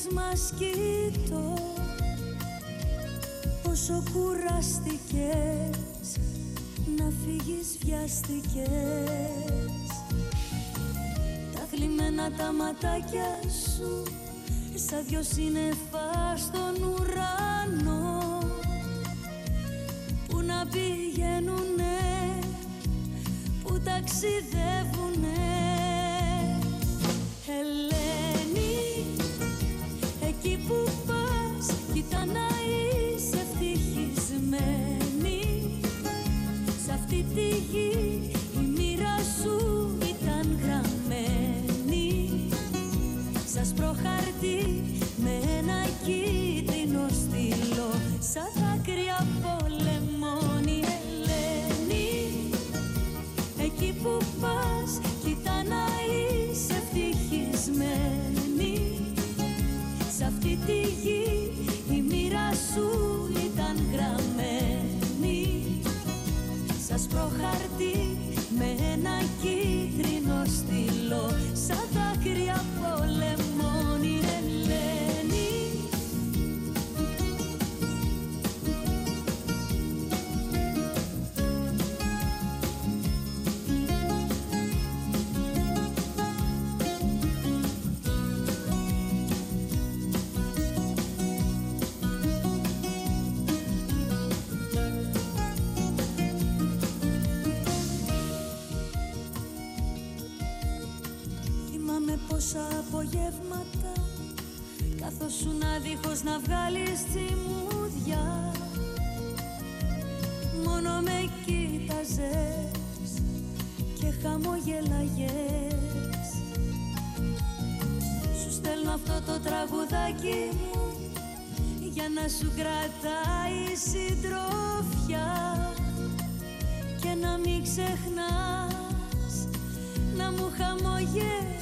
Φωτογραφίες μας κοιτώ Πόσο κουραστικές Να φύγεις βιαστικές. Τα θλιμμένα τα ματάκια σου Σαν δυο σύννεφα στον ουρανό. Που να πηγαίνουνε που ταξιδεύουνε Σας προχαρτί με ένα κίτρινο στυλό Σαν δάκρυα να δίχως να βγάλεις τσιμούδια Μόνο με κοίταζες και χαμογελαγες. Σου στέλνω αυτό το τραγουδάκι μου Για να σου κρατάει συντροφιά. Και να μην ξεχνάς να μου χαμογελάς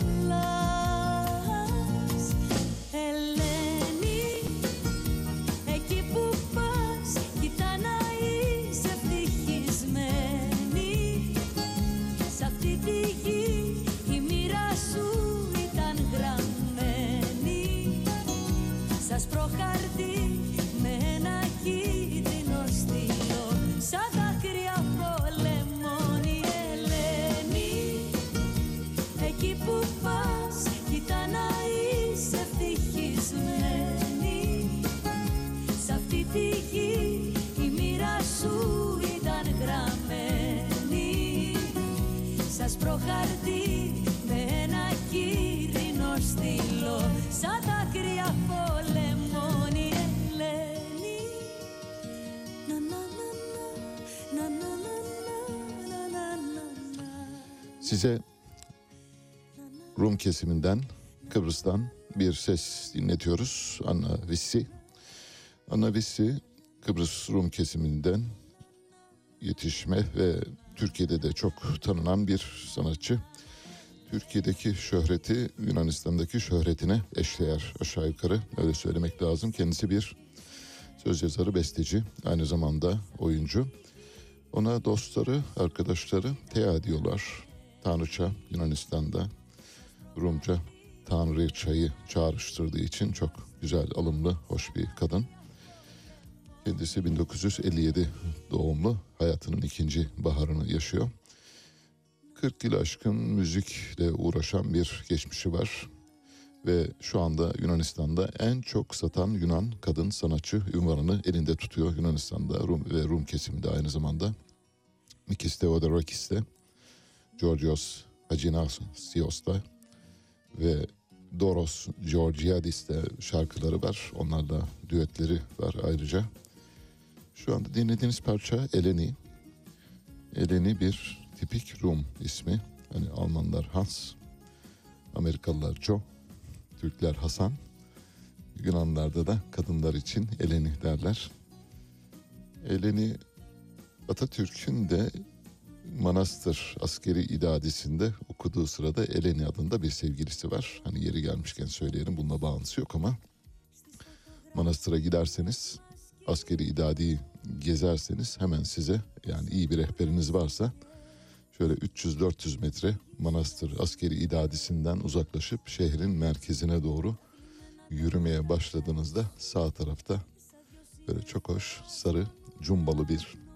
Size Rum kesiminden, Kıbrıs'tan bir ses dinletiyoruz. Anna Vissi. Anna Vissi, Kıbrıs Rum kesiminden yetişme ve Türkiye'de de çok tanınan bir sanatçı. Türkiye'deki şöhreti Yunanistan'daki şöhretine eşdeğer aşağı yukarı öyle söylemek lazım. Kendisi bir söz yazarı, besteci, aynı zamanda oyuncu. Ona dostları, arkadaşları Thea diyorlar. Tanrıça Yunanistan'da Rumca Tanrıçayı çağrıştırdığı için çok güzel, alımlı, hoş bir kadın. Kendisi 1957 doğumlu, hayatının ikinci baharını yaşıyor. 40 yıl aşkın müzikle uğraşan bir geçmişi var. Ve şu anda Yunanistan'da en çok satan Yunan kadın sanatçı ünvanını elinde tutuyor. Yunanistan'da Rum ve Rum kesiminde aynı zamanda. Mikis Theodorakis'te, Georgios Haginassios'ta ve Doros Georgiadis'te şarkıları var. Onlarla düetleri var ayrıca. Şu anda dinlediğiniz parça Eleni. Eleni bir tipik Rum ismi. Hani Almanlar Hans, Amerikalılar Joe, Türkler Hasan. Yunanlarda da kadınlar için Eleni derler. Eleni Atatürk'ün de Manastır askeri idadisinde okuduğu sırada Eleni adında bir sevgilisi var. Hani yeri gelmişken söyleyelim bununla bağıntısı yok ama Manastır'a giderseniz askeri idadiyi gezerseniz hemen size yani iyi bir rehberiniz varsa şöyle 300-400 metre manastır askeri idadisinden uzaklaşıp şehrin merkezine doğru yürümeye başladığınızda sağ tarafta böyle çok hoş sarı cumbalı bir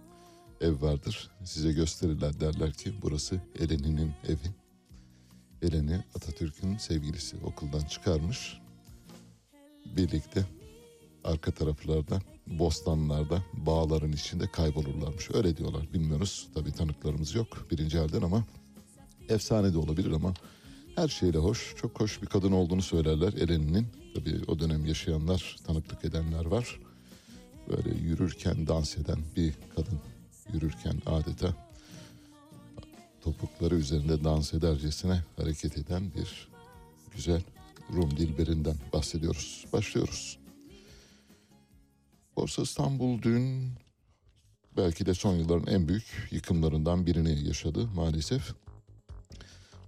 ev vardır. Size gösterirler derler ki burası Eleni'nin evi. Eleni Atatürk'ün sevgilisi okuldan çıkarmış. Birlikte arka taraflarda bostanlarda bağların içinde kaybolurlarmış. Öyle diyorlar bilmiyoruz. Tabii tanıklarımız yok birinci elden ama efsane de olabilir ama her şeyle hoş. Çok hoş bir kadın olduğunu söylerler Eleni'nin. Tabii o dönem yaşayanlar, tanıklık edenler var. Böyle yürürken dans eden bir kadın yürürken adeta topukları üzerinde dans edercesine hareket eden bir güzel Rum dilberinden bahsediyoruz. Başlıyoruz. Borsa İstanbul dün belki de son yılların en büyük yıkımlarından birini yaşadı maalesef.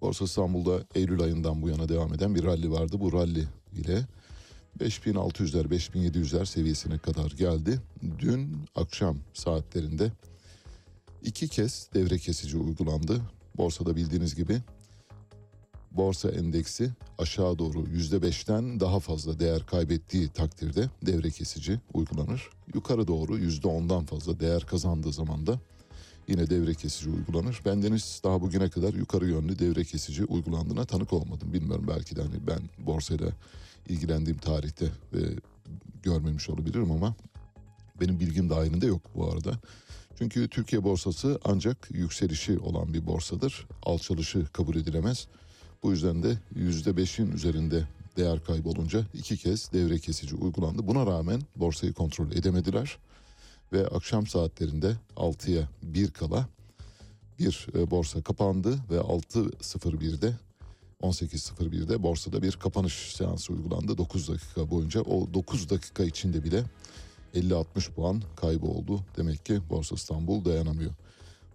Borsa İstanbul'da Eylül ayından bu yana devam eden bir ralli vardı. Bu ralli ile 5600'ler 5700'ler seviyesine kadar geldi. Dün akşam saatlerinde iki kez devre kesici uygulandı. Borsada bildiğiniz gibi borsa endeksi aşağı doğru yüzde beşten daha fazla değer kaybettiği takdirde devre kesici uygulanır. Yukarı doğru yüzde ondan fazla değer kazandığı zaman da yine devre kesici uygulanır. Bendeniz daha bugüne kadar yukarı yönlü devre kesici uygulandığına tanık olmadım. Bilmiyorum belki de hani ben borsayla ilgilendiğim tarihte ve görmemiş olabilirim ama benim bilgim dahilinde yok bu arada. Çünkü Türkiye borsası ancak yükselişi olan bir borsadır. Alçalışı kabul edilemez. Bu yüzden de yüzde beşin üzerinde değer kaybolunca iki kez devre kesici uygulandı. Buna rağmen borsayı kontrol edemediler. Ve akşam saatlerinde 6'ya 1 kala bir e, borsa kapandı ve 6.01'de 18.01'de borsada bir kapanış seansı uygulandı. 9 dakika boyunca o 9 dakika içinde bile 50-60 puan kaybı oldu. Demek ki Borsa İstanbul dayanamıyor.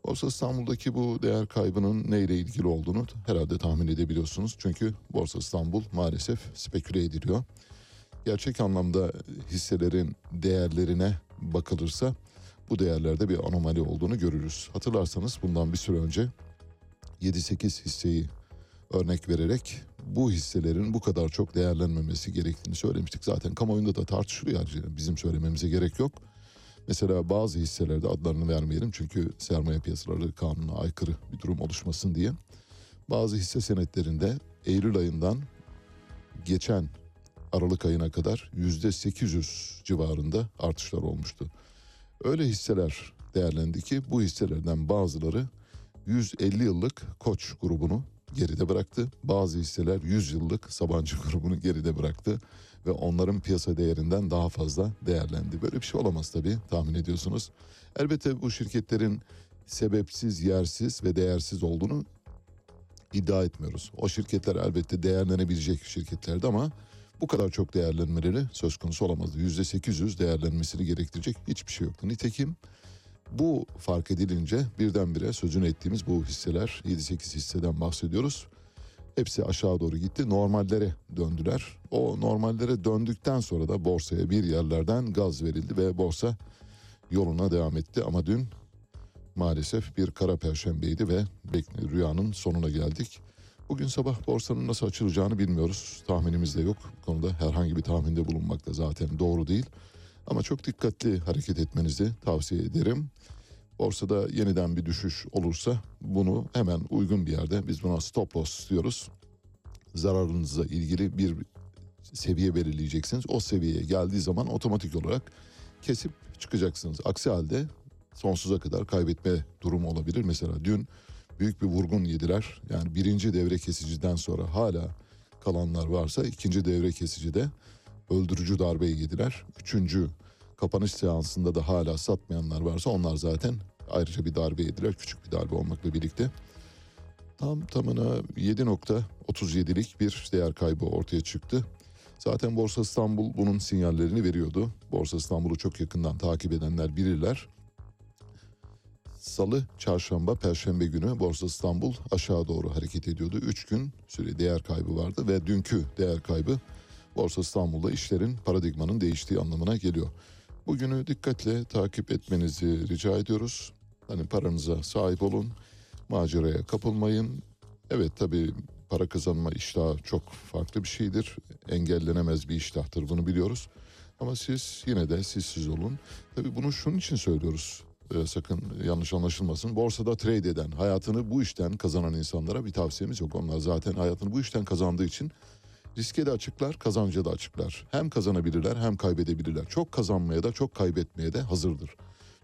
Borsa İstanbul'daki bu değer kaybının neyle ilgili olduğunu herhalde tahmin edebiliyorsunuz. Çünkü Borsa İstanbul maalesef speküle ediliyor. Gerçek anlamda hisselerin değerlerine bakılırsa bu değerlerde bir anomali olduğunu görürüz. Hatırlarsanız bundan bir süre önce 7-8 hisseyi örnek vererek bu hisselerin bu kadar çok değerlenmemesi gerektiğini söylemiştik. Zaten kamuoyunda da tartışılıyor yani bizim söylememize gerek yok. Mesela bazı hisselerde adlarını vermeyelim çünkü sermaye piyasaları kanuna aykırı bir durum oluşmasın diye. Bazı hisse senetlerinde Eylül ayından geçen Aralık ayına kadar yüzde 800 civarında artışlar olmuştu. Öyle hisseler değerlendi ki bu hisselerden bazıları 150 yıllık Koç grubunu geride bıraktı. Bazı hisseler 100 yıllık Sabancı grubunu geride bıraktı ve onların piyasa değerinden daha fazla değerlendi. Böyle bir şey olamaz tabii tahmin ediyorsunuz. Elbette bu şirketlerin sebepsiz, yersiz ve değersiz olduğunu iddia etmiyoruz. O şirketler elbette değerlenebilecek şirketlerdi ama bu kadar çok değerlenmeleri söz konusu olamazdı. %800 değerlenmesini gerektirecek hiçbir şey yoktu. Nitekim bu fark edilince birdenbire sözünü ettiğimiz bu hisseler 7-8 hisseden bahsediyoruz. hepsi aşağı doğru gitti. Normallere döndüler. O normallere döndükten sonra da borsaya bir yerlerden gaz verildi ve borsa yoluna devam etti. Ama dün maalesef bir kara perşembeydi ve rüyanın sonuna geldik. Bugün sabah borsanın nasıl açılacağını bilmiyoruz. Tahminimiz de yok. Bu konuda herhangi bir tahminde bulunmak da zaten doğru değil. Ama çok dikkatli hareket etmenizi tavsiye ederim. Borsada yeniden bir düşüş olursa bunu hemen uygun bir yerde biz buna stop loss diyoruz. Zararınızla ilgili bir seviye belirleyeceksiniz. O seviyeye geldiği zaman otomatik olarak kesip çıkacaksınız. Aksi halde sonsuza kadar kaybetme durumu olabilir. Mesela dün büyük bir vurgun yediler. Yani birinci devre kesiciden sonra hala kalanlar varsa ikinci devre kesicide öldürücü darbeyi yediler. Üçüncü kapanış seansında da hala satmayanlar varsa onlar zaten ayrıca bir darbe yediler. Küçük bir darbe olmakla birlikte. Tam tamına 7.37'lik bir değer kaybı ortaya çıktı. Zaten Borsa İstanbul bunun sinyallerini veriyordu. Borsa İstanbul'u çok yakından takip edenler bilirler. Salı, çarşamba, perşembe günü Borsa İstanbul aşağı doğru hareket ediyordu. Üç gün süre değer kaybı vardı ve dünkü değer kaybı Borsa İstanbul'da işlerin paradigmanın değiştiği anlamına geliyor. Bugünü dikkatle takip etmenizi rica ediyoruz. Hani paranıza sahip olun, maceraya kapılmayın. Evet tabii para kazanma iştahı çok farklı bir şeydir. Engellenemez bir iştahtır bunu biliyoruz. Ama siz yine de sizsiz olun. Tabii bunu şunun için söylüyoruz. Ee, sakın yanlış anlaşılmasın. Borsada trade eden, hayatını bu işten kazanan insanlara bir tavsiyemiz yok. Onlar zaten hayatını bu işten kazandığı için riske de açıklar, kazanca da açıklar. Hem kazanabilirler hem kaybedebilirler. Çok kazanmaya da çok kaybetmeye de hazırdır.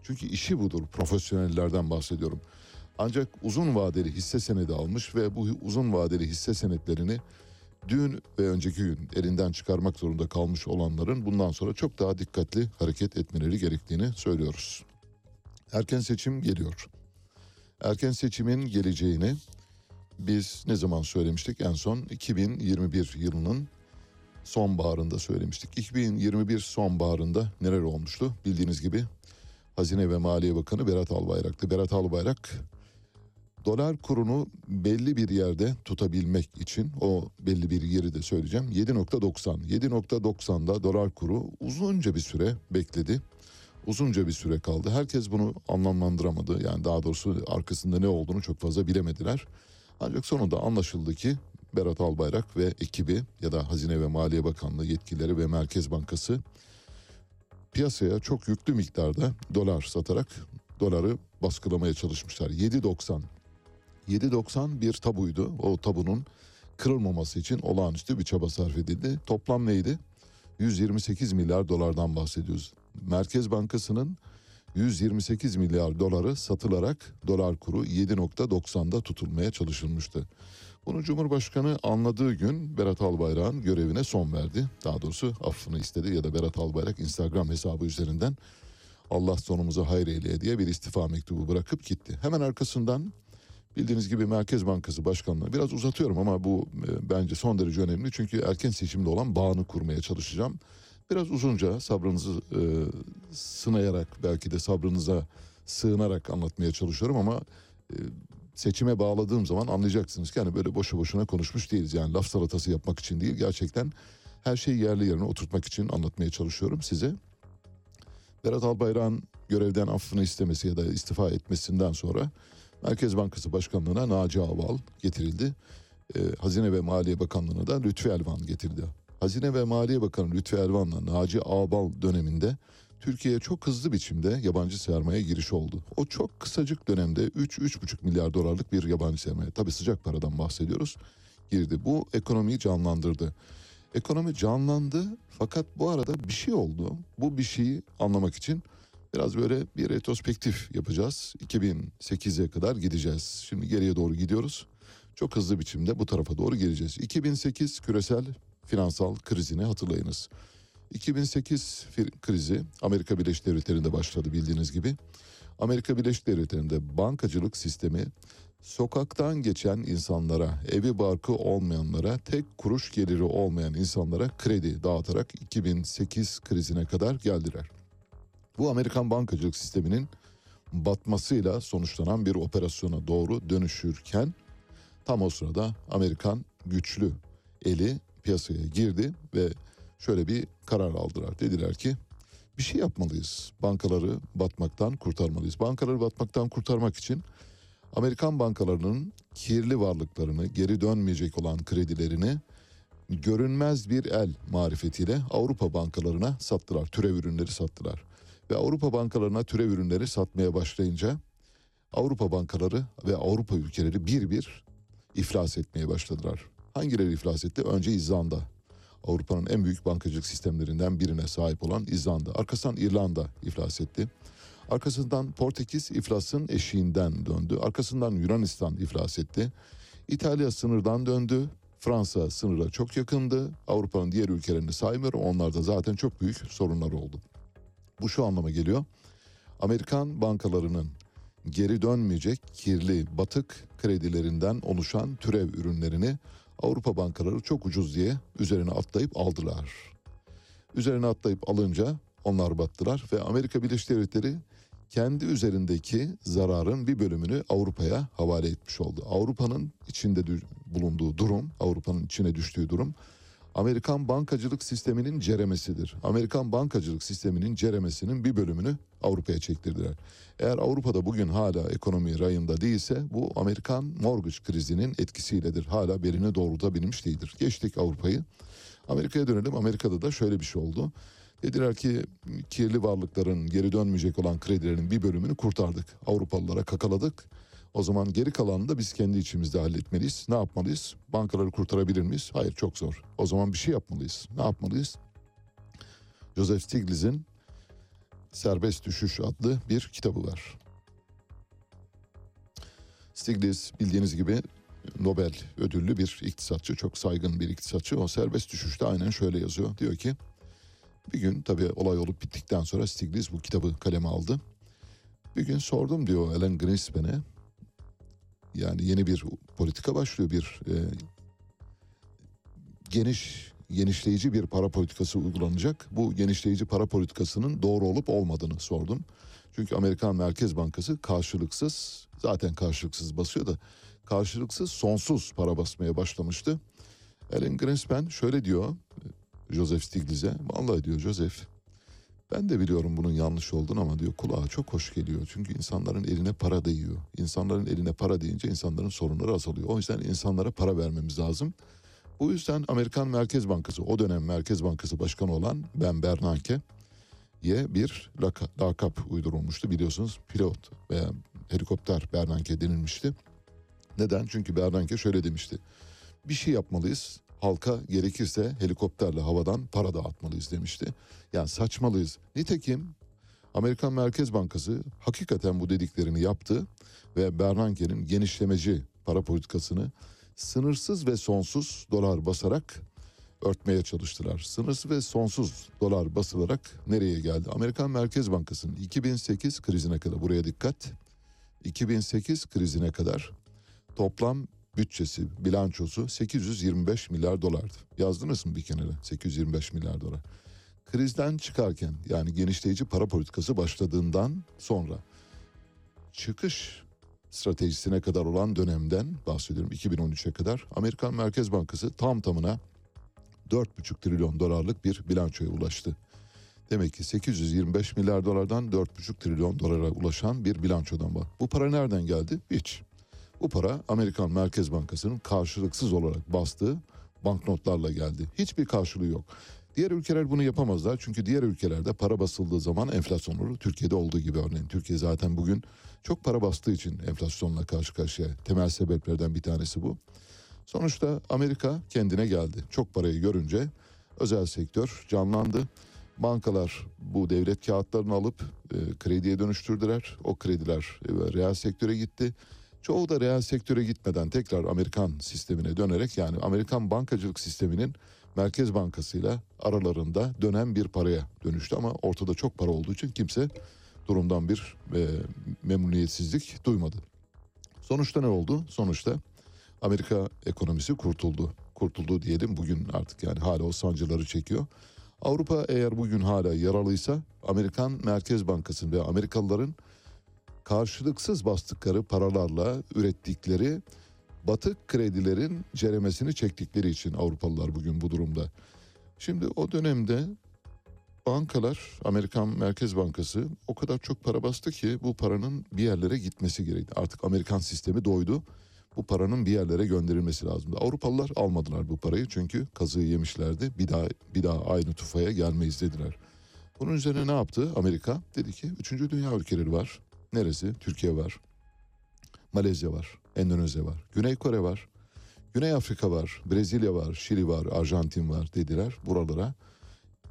Çünkü işi budur. Profesyonellerden bahsediyorum. Ancak uzun vadeli hisse senedi almış ve bu uzun vadeli hisse senetlerini dün ve önceki gün elinden çıkarmak zorunda kalmış olanların bundan sonra çok daha dikkatli hareket etmeleri gerektiğini söylüyoruz. Erken seçim geliyor. Erken seçimin geleceğini biz ne zaman söylemiştik? En son 2021 yılının sonbaharında söylemiştik. 2021 sonbaharında neler olmuştu? Bildiğiniz gibi Hazine ve Maliye Bakanı Berat Albayrak'tı. Berat Albayrak dolar kurunu belli bir yerde tutabilmek için o belli bir yeri de söyleyeceğim. 7.90. 7.90'da dolar kuru uzunca bir süre bekledi. Uzunca bir süre kaldı. Herkes bunu anlamlandıramadı. Yani daha doğrusu arkasında ne olduğunu çok fazla bilemediler. Ancak sonunda anlaşıldı ki Berat Albayrak ve ekibi ya da Hazine ve Maliye Bakanlığı yetkilileri ve Merkez Bankası piyasaya çok yüklü miktarda dolar satarak doları baskılamaya çalışmışlar. 7.90 7.90 bir tabuydu. O tabunun kırılmaması için olağanüstü bir çaba sarf edildi. Toplam neydi? 128 milyar dolardan bahsediyoruz. Merkez Bankası'nın 128 milyar doları satılarak dolar kuru 7.90'da tutulmaya çalışılmıştı. Bunu Cumhurbaşkanı anladığı gün Berat Albayrak'ın görevine son verdi. Daha doğrusu affını istedi ya da Berat Albayrak Instagram hesabı üzerinden Allah sonumuzu hayır eyleye diye bir istifa mektubu bırakıp gitti. Hemen arkasından bildiğiniz gibi Merkez Bankası Başkanlığı biraz uzatıyorum ama bu e, bence son derece önemli. Çünkü erken seçimde olan bağını kurmaya çalışacağım. Biraz uzunca sabrınızı e, sınayarak belki de sabrınıza sığınarak anlatmaya çalışıyorum ama e, seçime bağladığım zaman anlayacaksınız ki hani böyle boşu boşuna konuşmuş değiliz. Yani laf salatası yapmak için değil gerçekten her şeyi yerli yerine oturtmak için anlatmaya çalışıyorum size. Berat Albayrak'ın görevden affını istemesi ya da istifa etmesinden sonra Merkez Bankası Başkanlığı'na Naci Ağbal getirildi. Ee, Hazine ve Maliye Bakanlığı'na da Lütfi Elvan getirildi. Hazine ve Maliye Bakanı Lütfi Elvan'la Naci Ağbal döneminde Türkiye'ye çok hızlı biçimde yabancı sermaye giriş oldu. O çok kısacık dönemde 3-3,5 milyar dolarlık bir yabancı sermaye, tabii sıcak paradan bahsediyoruz, girdi. Bu ekonomiyi canlandırdı. Ekonomi canlandı fakat bu arada bir şey oldu. Bu bir şeyi anlamak için biraz böyle bir retrospektif yapacağız. 2008'e kadar gideceğiz. Şimdi geriye doğru gidiyoruz. Çok hızlı biçimde bu tarafa doğru geleceğiz. 2008 küresel finansal krizini hatırlayınız. 2008 fir- krizi Amerika Birleşik Devletleri'nde başladı bildiğiniz gibi. Amerika Birleşik Devletleri'nde bankacılık sistemi sokaktan geçen insanlara, evi barkı olmayanlara, tek kuruş geliri olmayan insanlara kredi dağıtarak 2008 krizine kadar geldiler. Bu Amerikan bankacılık sisteminin batmasıyla sonuçlanan bir operasyona doğru dönüşürken tam o sırada Amerikan güçlü eli piyasaya girdi ve şöyle bir karar aldılar. Dediler ki bir şey yapmalıyız. Bankaları batmaktan kurtarmalıyız. Bankaları batmaktan kurtarmak için Amerikan bankalarının kirli varlıklarını, geri dönmeyecek olan kredilerini görünmez bir el marifetiyle Avrupa bankalarına sattılar. Türev ürünleri sattılar. Ve Avrupa bankalarına türev ürünleri satmaya başlayınca Avrupa bankaları ve Avrupa ülkeleri bir bir iflas etmeye başladılar. Hangileri iflas etti? Önce İzlanda. Avrupa'nın en büyük bankacılık sistemlerinden birine sahip olan İzlanda. Arkasından İrlanda iflas etti. Arkasından Portekiz iflasın eşiğinden döndü. Arkasından Yunanistan iflas etti. İtalya sınırdan döndü. Fransa sınıra çok yakındı. Avrupa'nın diğer ülkelerini saymıyorum. Onlarda zaten çok büyük sorunlar oldu. Bu şu anlama geliyor. Amerikan bankalarının geri dönmeyecek kirli batık kredilerinden oluşan türev ürünlerini Avrupa bankaları çok ucuz diye üzerine atlayıp aldılar. Üzerine atlayıp alınca onlar battılar ve Amerika Birleşik Devletleri kendi üzerindeki zararın bir bölümünü Avrupa'ya havale etmiş oldu. Avrupa'nın içinde bulunduğu durum, Avrupa'nın içine düştüğü durum Amerikan bankacılık sisteminin ceremesidir. Amerikan bankacılık sisteminin ceremesinin bir bölümünü Avrupa'ya çektirdiler. Eğer Avrupa'da bugün hala ekonomi rayında değilse bu Amerikan mortgage krizinin etkisiyledir. Hala belini doğrultabilmiş değildir. Geçtik Avrupa'yı. Amerika'ya dönelim. Amerika'da da şöyle bir şey oldu. Dediler ki kirli varlıkların geri dönmeyecek olan kredilerin bir bölümünü kurtardık. Avrupalılara kakaladık. O zaman geri kalanını da biz kendi içimizde halletmeliyiz. Ne yapmalıyız? Bankaları kurtarabilir miyiz? Hayır çok zor. O zaman bir şey yapmalıyız. Ne yapmalıyız? Joseph Stiglitz'in Serbest Düşüş adlı bir kitabı var. Stiglitz bildiğiniz gibi Nobel ödüllü bir iktisatçı, çok saygın bir iktisatçı. O serbest düşüşte aynen şöyle yazıyor. Diyor ki bir gün tabii olay olup bittikten sonra Stiglitz bu kitabı kaleme aldı. Bir gün sordum diyor Alan Greenspan'e. Yani yeni bir politika başlıyor bir e, geniş genişleyici bir para politikası uygulanacak. Bu genişleyici para politikasının doğru olup olmadığını sordum. Çünkü Amerikan Merkez Bankası karşılıksız zaten karşılıksız basıyor da karşılıksız sonsuz para basmaya başlamıştı. Alan Greenspan şöyle diyor Joseph Stiglitz'e. Vallahi diyor Joseph ben de biliyorum bunun yanlış olduğunu ama diyor kulağa çok hoş geliyor. Çünkü insanların eline para değiyor. İnsanların eline para deyince insanların sorunları azalıyor. O yüzden insanlara para vermemiz lazım. Bu yüzden Amerikan Merkez Bankası, o dönem Merkez Bankası Başkanı olan Ben Bernanke ye bir laka, lakap uydurulmuştu. Biliyorsunuz pilot veya helikopter Bernanke denilmişti. Neden? Çünkü Bernanke şöyle demişti. Bir şey yapmalıyız. Halka gerekirse helikopterle havadan para dağıtmalıyız demişti. Yani saçmalıyız. Nitekim Amerikan Merkez Bankası hakikaten bu dediklerini yaptı ve Bernanke'nin genişlemeci para politikasını sınırsız ve sonsuz dolar basarak örtmeye çalıştılar. Sınırsız ve sonsuz dolar basılarak nereye geldi? Amerikan Merkez Bankası'nın 2008 krizine kadar buraya dikkat. 2008 krizine kadar toplam bütçesi, bilançosu 825 milyar dolardı. Yazdınız mı bir kenara? 825 milyar dolar. Krizden çıkarken yani genişleyici para politikası başladığından sonra çıkış stratejisine kadar olan dönemden bahsediyorum 2013'e kadar Amerikan Merkez Bankası tam tamına 4,5 trilyon dolarlık bir bilançoya ulaştı. Demek ki 825 milyar dolardan 4,5 trilyon dolara ulaşan bir bilançodan var. Bu para nereden geldi? Hiç. Bu para Amerikan Merkez Bankası'nın karşılıksız olarak bastığı banknotlarla geldi. Hiçbir karşılığı yok. Diğer ülkeler bunu yapamazlar çünkü diğer ülkelerde para basıldığı zaman enflasyon olur. Türkiye'de olduğu gibi örneğin. Türkiye zaten bugün çok para bastığı için enflasyonla karşı karşıya. Temel sebeplerden bir tanesi bu. Sonuçta Amerika kendine geldi. Çok parayı görünce özel sektör canlandı. Bankalar bu devlet kağıtlarını alıp e, krediye dönüştürdüler. O krediler e, reel sektöre gitti. Çoğu da reel sektöre gitmeden tekrar Amerikan sistemine dönerek yani Amerikan bankacılık sisteminin Merkez Bankası'yla aralarında dönen bir paraya dönüştü ama ortada çok para olduğu için kimse durumdan bir e, memnuniyetsizlik duymadı. Sonuçta ne oldu? Sonuçta Amerika ekonomisi kurtuldu. Kurtuldu diyelim bugün artık yani hala o sancıları çekiyor. Avrupa eğer bugün hala yaralıysa Amerikan Merkez Bankası ve Amerikalıların karşılıksız bastıkları paralarla ürettikleri batık kredilerin ceremesini çektikleri için Avrupalılar bugün bu durumda. Şimdi o dönemde bankalar, Amerikan Merkez Bankası o kadar çok para bastı ki bu paranın bir yerlere gitmesi gerekti. Artık Amerikan sistemi doydu. Bu paranın bir yerlere gönderilmesi lazımdı. Avrupalılar almadılar bu parayı çünkü kazığı yemişlerdi. Bir daha bir daha aynı tufaya gelmeyiz dediler. Bunun üzerine ne yaptı Amerika? Dedi ki üçüncü dünya ülkeleri var. Neresi? Türkiye var. Malezya var. Endonezya var. Güney Kore var. Güney Afrika var. Brezilya var. Şili var. Arjantin var dediler. Buralara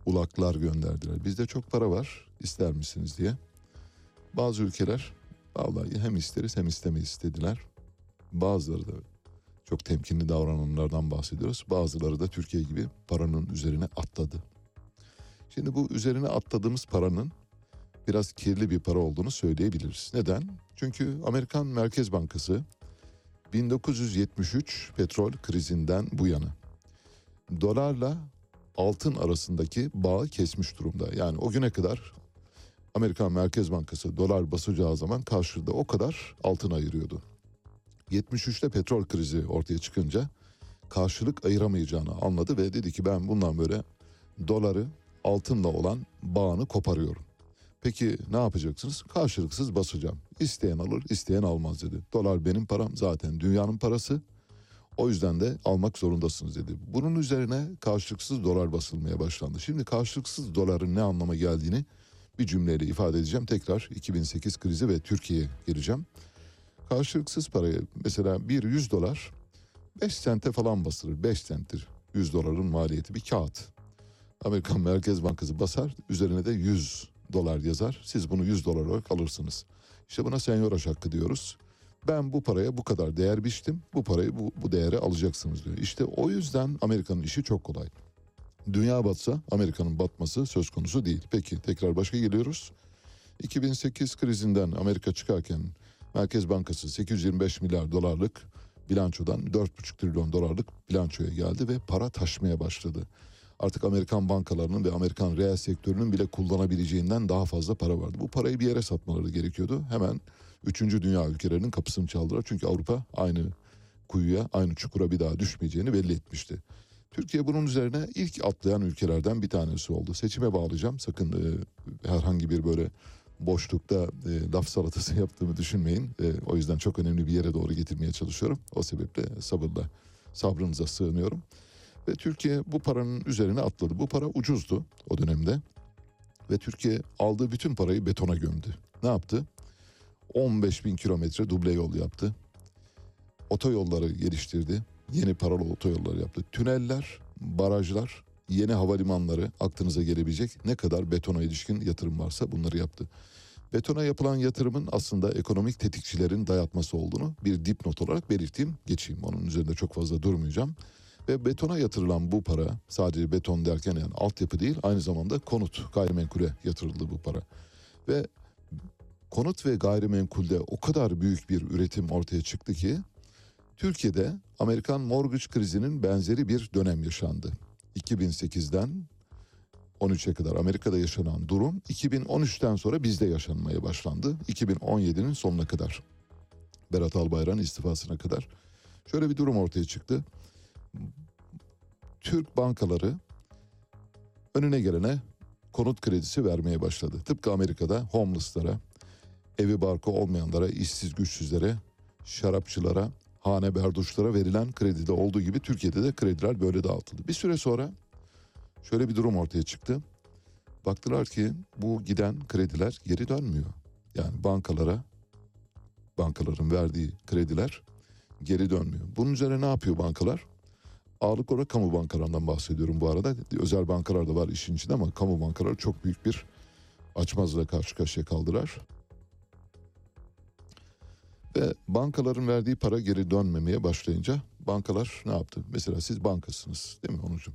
ulaklar gönderdiler. Bizde çok para var. ister misiniz diye. Bazı ülkeler vallahi hem isteriz hem istemeyiz dediler. Bazıları da çok temkinli davrananlardan bahsediyoruz. Bazıları da Türkiye gibi paranın üzerine atladı. Şimdi bu üzerine atladığımız paranın biraz kirli bir para olduğunu söyleyebiliriz. Neden? Çünkü Amerikan Merkez Bankası 1973 petrol krizinden bu yana dolarla altın arasındaki bağı kesmiş durumda. Yani o güne kadar Amerikan Merkez Bankası dolar basacağı zaman karşılığı o kadar altın ayırıyordu. 73'te petrol krizi ortaya çıkınca karşılık ayıramayacağını anladı ve dedi ki ben bundan böyle doları altınla olan bağını koparıyorum. Peki ne yapacaksınız? Karşılıksız basacağım. İsteyen alır, isteyen almaz dedi. Dolar benim param zaten dünyanın parası. O yüzden de almak zorundasınız dedi. Bunun üzerine karşılıksız dolar basılmaya başlandı. Şimdi karşılıksız doların ne anlama geldiğini bir cümleyle ifade edeceğim. Tekrar 2008 krizi ve Türkiye'ye geleceğim. Karşılıksız parayı mesela bir 100 dolar 5 sente falan basılır. 5 senttir 100 doların maliyeti bir kağıt. Amerikan Merkez Bankası basar üzerine de 100 dolar yazar. Siz bunu 100 dolar olarak alırsınız. İşte buna senyoraş hakkı diyoruz. Ben bu paraya bu kadar değer biçtim. Bu parayı bu, bu değere alacaksınız diyor. İşte o yüzden Amerika'nın işi çok kolay. Dünya batsa Amerika'nın batması söz konusu değil. Peki tekrar başa geliyoruz. 2008 krizinden Amerika çıkarken Merkez Bankası 825 milyar dolarlık bilançodan 4,5 trilyon dolarlık bilançoya geldi ve para taşmaya başladı. Artık Amerikan bankalarının ve Amerikan reel sektörünün bile kullanabileceğinden daha fazla para vardı. Bu parayı bir yere satmaları gerekiyordu. Hemen 3. dünya ülkelerinin kapısını çaldılar. Çünkü Avrupa aynı kuyuya, aynı çukura bir daha düşmeyeceğini belli etmişti. Türkiye bunun üzerine ilk atlayan ülkelerden bir tanesi oldu. Seçime bağlayacağım. Sakın e, herhangi bir böyle boşlukta e, laf salatası yaptığımı düşünmeyin. E, o yüzden çok önemli bir yere doğru getirmeye çalışıyorum. O sebeple sabırla, sabrınıza sığınıyorum. Ve Türkiye bu paranın üzerine atladı. Bu para ucuzdu o dönemde. Ve Türkiye aldığı bütün parayı betona gömdü. Ne yaptı? 15 bin kilometre duble yol yaptı. Otoyolları geliştirdi. Yeni paralı otoyollar yaptı. Tüneller, barajlar, yeni havalimanları aklınıza gelebilecek ne kadar betona ilişkin yatırım varsa bunları yaptı. Betona yapılan yatırımın aslında ekonomik tetikçilerin dayatması olduğunu bir dipnot olarak belirteyim. Geçeyim onun üzerinde çok fazla durmayacağım. Ve betona yatırılan bu para sadece beton derken yani altyapı değil aynı zamanda konut gayrimenkule yatırıldı bu para. Ve konut ve gayrimenkulde o kadar büyük bir üretim ortaya çıktı ki Türkiye'de Amerikan mortgage krizinin benzeri bir dönem yaşandı. 2008'den 13'e kadar Amerika'da yaşanan durum 2013'ten sonra bizde yaşanmaya başlandı. 2017'nin sonuna kadar. Berat Albayrak'ın istifasına kadar. Şöyle bir durum ortaya çıktı. Türk bankaları önüne gelene konut kredisi vermeye başladı. Tıpkı Amerika'da homeless'lara, evi barkı olmayanlara, işsiz güçsüzlere, şarapçılara, hane berduşlara verilen kredide olduğu gibi Türkiye'de de krediler böyle dağıtıldı. Bir süre sonra şöyle bir durum ortaya çıktı. Baktılar ki bu giden krediler geri dönmüyor. Yani bankalara, bankaların verdiği krediler geri dönmüyor. Bunun üzerine ne yapıyor bankalar? Ağırlık olarak kamu bankalarından bahsediyorum bu arada. Özel bankalar da var işin içinde ama kamu bankaları çok büyük bir açmazla karşı karşıya kaldılar. Ve bankaların verdiği para geri dönmemeye başlayınca bankalar ne yaptı? Mesela siz bankasınız değil mi Onurcuğum?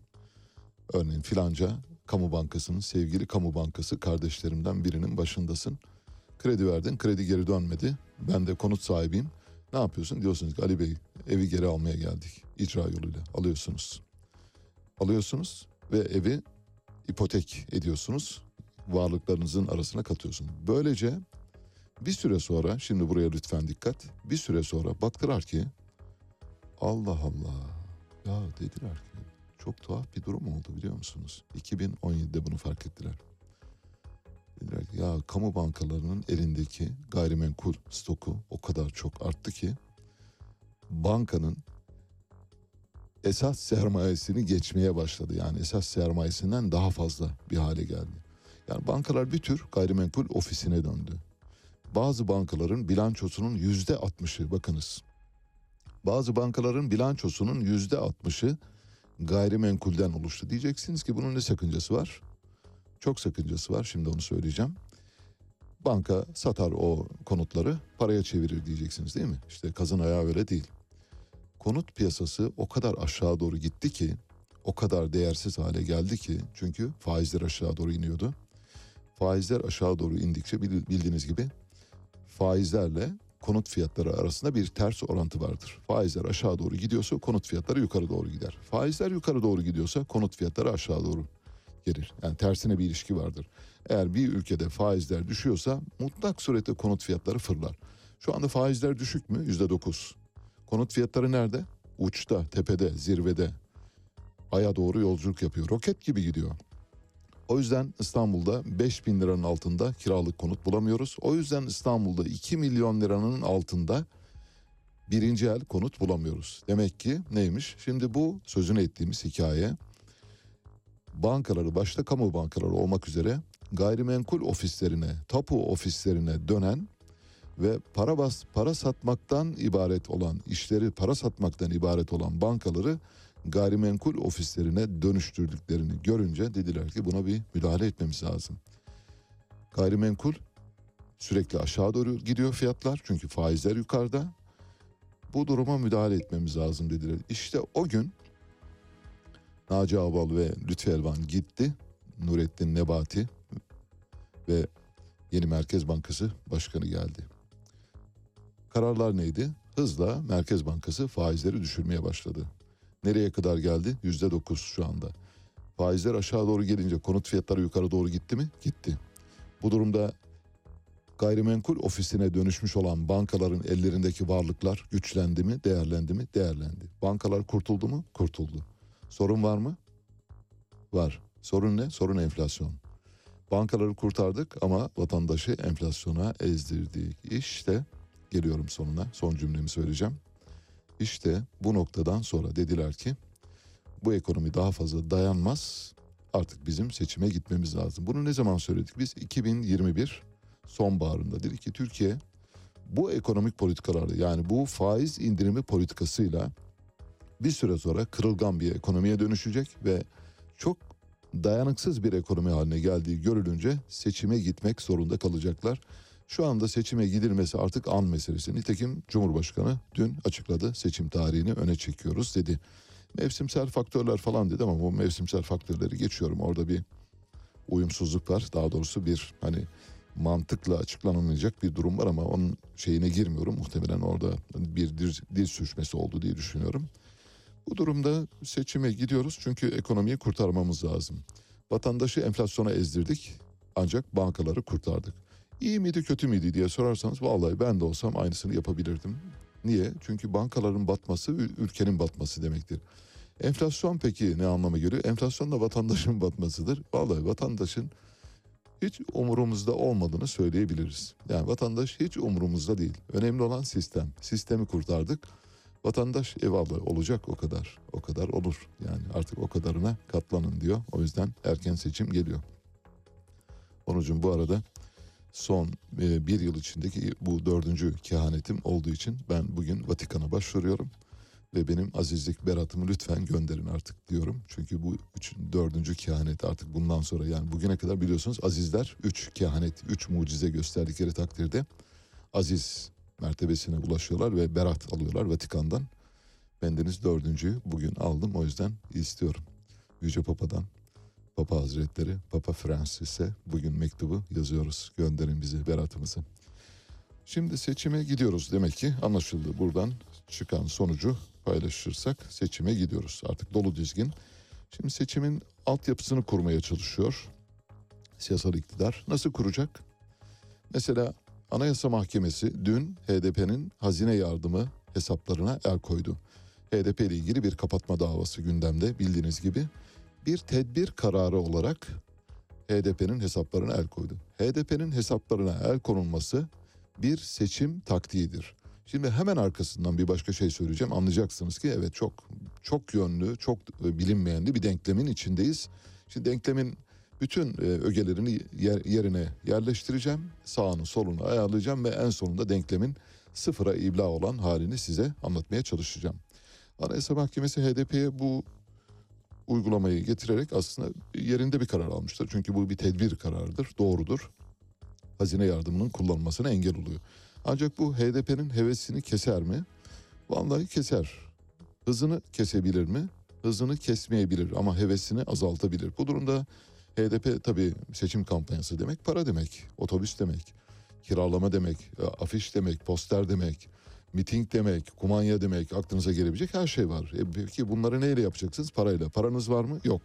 Örneğin filanca kamu bankasının sevgili kamu bankası kardeşlerimden birinin başındasın. Kredi verdin, kredi geri dönmedi. Ben de konut sahibiyim. Ne yapıyorsun? Diyorsunuz ki Ali Bey evi geri almaya geldik. İcra yoluyla alıyorsunuz. Alıyorsunuz ve evi ipotek ediyorsunuz. Varlıklarınızın arasına katıyorsunuz. Böylece bir süre sonra şimdi buraya lütfen dikkat. Bir süre sonra baktılar ki Allah Allah. Ya dediler ki çok tuhaf bir durum oldu biliyor musunuz? 2017'de bunu fark ettiler. Ya kamu bankalarının elindeki gayrimenkul stoku o kadar çok arttı ki bankanın esas sermayesini geçmeye başladı. Yani esas sermayesinden daha fazla bir hale geldi. Yani bankalar bir tür gayrimenkul ofisine döndü. Bazı bankaların bilançosunun yüzde altmışı bakınız. Bazı bankaların bilançosunun yüzde altmışı gayrimenkulden oluştu. Diyeceksiniz ki bunun ne sakıncası var? Çok sakıncası var şimdi onu söyleyeceğim. Banka satar o konutları paraya çevirir diyeceksiniz değil mi? İşte kazın ayağı öyle değil. Konut piyasası o kadar aşağı doğru gitti ki o kadar değersiz hale geldi ki çünkü faizler aşağı doğru iniyordu. Faizler aşağı doğru indikçe bildiğiniz gibi faizlerle konut fiyatları arasında bir ters orantı vardır. Faizler aşağı doğru gidiyorsa konut fiyatları yukarı doğru gider. Faizler yukarı doğru gidiyorsa konut fiyatları aşağı doğru gelir. Yani tersine bir ilişki vardır. Eğer bir ülkede faizler düşüyorsa mutlak surette konut fiyatları fırlar. Şu anda faizler düşük mü? Yüzde dokuz. Konut fiyatları nerede? Uçta, tepede, zirvede. Aya doğru yolculuk yapıyor. Roket gibi gidiyor. O yüzden İstanbul'da 5 bin liranın altında kiralık konut bulamıyoruz. O yüzden İstanbul'da 2 milyon liranın altında birinci el konut bulamıyoruz. Demek ki neymiş? Şimdi bu sözünü ettiğimiz hikaye bankaları başta kamu bankaları olmak üzere gayrimenkul ofislerine, tapu ofislerine dönen ve para bas para satmaktan ibaret olan işleri para satmaktan ibaret olan bankaları gayrimenkul ofislerine dönüştürdüklerini görünce dediler ki buna bir müdahale etmemiz lazım. Gayrimenkul sürekli aşağı doğru gidiyor fiyatlar çünkü faizler yukarıda. Bu duruma müdahale etmemiz lazım dediler. İşte o gün Naci Abal ve Lütfi Elvan gitti. Nurettin Nebati ve yeni Merkez Bankası Başkanı geldi. Kararlar neydi? Hızla Merkez Bankası faizleri düşürmeye başladı. Nereye kadar geldi? Yüzde dokuz şu anda. Faizler aşağı doğru gelince konut fiyatları yukarı doğru gitti mi? Gitti. Bu durumda gayrimenkul ofisine dönüşmüş olan bankaların ellerindeki varlıklar güçlendi mi? Değerlendi mi? Değerlendi. Bankalar kurtuldu mu? Kurtuldu. Sorun var mı? Var. Sorun ne? Sorun enflasyon. Bankaları kurtardık ama vatandaşı enflasyona ezdirdik. İşte geliyorum sonuna. Son cümlemi söyleyeceğim. İşte bu noktadan sonra dediler ki bu ekonomi daha fazla dayanmaz. Artık bizim seçime gitmemiz lazım. Bunu ne zaman söyledik? Biz 2021 sonbaharında dedik ki Türkiye bu ekonomik politikalarla yani bu faiz indirimi politikasıyla bir süre sonra kırılgan bir ekonomiye dönüşecek ve çok dayanıksız bir ekonomi haline geldiği görülünce seçime gitmek zorunda kalacaklar. Şu anda seçime gidilmesi artık an meselesi. Nitekim Cumhurbaşkanı dün açıkladı seçim tarihini öne çekiyoruz dedi. Mevsimsel faktörler falan dedi ama bu mevsimsel faktörleri geçiyorum. Orada bir uyumsuzluk var. Daha doğrusu bir hani mantıkla açıklanamayacak bir durum var ama onun şeyine girmiyorum. Muhtemelen orada bir dil, dil sürçmesi oldu diye düşünüyorum. Bu durumda seçime gidiyoruz çünkü ekonomiyi kurtarmamız lazım. Vatandaşı enflasyona ezdirdik ancak bankaları kurtardık. İyi miydi kötü müydü diye sorarsanız vallahi ben de olsam aynısını yapabilirdim. Niye? Çünkü bankaların batması ülkenin batması demektir. Enflasyon peki ne anlama geliyor? Enflasyon da vatandaşın batmasıdır. Vallahi vatandaşın hiç umurumuzda olmadığını söyleyebiliriz. Yani vatandaş hiç umurumuzda değil. Önemli olan sistem. Sistemi kurtardık. Vatandaş eyvallah olacak o kadar. O kadar olur. Yani artık o kadarına katlanın diyor. O yüzden erken seçim geliyor. Onucum bu arada son e, bir yıl içindeki bu dördüncü kehanetim olduğu için ben bugün Vatikan'a başvuruyorum. Ve benim azizlik beratımı lütfen gönderin artık diyorum. Çünkü bu üç, dördüncü kehanet artık bundan sonra yani bugüne kadar biliyorsunuz azizler üç kehanet, üç mucize gösterdikleri takdirde aziz mertebesine ulaşıyorlar ve berat alıyorlar Vatikan'dan. Bendeniz dördüncüyü bugün aldım o yüzden istiyorum. Yüce Papa'dan Papa Hazretleri, Papa Francis'e bugün mektubu yazıyoruz. Gönderin bizi beratımızı. Şimdi seçime gidiyoruz demek ki anlaşıldı. Buradan çıkan sonucu paylaşırsak seçime gidiyoruz. Artık dolu dizgin. Şimdi seçimin altyapısını kurmaya çalışıyor. Siyasal iktidar nasıl kuracak? Mesela Anayasa Mahkemesi dün HDP'nin hazine yardımı hesaplarına el koydu. HDP ile ilgili bir kapatma davası gündemde bildiğiniz gibi. Bir tedbir kararı olarak HDP'nin hesaplarına el koydu. HDP'nin hesaplarına el konulması bir seçim taktiğidir. Şimdi hemen arkasından bir başka şey söyleyeceğim. Anlayacaksınız ki evet çok çok yönlü, çok bilinmeyenli bir denklemin içindeyiz. Şimdi denklemin bütün e, ögelerini yer- yerine yerleştireceğim. Sağını solunu ayarlayacağım ve en sonunda denklemin sıfıra ibla olan halini size anlatmaya çalışacağım. Anayasa Mahkemesi HDP'ye bu uygulamayı getirerek aslında yerinde bir karar almıştır. Çünkü bu bir tedbir kararıdır, doğrudur. Hazine yardımının kullanılmasına engel oluyor. Ancak bu HDP'nin hevesini keser mi? Vallahi keser. Hızını kesebilir mi? Hızını kesmeyebilir ama hevesini azaltabilir. Bu durumda HDP tabii seçim kampanyası demek para demek, otobüs demek, kiralama demek, e, afiş demek, poster demek, miting demek, kumanya demek, aklınıza gelebilecek her şey var. E peki bunları neyle yapacaksınız? Parayla. Paranız var mı? Yok.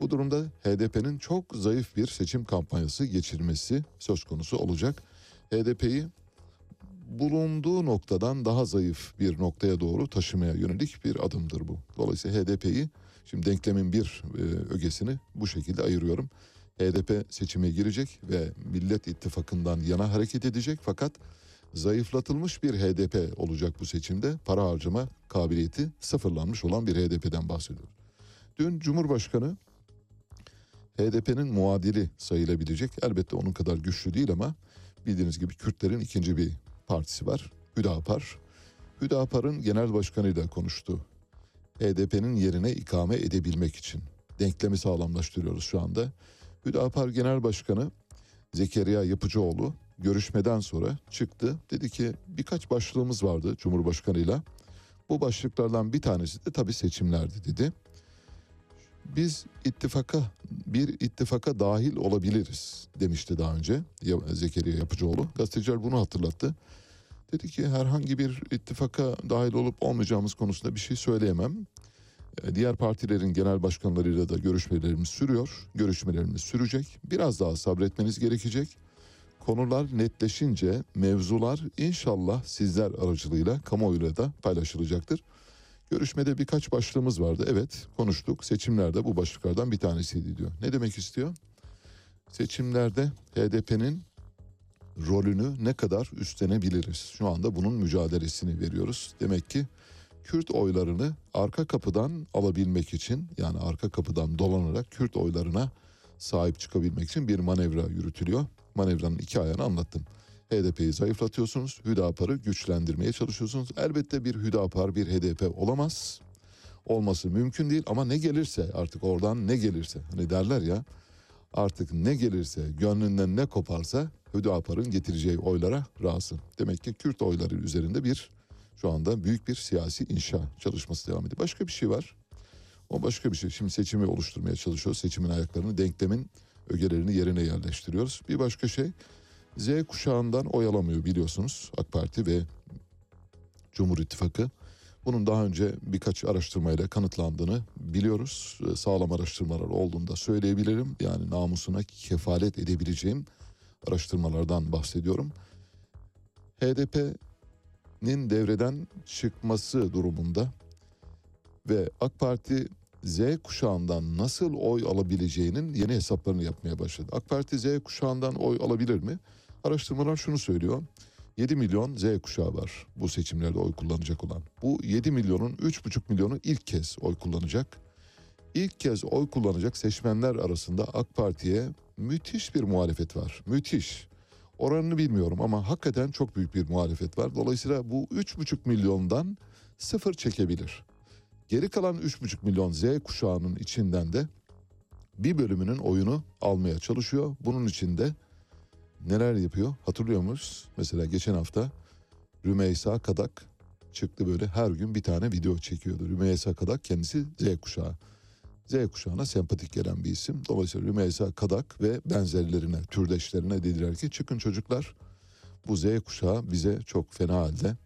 Bu durumda HDP'nin çok zayıf bir seçim kampanyası geçirmesi söz konusu olacak. HDP'yi bulunduğu noktadan daha zayıf bir noktaya doğru taşımaya yönelik bir adımdır bu. Dolayısıyla HDP'yi şimdi denklemin bir e, ögesini bu şekilde ayırıyorum. HDP seçime girecek ve Millet İttifakı'ndan yana hareket edecek fakat zayıflatılmış bir HDP olacak bu seçimde. Para harcama kabiliyeti sıfırlanmış olan bir HDP'den bahsediyoruz. Dün Cumhurbaşkanı HDP'nin muadili sayılabilecek. Elbette onun kadar güçlü değil ama bildiğiniz gibi Kürtlerin ikinci bir partisi var. Hüdapar. Hüdapar'ın genel başkanıyla konuştu. HDP'nin yerine ikame edebilmek için. Denklemi sağlamlaştırıyoruz şu anda. Hüdapar Genel Başkanı Zekeriya Yapıcıoğlu görüşmeden sonra çıktı. Dedi ki birkaç başlığımız vardı Cumhurbaşkanıyla. Bu başlıklardan bir tanesi de tabii seçimlerdi dedi. Biz ittifaka bir ittifaka dahil olabiliriz demişti daha önce Ya- Zekeriya Yapıcıoğlu. Gazeteciler bunu hatırlattı. Dedi ki herhangi bir ittifaka dahil olup olmayacağımız konusunda bir şey söyleyemem. E, Diğer partilerin genel başkanlarıyla da görüşmelerimiz sürüyor. Görüşmelerimiz sürecek. Biraz daha sabretmeniz gerekecek. Konular netleşince mevzular inşallah sizler aracılığıyla kamuoyuyla da paylaşılacaktır. Görüşmede birkaç başlığımız vardı. Evet konuştuk. Seçimlerde bu başlıklardan bir tanesiydi diyor. Ne demek istiyor? Seçimlerde HDP'nin rolünü ne kadar üstlenebiliriz? Şu anda bunun mücadelesini veriyoruz. Demek ki Kürt oylarını arka kapıdan alabilmek için yani arka kapıdan dolanarak Kürt oylarına sahip çıkabilmek için bir manevra yürütülüyor. Manevranın iki ayağını anlattım. HDP'yi zayıflatıyorsunuz, Hüdapar'ı güçlendirmeye çalışıyorsunuz. Elbette bir Hüdapar, bir HDP olamaz. Olması mümkün değil ama ne gelirse artık oradan ne gelirse hani derler ya artık ne gelirse gönlünden ne koparsa Hüdapar'ın getireceği oylara razı. Demek ki Kürt oyları üzerinde bir şu anda büyük bir siyasi inşa çalışması devam ediyor. Başka bir şey var. O başka bir şey. Şimdi seçimi oluşturmaya çalışıyoruz. Seçimin ayaklarını, denklemin ögelerini yerine yerleştiriyoruz. Bir başka şey Z kuşağından oy alamıyor biliyorsunuz AK Parti ve Cumhur İttifakı. Bunun daha önce birkaç araştırmayla kanıtlandığını biliyoruz. Ee, Sağlam araştırmalar olduğunu da söyleyebilirim. Yani namusuna kefalet edebileceğim araştırmalardan bahsediyorum. HDP'nin devreden çıkması durumunda ve AK Parti Z kuşağından nasıl oy alabileceğinin yeni hesaplarını yapmaya başladı. AK Parti Z kuşağından oy alabilir mi? Araştırmalar şunu söylüyor. 7 milyon Z kuşağı var bu seçimlerde oy kullanacak olan. Bu 7 milyonun 3,5 milyonu ilk kez oy kullanacak. İlk kez oy kullanacak seçmenler arasında AK Parti'ye müthiş bir muhalefet var. Müthiş. Oranını bilmiyorum ama hakikaten çok büyük bir muhalefet var. Dolayısıyla bu 3,5 milyondan sıfır çekebilir. Geri kalan 3,5 milyon Z kuşağının içinden de bir bölümünün oyunu almaya çalışıyor. Bunun içinde neler yapıyor hatırlıyor musunuz? Mesela geçen hafta Rümeysa Kadak çıktı böyle her gün bir tane video çekiyordu. Rümeysa Kadak kendisi Z kuşağı. Z kuşağına sempatik gelen bir isim. Dolayısıyla Rümeysa Kadak ve benzerlerine, türdeşlerine dediler ki çıkın çocuklar bu Z kuşağı bize çok fena halde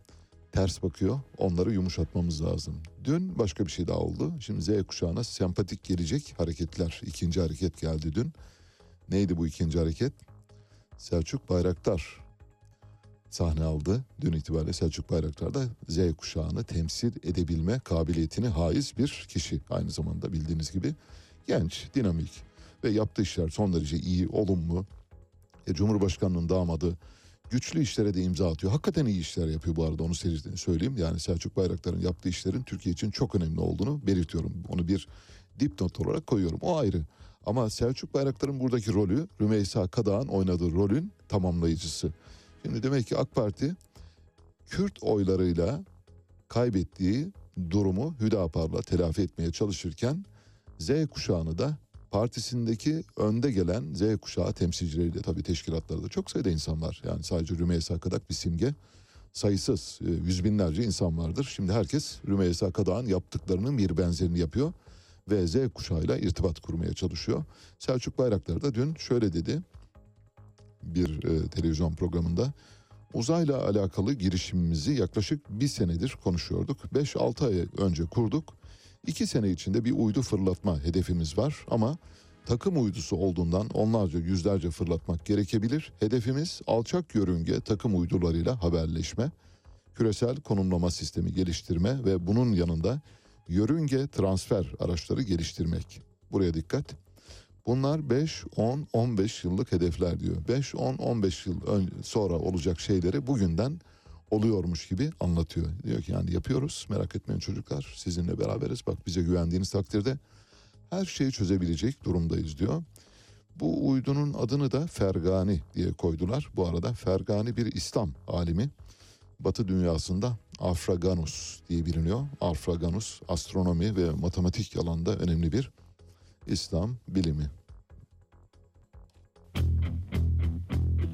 ters bakıyor. Onları yumuşatmamız lazım. Dün başka bir şey daha oldu. Şimdi Z kuşağına sempatik gelecek hareketler. ikinci hareket geldi dün. Neydi bu ikinci hareket? Selçuk Bayraktar sahne aldı. Dün itibariyle Selçuk Bayraktar da Z kuşağını temsil edebilme kabiliyetini haiz bir kişi. Aynı zamanda bildiğiniz gibi genç, dinamik ve yaptığı işler son derece iyi, olumlu. E, Cumhurbaşkanının damadı güçlü işlere de imza atıyor. Hakikaten iyi işler yapıyor bu arada onu söyleyeyim. Yani Selçuk Bayraktar'ın yaptığı işlerin Türkiye için çok önemli olduğunu belirtiyorum. Onu bir dipnot olarak koyuyorum. O ayrı. Ama Selçuk Bayraktar'ın buradaki rolü Rümeysa Kadağ'ın oynadığı rolün tamamlayıcısı. Şimdi demek ki AK Parti Kürt oylarıyla kaybettiği durumu Hüdapar'la telafi etmeye çalışırken Z kuşağını da partisindeki önde gelen Z kuşağı temsilcileriyle tabii teşkilatlarda çok sayıda insan var. Yani sadece Rümeysa Kadak bir simge sayısız e, yüz binlerce insan vardır. Şimdi herkes Rümeysa Kadak'ın yaptıklarının bir benzerini yapıyor ve Z kuşağıyla irtibat kurmaya çalışıyor. Selçuk Bayraktar da dün şöyle dedi bir e, televizyon programında. Uzayla alakalı girişimimizi yaklaşık bir senedir konuşuyorduk. 5-6 ay önce kurduk. 2 sene içinde bir uydu fırlatma hedefimiz var ama takım uydusu olduğundan onlarca yüzlerce fırlatmak gerekebilir. Hedefimiz alçak yörünge takım uydularıyla haberleşme, küresel konumlama sistemi geliştirme ve bunun yanında yörünge transfer araçları geliştirmek. Buraya dikkat. Bunlar 5, 10, 15 yıllık hedefler diyor. 5, 10, 15 yıl sonra olacak şeyleri bugünden oluyormuş gibi anlatıyor. Diyor ki yani yapıyoruz merak etmeyin çocuklar sizinle beraberiz. Bak bize güvendiğiniz takdirde her şeyi çözebilecek durumdayız diyor. Bu uydunun adını da Fergani diye koydular. Bu arada Fergani bir İslam alimi. Batı dünyasında Afraganus diye biliniyor. Afraganus astronomi ve matematik alanında önemli bir İslam bilimi.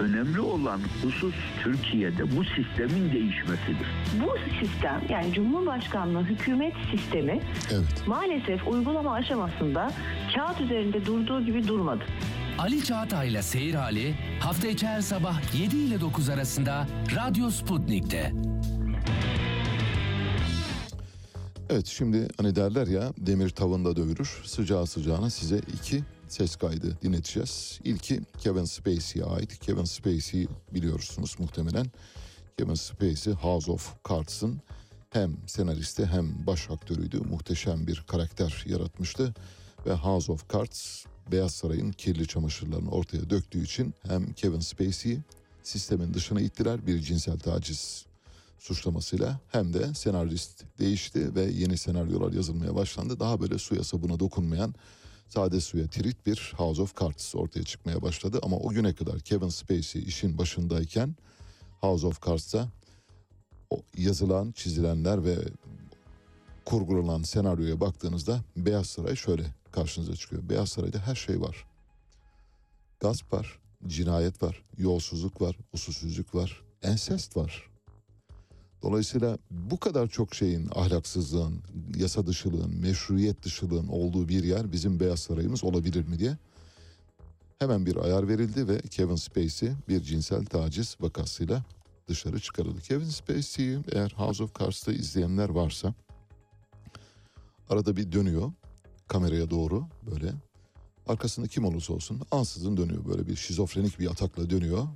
önemli olan husus Türkiye'de bu sistemin değişmesidir. Bu sistem yani Cumhurbaşkanlığı hükümet sistemi Evet. maalesef uygulama aşamasında kağıt üzerinde durduğu gibi durmadı. Ali Çağatay'la Seyir Hali hafta içi her sabah 7 ile 9 arasında Radyo Sputnik'te. Evet şimdi hani derler ya demir tavında dövülür. Sıcağı sıcağına size iki ses kaydı dinleteceğiz. İlki Kevin Spacey'e ait. Kevin Spacey biliyorsunuz muhtemelen. Kevin Spacey House of Cards'ın hem senaristi hem baş aktörüydü. Muhteşem bir karakter yaratmıştı. Ve House of Cards Beyaz Saray'ın kirli çamaşırlarını ortaya döktüğü için hem Kevin Spacey'i sistemin dışına ittiler bir cinsel taciz suçlamasıyla hem de senarist değişti ve yeni senaryolar yazılmaya başlandı. Daha böyle suya sabuna dokunmayan sade suya tirit bir House of Cards ortaya çıkmaya başladı. Ama o güne kadar Kevin Spacey işin başındayken House of Cards'ta yazılan, çizilenler ve kurgulanan senaryoya baktığınızda Beyaz Saray şöyle karşınıza çıkıyor. Beyaz Saray'da her şey var. Gasp var, cinayet var, yolsuzluk var, usulsüzlük var, ensest var. Dolayısıyla bu kadar çok şeyin ahlaksızlığın, yasa dışılığın, meşruiyet dışılığın olduğu bir yer bizim Beyaz Sarayımız olabilir mi diye hemen bir ayar verildi ve Kevin Spacey bir cinsel taciz vakasıyla dışarı çıkarıldı. Kevin Spacey'i eğer House of Cards'ta izleyenler varsa arada bir dönüyor kameraya doğru böyle arkasında kim olursa olsun ansızın dönüyor böyle bir şizofrenik bir atakla dönüyor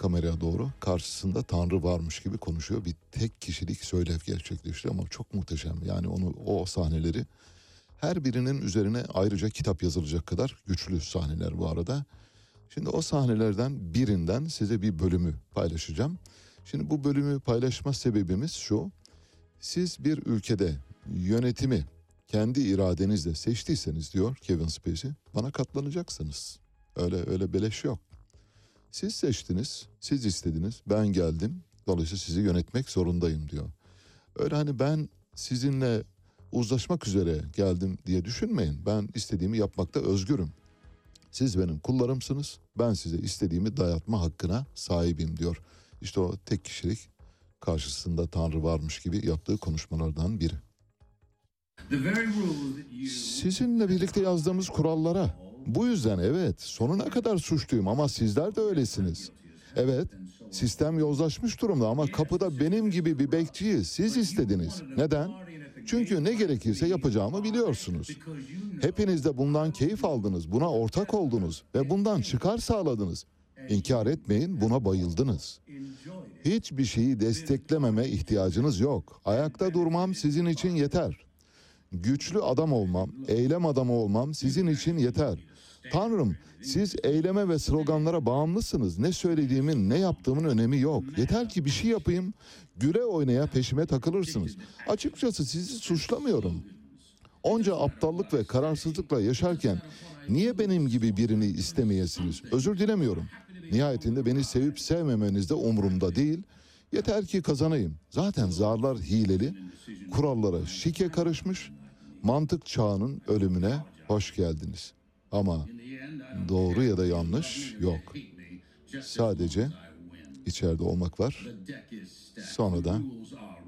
kameraya doğru karşısında Tanrı varmış gibi konuşuyor. Bir tek kişilik söylev gerçekleştiriyor ama çok muhteşem. Yani onu o sahneleri her birinin üzerine ayrıca kitap yazılacak kadar güçlü sahneler bu arada. Şimdi o sahnelerden birinden size bir bölümü paylaşacağım. Şimdi bu bölümü paylaşma sebebimiz şu. Siz bir ülkede yönetimi kendi iradenizle seçtiyseniz diyor Kevin Spacey bana katlanacaksınız. Öyle öyle beleş yok. Siz seçtiniz, siz istediniz, ben geldim. Dolayısıyla sizi yönetmek zorundayım diyor. Öyle hani ben sizinle uzlaşmak üzere geldim diye düşünmeyin. Ben istediğimi yapmakta özgürüm. Siz benim kullarımsınız. Ben size istediğimi dayatma hakkına sahibim diyor. İşte o tek kişilik karşısında Tanrı varmış gibi yaptığı konuşmalardan biri. Sizinle birlikte yazdığımız kurallara. Bu yüzden evet sonuna kadar suçluyum ama sizler de öylesiniz. Evet sistem yozlaşmış durumda ama kapıda benim gibi bir bekçiyi siz istediniz. Neden? Çünkü ne gerekirse yapacağımı biliyorsunuz. Hepiniz de bundan keyif aldınız, buna ortak oldunuz ve bundan çıkar sağladınız. İnkar etmeyin, buna bayıldınız. Hiçbir şeyi desteklememe ihtiyacınız yok. Ayakta durmam sizin için yeter. Güçlü adam olmam, eylem adamı olmam sizin için yeter. Tanrım, siz eyleme ve sloganlara bağımlısınız. Ne söylediğimin, ne yaptığımın önemi yok. Yeter ki bir şey yapayım, güle oynaya peşime takılırsınız. Açıkçası sizi suçlamıyorum. Onca aptallık ve kararsızlıkla yaşarken niye benim gibi birini istemeyesiniz? Özür dilemiyorum. Nihayetinde beni sevip sevmemeniz de umurumda değil. Yeter ki kazanayım. Zaten zarlar hileli, kurallara şike karışmış, mantık çağının ölümüne hoş geldiniz. Ama doğru ya da yanlış yok. Sadece içeride olmak var, sonra da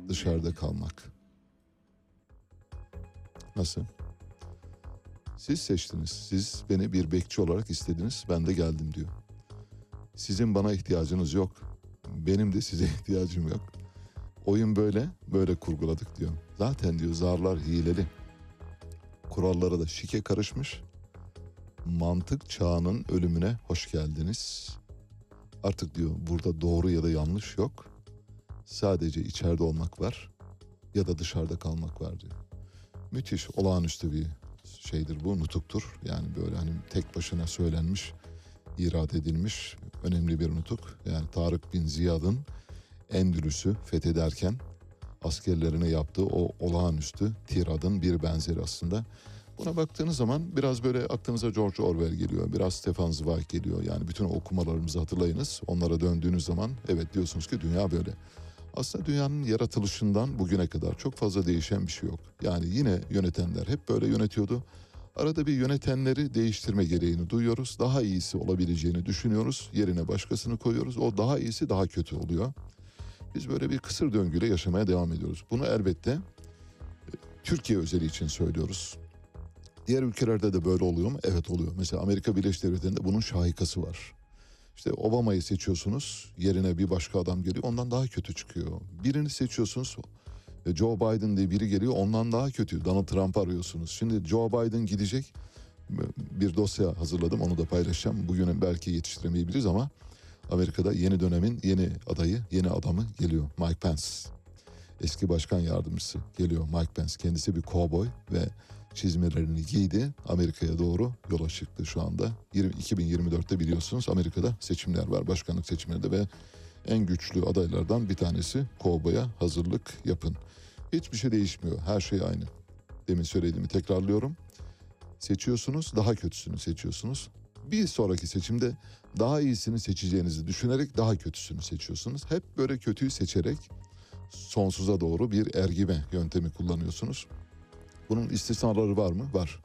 dışarıda kalmak. Nasıl? Siz seçtiniz. Siz beni bir bekçi olarak istediniz. Ben de geldim diyor. Sizin bana ihtiyacınız yok. Benim de size ihtiyacım yok. Oyun böyle, böyle kurguladık diyor. Zaten diyor zarlar hileli. Kurallara da şike karışmış. Mantık çağının ölümüne hoş geldiniz. Artık diyor burada doğru ya da yanlış yok. Sadece içeride olmak var ya da dışarıda kalmak var diyor. Müthiş, olağanüstü bir şeydir bu, nutuktur. Yani böyle hani tek başına söylenmiş, irade edilmiş önemli bir nutuk. Yani Tarık bin Ziyad'ın Endülüs'ü fethederken askerlerine yaptığı o olağanüstü tiradın bir benzeri aslında. Buna baktığınız zaman biraz böyle aklınıza George Orwell geliyor, biraz Stefan Zweig geliyor. Yani bütün okumalarımızı hatırlayınız. Onlara döndüğünüz zaman evet diyorsunuz ki dünya böyle. Aslında dünyanın yaratılışından bugüne kadar çok fazla değişen bir şey yok. Yani yine yönetenler hep böyle yönetiyordu. Arada bir yönetenleri değiştirme gereğini duyuyoruz. Daha iyisi olabileceğini düşünüyoruz. Yerine başkasını koyuyoruz. O daha iyisi daha kötü oluyor. Biz böyle bir kısır döngüyle yaşamaya devam ediyoruz. Bunu elbette e, Türkiye özeli için söylüyoruz. Diğer ülkelerde de böyle oluyor mu? Evet oluyor. Mesela Amerika Birleşik Devletleri'nde bunun şahikası var. İşte Obama'yı seçiyorsunuz, yerine bir başka adam geliyor, ondan daha kötü çıkıyor. Birini seçiyorsunuz, ve Joe Biden diye biri geliyor, ondan daha kötü. Donald Trump arıyorsunuz. Şimdi Joe Biden gidecek, bir dosya hazırladım, onu da paylaşacağım. Bugün belki yetiştiremeyebiliriz ama Amerika'da yeni dönemin yeni adayı, yeni adamı geliyor. Mike Pence. Eski başkan yardımcısı geliyor Mike Pence. Kendisi bir kovboy ve çizmelerini giydi. Amerika'ya doğru yola çıktı şu anda. 20, 2024'te biliyorsunuz Amerika'da seçimler var. Başkanlık seçimlerinde ve en güçlü adaylardan bir tanesi kovboya hazırlık yapın. Hiçbir şey değişmiyor. Her şey aynı. Demin söylediğimi tekrarlıyorum. Seçiyorsunuz, daha kötüsünü seçiyorsunuz. Bir sonraki seçimde daha iyisini seçeceğinizi düşünerek daha kötüsünü seçiyorsunuz. Hep böyle kötüyü seçerek sonsuza doğru bir ergime yöntemi kullanıyorsunuz. Bunun istisnaları var mı? Var.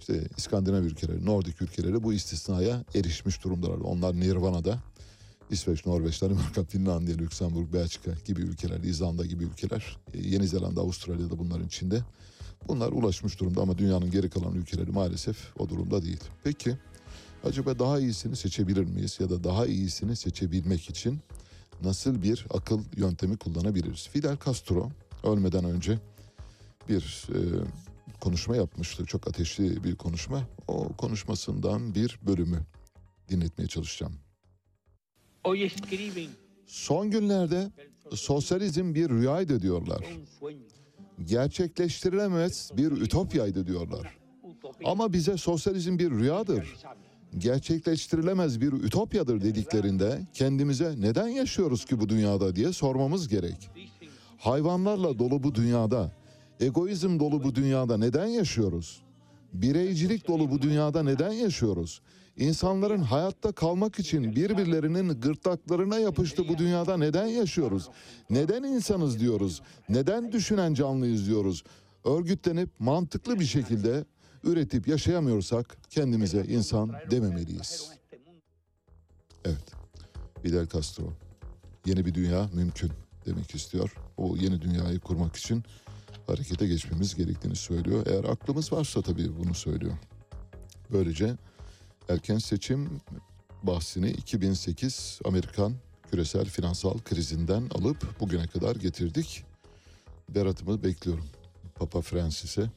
İşte İskandinav ülkeleri, Nordik ülkeleri bu istisnaya erişmiş durumdalar. Onlar Nirvana'da. İsveç, Norveç, Danimarka, Finlandiya, Lüksemburg, Belçika gibi ülkeler, İzlanda gibi ülkeler, e, Yeni Zelanda, Avustralya da bunların içinde. Bunlar ulaşmış durumda ama dünyanın geri kalan ülkeleri maalesef o durumda değil. Peki acaba daha iyisini seçebilir miyiz ya da daha iyisini seçebilmek için nasıl bir akıl yöntemi kullanabiliriz? Fidel Castro ölmeden önce bir e, konuşma yapmıştı. Çok ateşli bir konuşma. O konuşmasından bir bölümü dinletmeye çalışacağım. Son günlerde sosyalizm bir rüyaydı diyorlar. Gerçekleştirilemez bir ütopyaydı diyorlar. Ama bize sosyalizm bir rüyadır. Gerçekleştirilemez bir ütopyadır dediklerinde kendimize neden yaşıyoruz ki bu dünyada diye sormamız gerek. Hayvanlarla dolu bu dünyada, egoizm dolu bu dünyada neden yaşıyoruz? Bireycilik dolu bu dünyada neden yaşıyoruz? İnsanların hayatta kalmak için birbirlerinin gırtlaklarına yapıştı bu dünyada neden yaşıyoruz? Neden insanız diyoruz? Neden düşünen canlıyız diyoruz? Örgütlenip mantıklı bir şekilde üretip yaşayamıyorsak kendimize insan dememeliyiz. Evet. Fidel Castro. Yeni bir dünya mümkün demek istiyor. O yeni dünyayı kurmak için harekete geçmemiz gerektiğini söylüyor. Eğer aklımız varsa tabii bunu söylüyor. Böylece erken seçim bahsini 2008 Amerikan küresel finansal krizinden alıp bugüne kadar getirdik. Berat'ımı bekliyorum. Papa Francis'e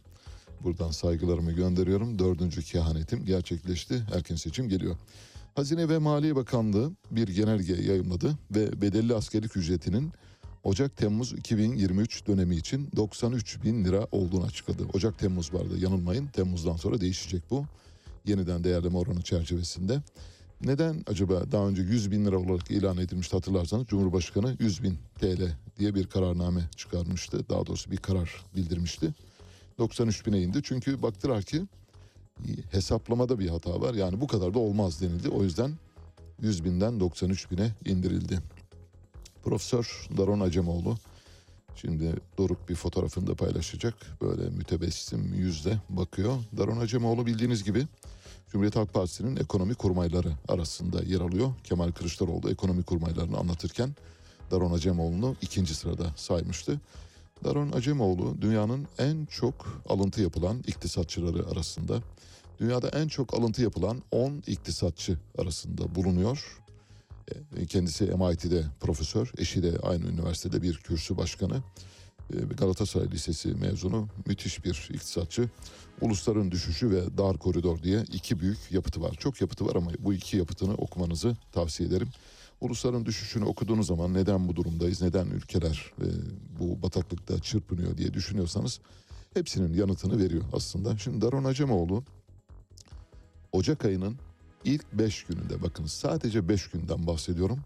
buradan saygılarımı gönderiyorum. Dördüncü kehanetim gerçekleşti. Erken seçim geliyor. Hazine ve Maliye Bakanlığı bir genelge yayımladı ve bedelli askerlik ücretinin Ocak-Temmuz 2023 dönemi için 93 bin lira olduğunu açıkladı. Ocak-Temmuz vardı yanılmayın. Temmuz'dan sonra değişecek bu. Yeniden değerleme oranı çerçevesinde. Neden acaba daha önce 100 bin lira olarak ilan edilmişti hatırlarsanız Cumhurbaşkanı 100 bin TL diye bir kararname çıkarmıştı. Daha doğrusu bir karar bildirmişti. 93 bine indi çünkü baktılar ki hesaplamada bir hata var. Yani bu kadar da olmaz denildi. O yüzden 100 binden 93 bine indirildi. Profesör Daron Acemoğlu şimdi Doruk bir fotoğrafını da paylaşacak. Böyle mütebessim yüzle bakıyor. Daron Acemoğlu bildiğiniz gibi Cumhuriyet Halk Partisi'nin ekonomi kurmayları arasında yer alıyor. Kemal Kılıçdaroğlu ekonomi kurmaylarını anlatırken Daron Acemoğlu'nu ikinci sırada saymıştı. Daron Acemoğlu dünyanın en çok alıntı yapılan iktisatçıları arasında. Dünyada en çok alıntı yapılan 10 iktisatçı arasında bulunuyor. E, kendisi MIT'de profesör, eşi de aynı üniversitede bir kürsü başkanı. E, Galatasaray Lisesi mezunu, müthiş bir iktisatçı. Ulusların Düşüşü ve Dar Koridor diye iki büyük yapıtı var. Çok yapıtı var ama bu iki yapıtını okumanızı tavsiye ederim. Ulusların düşüşünü okuduğunuz zaman neden bu durumdayız, neden ülkeler e, bu bataklıkta çırpınıyor diye düşünüyorsanız hepsinin yanıtını veriyor aslında. Şimdi Daron Acemoğlu Ocak ayının ilk 5 gününde bakın sadece 5 günden bahsediyorum.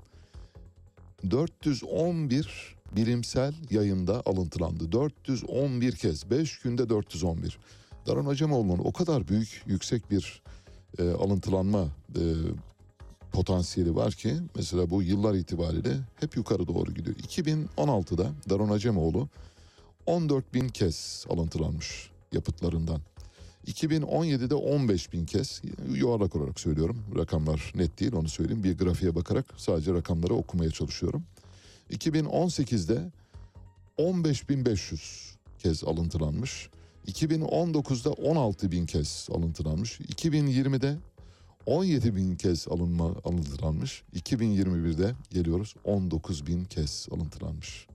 411 bilimsel yayında alıntılandı. 411 kez 5 günde 411. Daron Acemoğlu'nun o kadar büyük yüksek bir e, alıntılanma e, potansiyeli var ki mesela bu yıllar itibariyle hep yukarı doğru gidiyor. 2016'da Daron Acemoğlu 14 bin kez alıntılanmış yapıtlarından. 2017'de 15 bin kez yuvarlak olarak söylüyorum. Rakamlar net değil onu söyleyeyim. Bir grafiğe bakarak sadece rakamları okumaya çalışıyorum. 2018'de 15.500 kez alıntılanmış. 2019'da 16 bin kez alıntılanmış. 2020'de 17 bin kez alınma, alıntılanmış. 2021'de geliyoruz 19 bin kez alıntılanmış.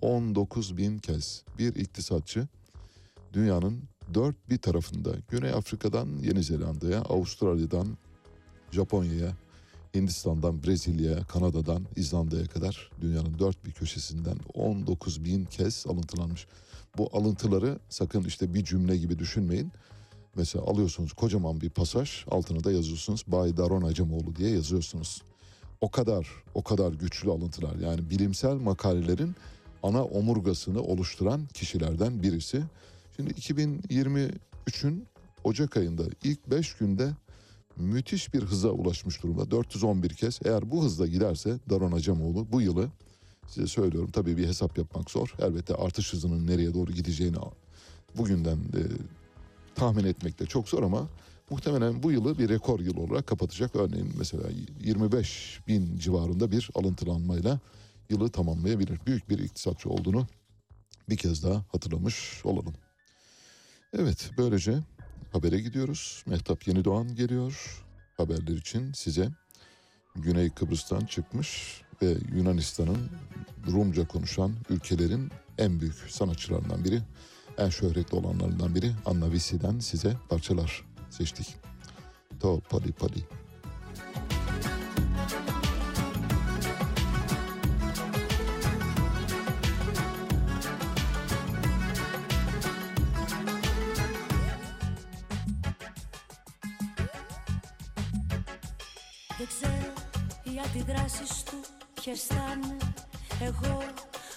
19 bin kez bir iktisatçı dünyanın dört bir tarafında Güney Afrika'dan Yeni Zelanda'ya, Avustralya'dan Japonya'ya, Hindistan'dan Brezilya'ya, Kanada'dan İzlanda'ya kadar dünyanın dört bir köşesinden 19 bin kez alıntılanmış. Bu alıntıları sakın işte bir cümle gibi düşünmeyin. Mesela alıyorsunuz kocaman bir pasaj altına da yazıyorsunuz Bay Daron Acemoğlu diye yazıyorsunuz. O kadar o kadar güçlü alıntılar yani bilimsel makalelerin ana omurgasını oluşturan kişilerden birisi. Şimdi 2023'ün Ocak ayında ilk 5 günde müthiş bir hıza ulaşmış durumda. 411 kez. Eğer bu hızla giderse Daron Acemoğlu bu yılı size söylüyorum tabii bir hesap yapmak zor. Elbette artış hızının nereye doğru gideceğini bugünden e, tahmin etmek de çok zor ama muhtemelen bu yılı bir rekor yıl olarak kapatacak. Örneğin mesela 25 bin civarında bir alıntılanmayla yılı tamamlayabilir. Büyük bir iktisatçı olduğunu bir kez daha hatırlamış olalım. Evet böylece habere gidiyoruz. Mehtap Yeni Doğan geliyor. Haberler için size Güney Kıbrıs'tan çıkmış ve Yunanistan'ın Rumca konuşan ülkelerin en büyük sanatçılarından biri, en şöhretli olanlarından biri Anna Visi'den size parçalar seçtik. To pali pali. Αντιδράσεις του ποιες θα είναι Εγώ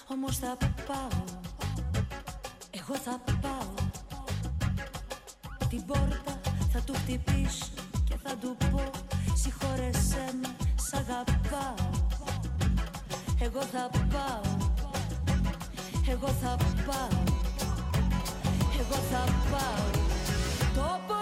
όμως θα πάω. Εγώ θα πάω. Την πόρτα θα του χτυπήσω Και θα του πω Συγχώρεσέ με, σ' αγαπάω Εγώ θα πάω. Εγώ θα πάω. Εγώ θα πάω. Το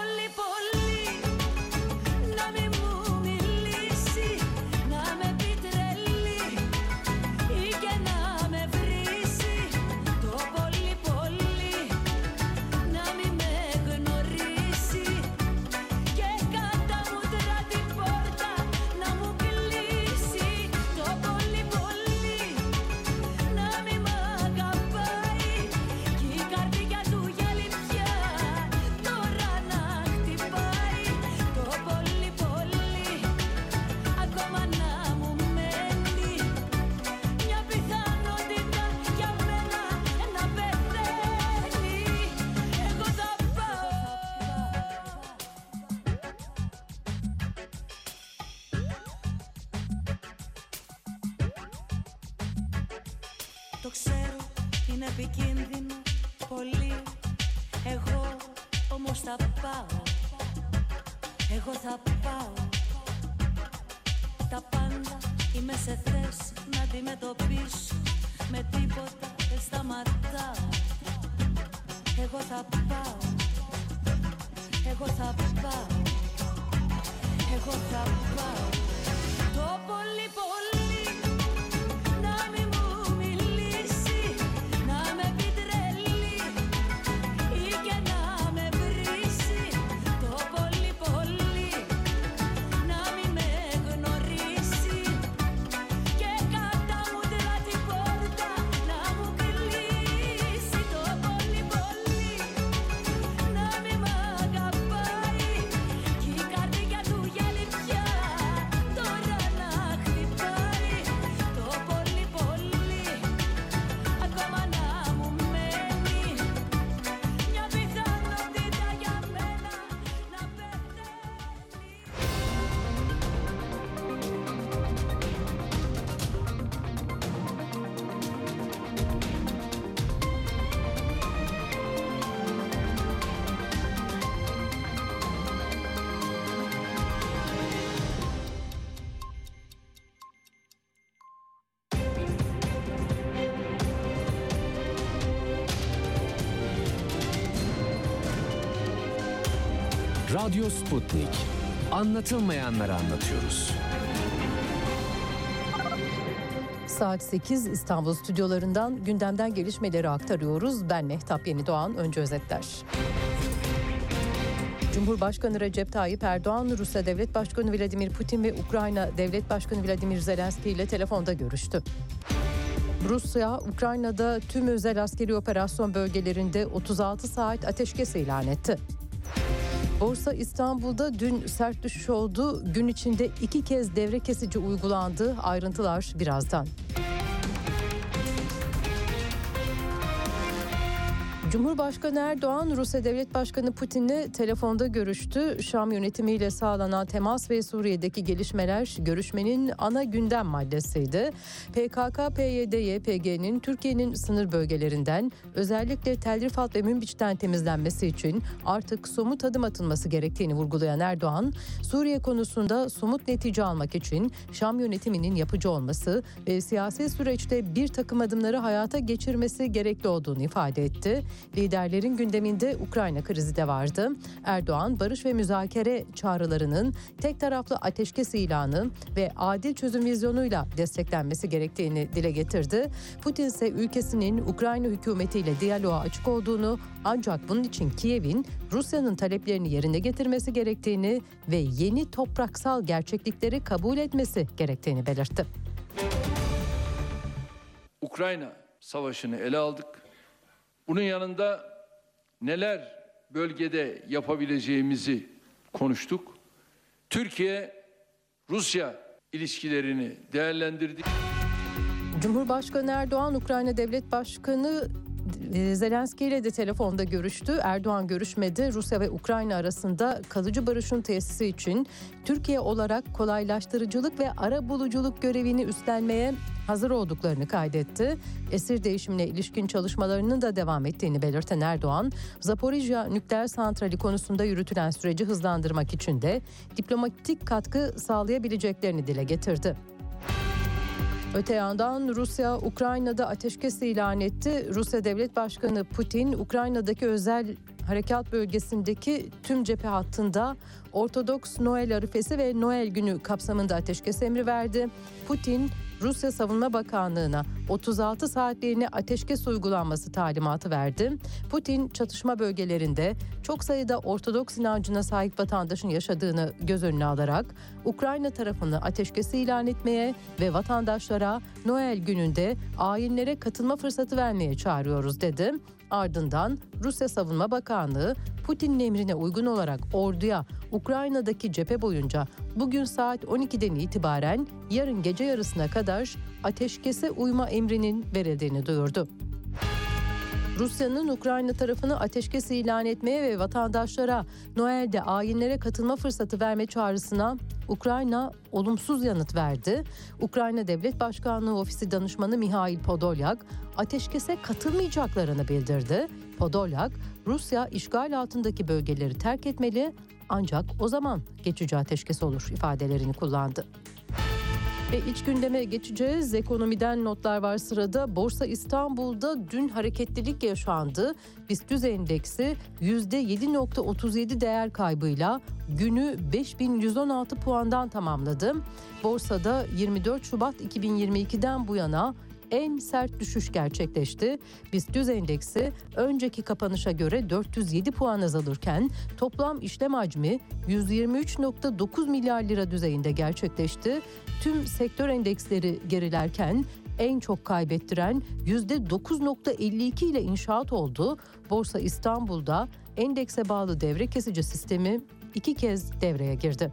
Radyo Sputnik. Anlatılmayanları anlatıyoruz. Saat 8 İstanbul stüdyolarından gündemden gelişmeleri aktarıyoruz. Ben Mehtap Yeni Doğan. Önce özetler. Cumhurbaşkanı Recep Tayyip Erdoğan, Rusya Devlet Başkanı Vladimir Putin ve Ukrayna Devlet Başkanı Vladimir Zelenski ile telefonda görüştü. Rusya, Ukrayna'da tüm özel askeri operasyon bölgelerinde 36 saat ateşkes ilan etti. Borsa İstanbul'da dün sert düşüş oldu. Gün içinde iki kez devre kesici uygulandı. Ayrıntılar birazdan. Cumhurbaşkanı Erdoğan, Rusya Devlet Başkanı Putin'le telefonda görüştü. Şam yönetimiyle sağlanan temas ve Suriye'deki gelişmeler görüşmenin ana gündem maddesiydi. PKK, PYD, YPG'nin Türkiye'nin sınır bölgelerinden özellikle Tel Rifat ve Münbiç'ten temizlenmesi için artık somut adım atılması gerektiğini vurgulayan Erdoğan, Suriye konusunda somut netice almak için Şam yönetiminin yapıcı olması ve siyasi süreçte bir takım adımları hayata geçirmesi gerekli olduğunu ifade etti. Liderlerin gündeminde Ukrayna krizi de vardı. Erdoğan barış ve müzakere çağrılarının tek taraflı ateşkes ilanı ve adil çözüm vizyonuyla desteklenmesi gerektiğini dile getirdi. Putin ise ülkesinin Ukrayna hükümetiyle diyaloğa açık olduğunu ancak bunun için Kiev'in Rusya'nın taleplerini yerine getirmesi gerektiğini ve yeni topraksal gerçeklikleri kabul etmesi gerektiğini belirtti. Ukrayna savaşını ele aldık. Bunun yanında neler bölgede yapabileceğimizi konuştuk. Türkiye Rusya ilişkilerini değerlendirdik. Cumhurbaşkanı Erdoğan, Ukrayna Devlet Başkanı Zelenski ile de telefonda görüştü. Erdoğan görüşmede Rusya ve Ukrayna arasında kalıcı barışın tesisi için Türkiye olarak kolaylaştırıcılık ve ara buluculuk görevini üstlenmeye hazır olduklarını kaydetti. Esir değişimine ilişkin çalışmalarının da devam ettiğini belirten Erdoğan, Zaporijya nükleer santrali konusunda yürütülen süreci hızlandırmak için de diplomatik katkı sağlayabileceklerini dile getirdi. Öte yandan Rusya Ukrayna'da ateşkes ilan etti. Rusya Devlet Başkanı Putin Ukrayna'daki özel harekat bölgesindeki tüm cephe hattında Ortodoks Noel arifesi ve Noel günü kapsamında ateşkes emri verdi. Putin Rusya Savunma Bakanlığı'na 36 saatliğine ateşkes uygulanması talimatı verdi. Putin çatışma bölgelerinde çok sayıda Ortodoks inancına sahip vatandaşın yaşadığını göz önüne alarak Ukrayna tarafını ateşkesi ilan etmeye ve vatandaşlara Noel gününde ayinlere katılma fırsatı vermeye çağırıyoruz dedi. Ardından Rusya Savunma Bakanlığı Putin'in emrine uygun olarak orduya Ukrayna'daki cephe boyunca bugün saat 12'den itibaren yarın gece yarısına kadar ateşkese uyma emrinin verildiğini duyurdu. Rusya'nın Ukrayna tarafını ateşkes ilan etmeye ve vatandaşlara Noel'de ayinlere katılma fırsatı verme çağrısına Ukrayna olumsuz yanıt verdi. Ukrayna Devlet Başkanlığı Ofisi Danışmanı Mihail Podolyak ateşkese katılmayacaklarını bildirdi. Podolyak, Rusya işgal altındaki bölgeleri terk etmeli ancak o zaman geçici ateşkes olur ifadelerini kullandı. Ve iç gündeme geçeceğiz. Ekonomiden notlar var sırada. Borsa İstanbul'da dün hareketlilik yaşandı. BIST endeksi %7.37 değer kaybıyla günü 5116 puandan tamamladı. Borsada 24 Şubat 2022'den bu yana en sert düşüş gerçekleşti. BIST endeksi önceki kapanışa göre 407 puan azalırken toplam işlem hacmi 123.9 milyar lira düzeyinde gerçekleşti. Tüm sektör endeksleri gerilerken en çok kaybettiren %9.52 ile inşaat oldu. Borsa İstanbul'da endekse bağlı devre kesici sistemi iki kez devreye girdi.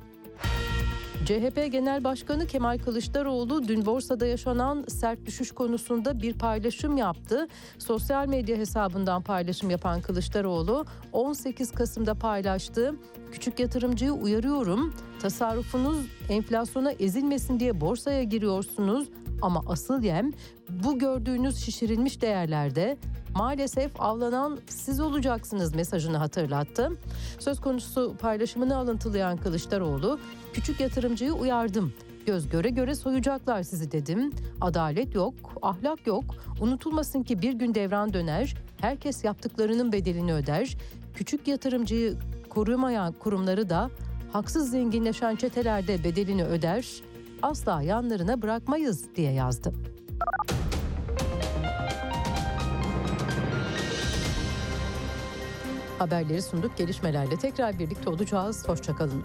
CHP Genel Başkanı Kemal Kılıçdaroğlu dün borsada yaşanan sert düşüş konusunda bir paylaşım yaptı. Sosyal medya hesabından paylaşım yapan Kılıçdaroğlu 18 Kasım'da paylaştı. Küçük yatırımcıyı uyarıyorum. Tasarrufunuz enflasyona ezilmesin diye borsaya giriyorsunuz ama asıl yem bu gördüğünüz şişirilmiş değerlerde maalesef avlanan siz olacaksınız mesajını hatırlattı. Söz konusu paylaşımını alıntılayan Kılıçdaroğlu, küçük yatırımcıyı uyardım. Göz göre göre soyacaklar sizi dedim. Adalet yok, ahlak yok. Unutulmasın ki bir gün devran döner. Herkes yaptıklarının bedelini öder. Küçük yatırımcıyı korumayan kurumları da haksız zenginleşen çetelerde bedelini öder. Asla yanlarına bırakmayız diye yazdı. Haberleri sunduk. Gelişmelerle tekrar birlikte olacağız. Hoşçakalın.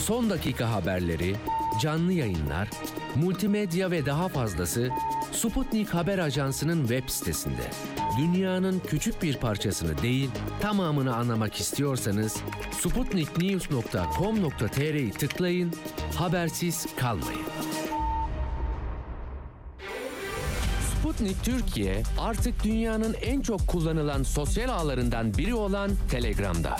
Son dakika haberleri, canlı yayınlar, multimedya ve daha fazlası Sputnik Haber Ajansı'nın web sitesinde. Dünyanın küçük bir parçasını değil, tamamını anlamak istiyorsanız sputniknews.com.tr'yi tıklayın, habersiz kalmayın. Sputnik Türkiye artık dünyanın en çok kullanılan sosyal ağlarından biri olan Telegram'da.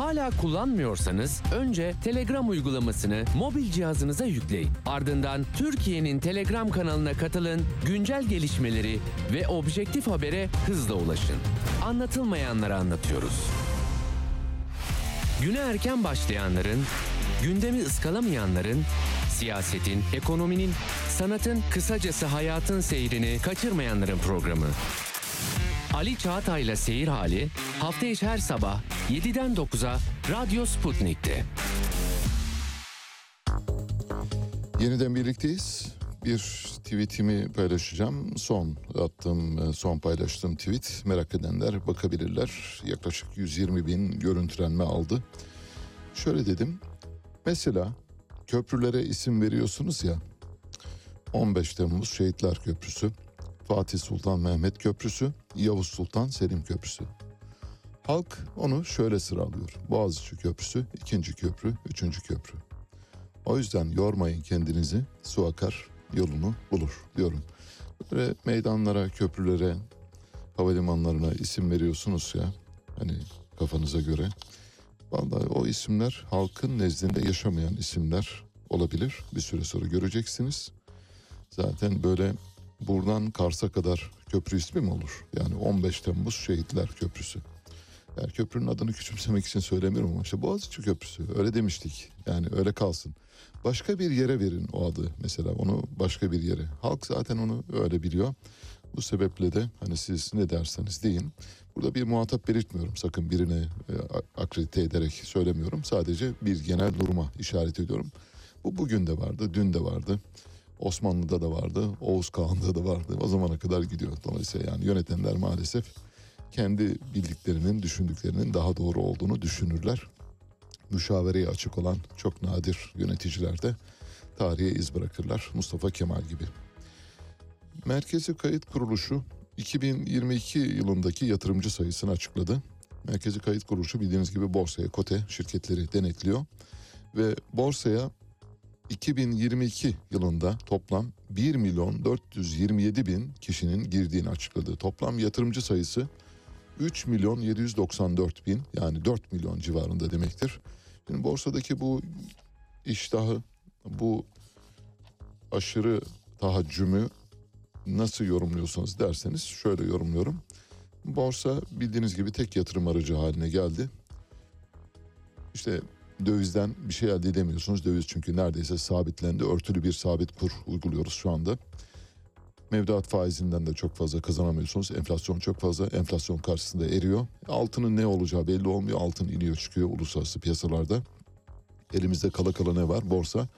Hala kullanmıyorsanız önce Telegram uygulamasını mobil cihazınıza yükleyin. Ardından Türkiye'nin Telegram kanalına katılın, güncel gelişmeleri ve objektif habere hızla ulaşın. Anlatılmayanları anlatıyoruz. Güne erken başlayanların, gündemi ıskalamayanların, siyasetin, ekonominin, sanatın, kısacası hayatın seyrini kaçırmayanların programı. Ali Çağatay'la Seyir Hali hafta içi her sabah 7'den 9'a Radyo Sputnik'te. Yeniden birlikteyiz. Bir tweetimi paylaşacağım. Son attığım, son paylaştığım tweet merak edenler bakabilirler. Yaklaşık 120 bin görüntülenme aldı. Şöyle dedim. Mesela köprülere isim veriyorsunuz ya. 15 Temmuz Şehitler Köprüsü, Fatih Sultan Mehmet Köprüsü, Yavuz Sultan Selim Köprüsü. Halk onu şöyle sıralıyor. Boğaziçi Köprüsü, ikinci köprü, üçüncü köprü. O yüzden yormayın kendinizi, su akar, yolunu bulur diyorum. Böyle meydanlara, köprülere, havalimanlarına isim veriyorsunuz ya, hani kafanıza göre. Vallahi o isimler halkın nezdinde yaşamayan isimler olabilir. Bir süre sonra göreceksiniz. Zaten böyle buradan Kars'a kadar köprü ismi mi olur? Yani 15 Temmuz Şehitler Köprüsü. Yani köprünün adını küçümsemek için söylemiyorum ama işte Boğaziçi Köprüsü öyle demiştik. Yani öyle kalsın. Başka bir yere verin o adı mesela onu başka bir yere. Halk zaten onu öyle biliyor. Bu sebeple de hani siz ne derseniz deyin. Burada bir muhatap belirtmiyorum sakın birine e, akredite ederek söylemiyorum. Sadece bir genel duruma işaret ediyorum. Bu bugün de vardı, dün de vardı. Osmanlı'da da vardı, Oğuz Kağan'da da vardı. O zamana kadar gidiyor. Dolayısıyla yani yönetenler maalesef kendi bildiklerinin, düşündüklerinin daha doğru olduğunu düşünürler. Müşavereye açık olan çok nadir yöneticiler de tarihe iz bırakırlar. Mustafa Kemal gibi. Merkezi Kayıt Kuruluşu 2022 yılındaki yatırımcı sayısını açıkladı. Merkezi Kayıt Kuruluşu bildiğiniz gibi borsaya kote şirketleri denetliyor ve borsaya 2022 yılında toplam 1 milyon 427 bin kişinin girdiğini açıkladı. Toplam yatırımcı sayısı 3 milyon 794 bin yani 4 milyon civarında demektir. Şimdi borsadaki bu iştahı, bu aşırı tahaccümü nasıl yorumluyorsunuz derseniz şöyle yorumluyorum. Borsa bildiğiniz gibi tek yatırım aracı haline geldi. İşte dövizden bir şey elde edemiyorsunuz. Döviz çünkü neredeyse sabitlendi. Örtülü bir sabit kur uyguluyoruz şu anda. Mevduat faizinden de çok fazla kazanamıyorsunuz. Enflasyon çok fazla. Enflasyon karşısında eriyor. Altının ne olacağı belli olmuyor. Altın iniyor çıkıyor uluslararası piyasalarda. Elimizde kala kala ne var? Borsa.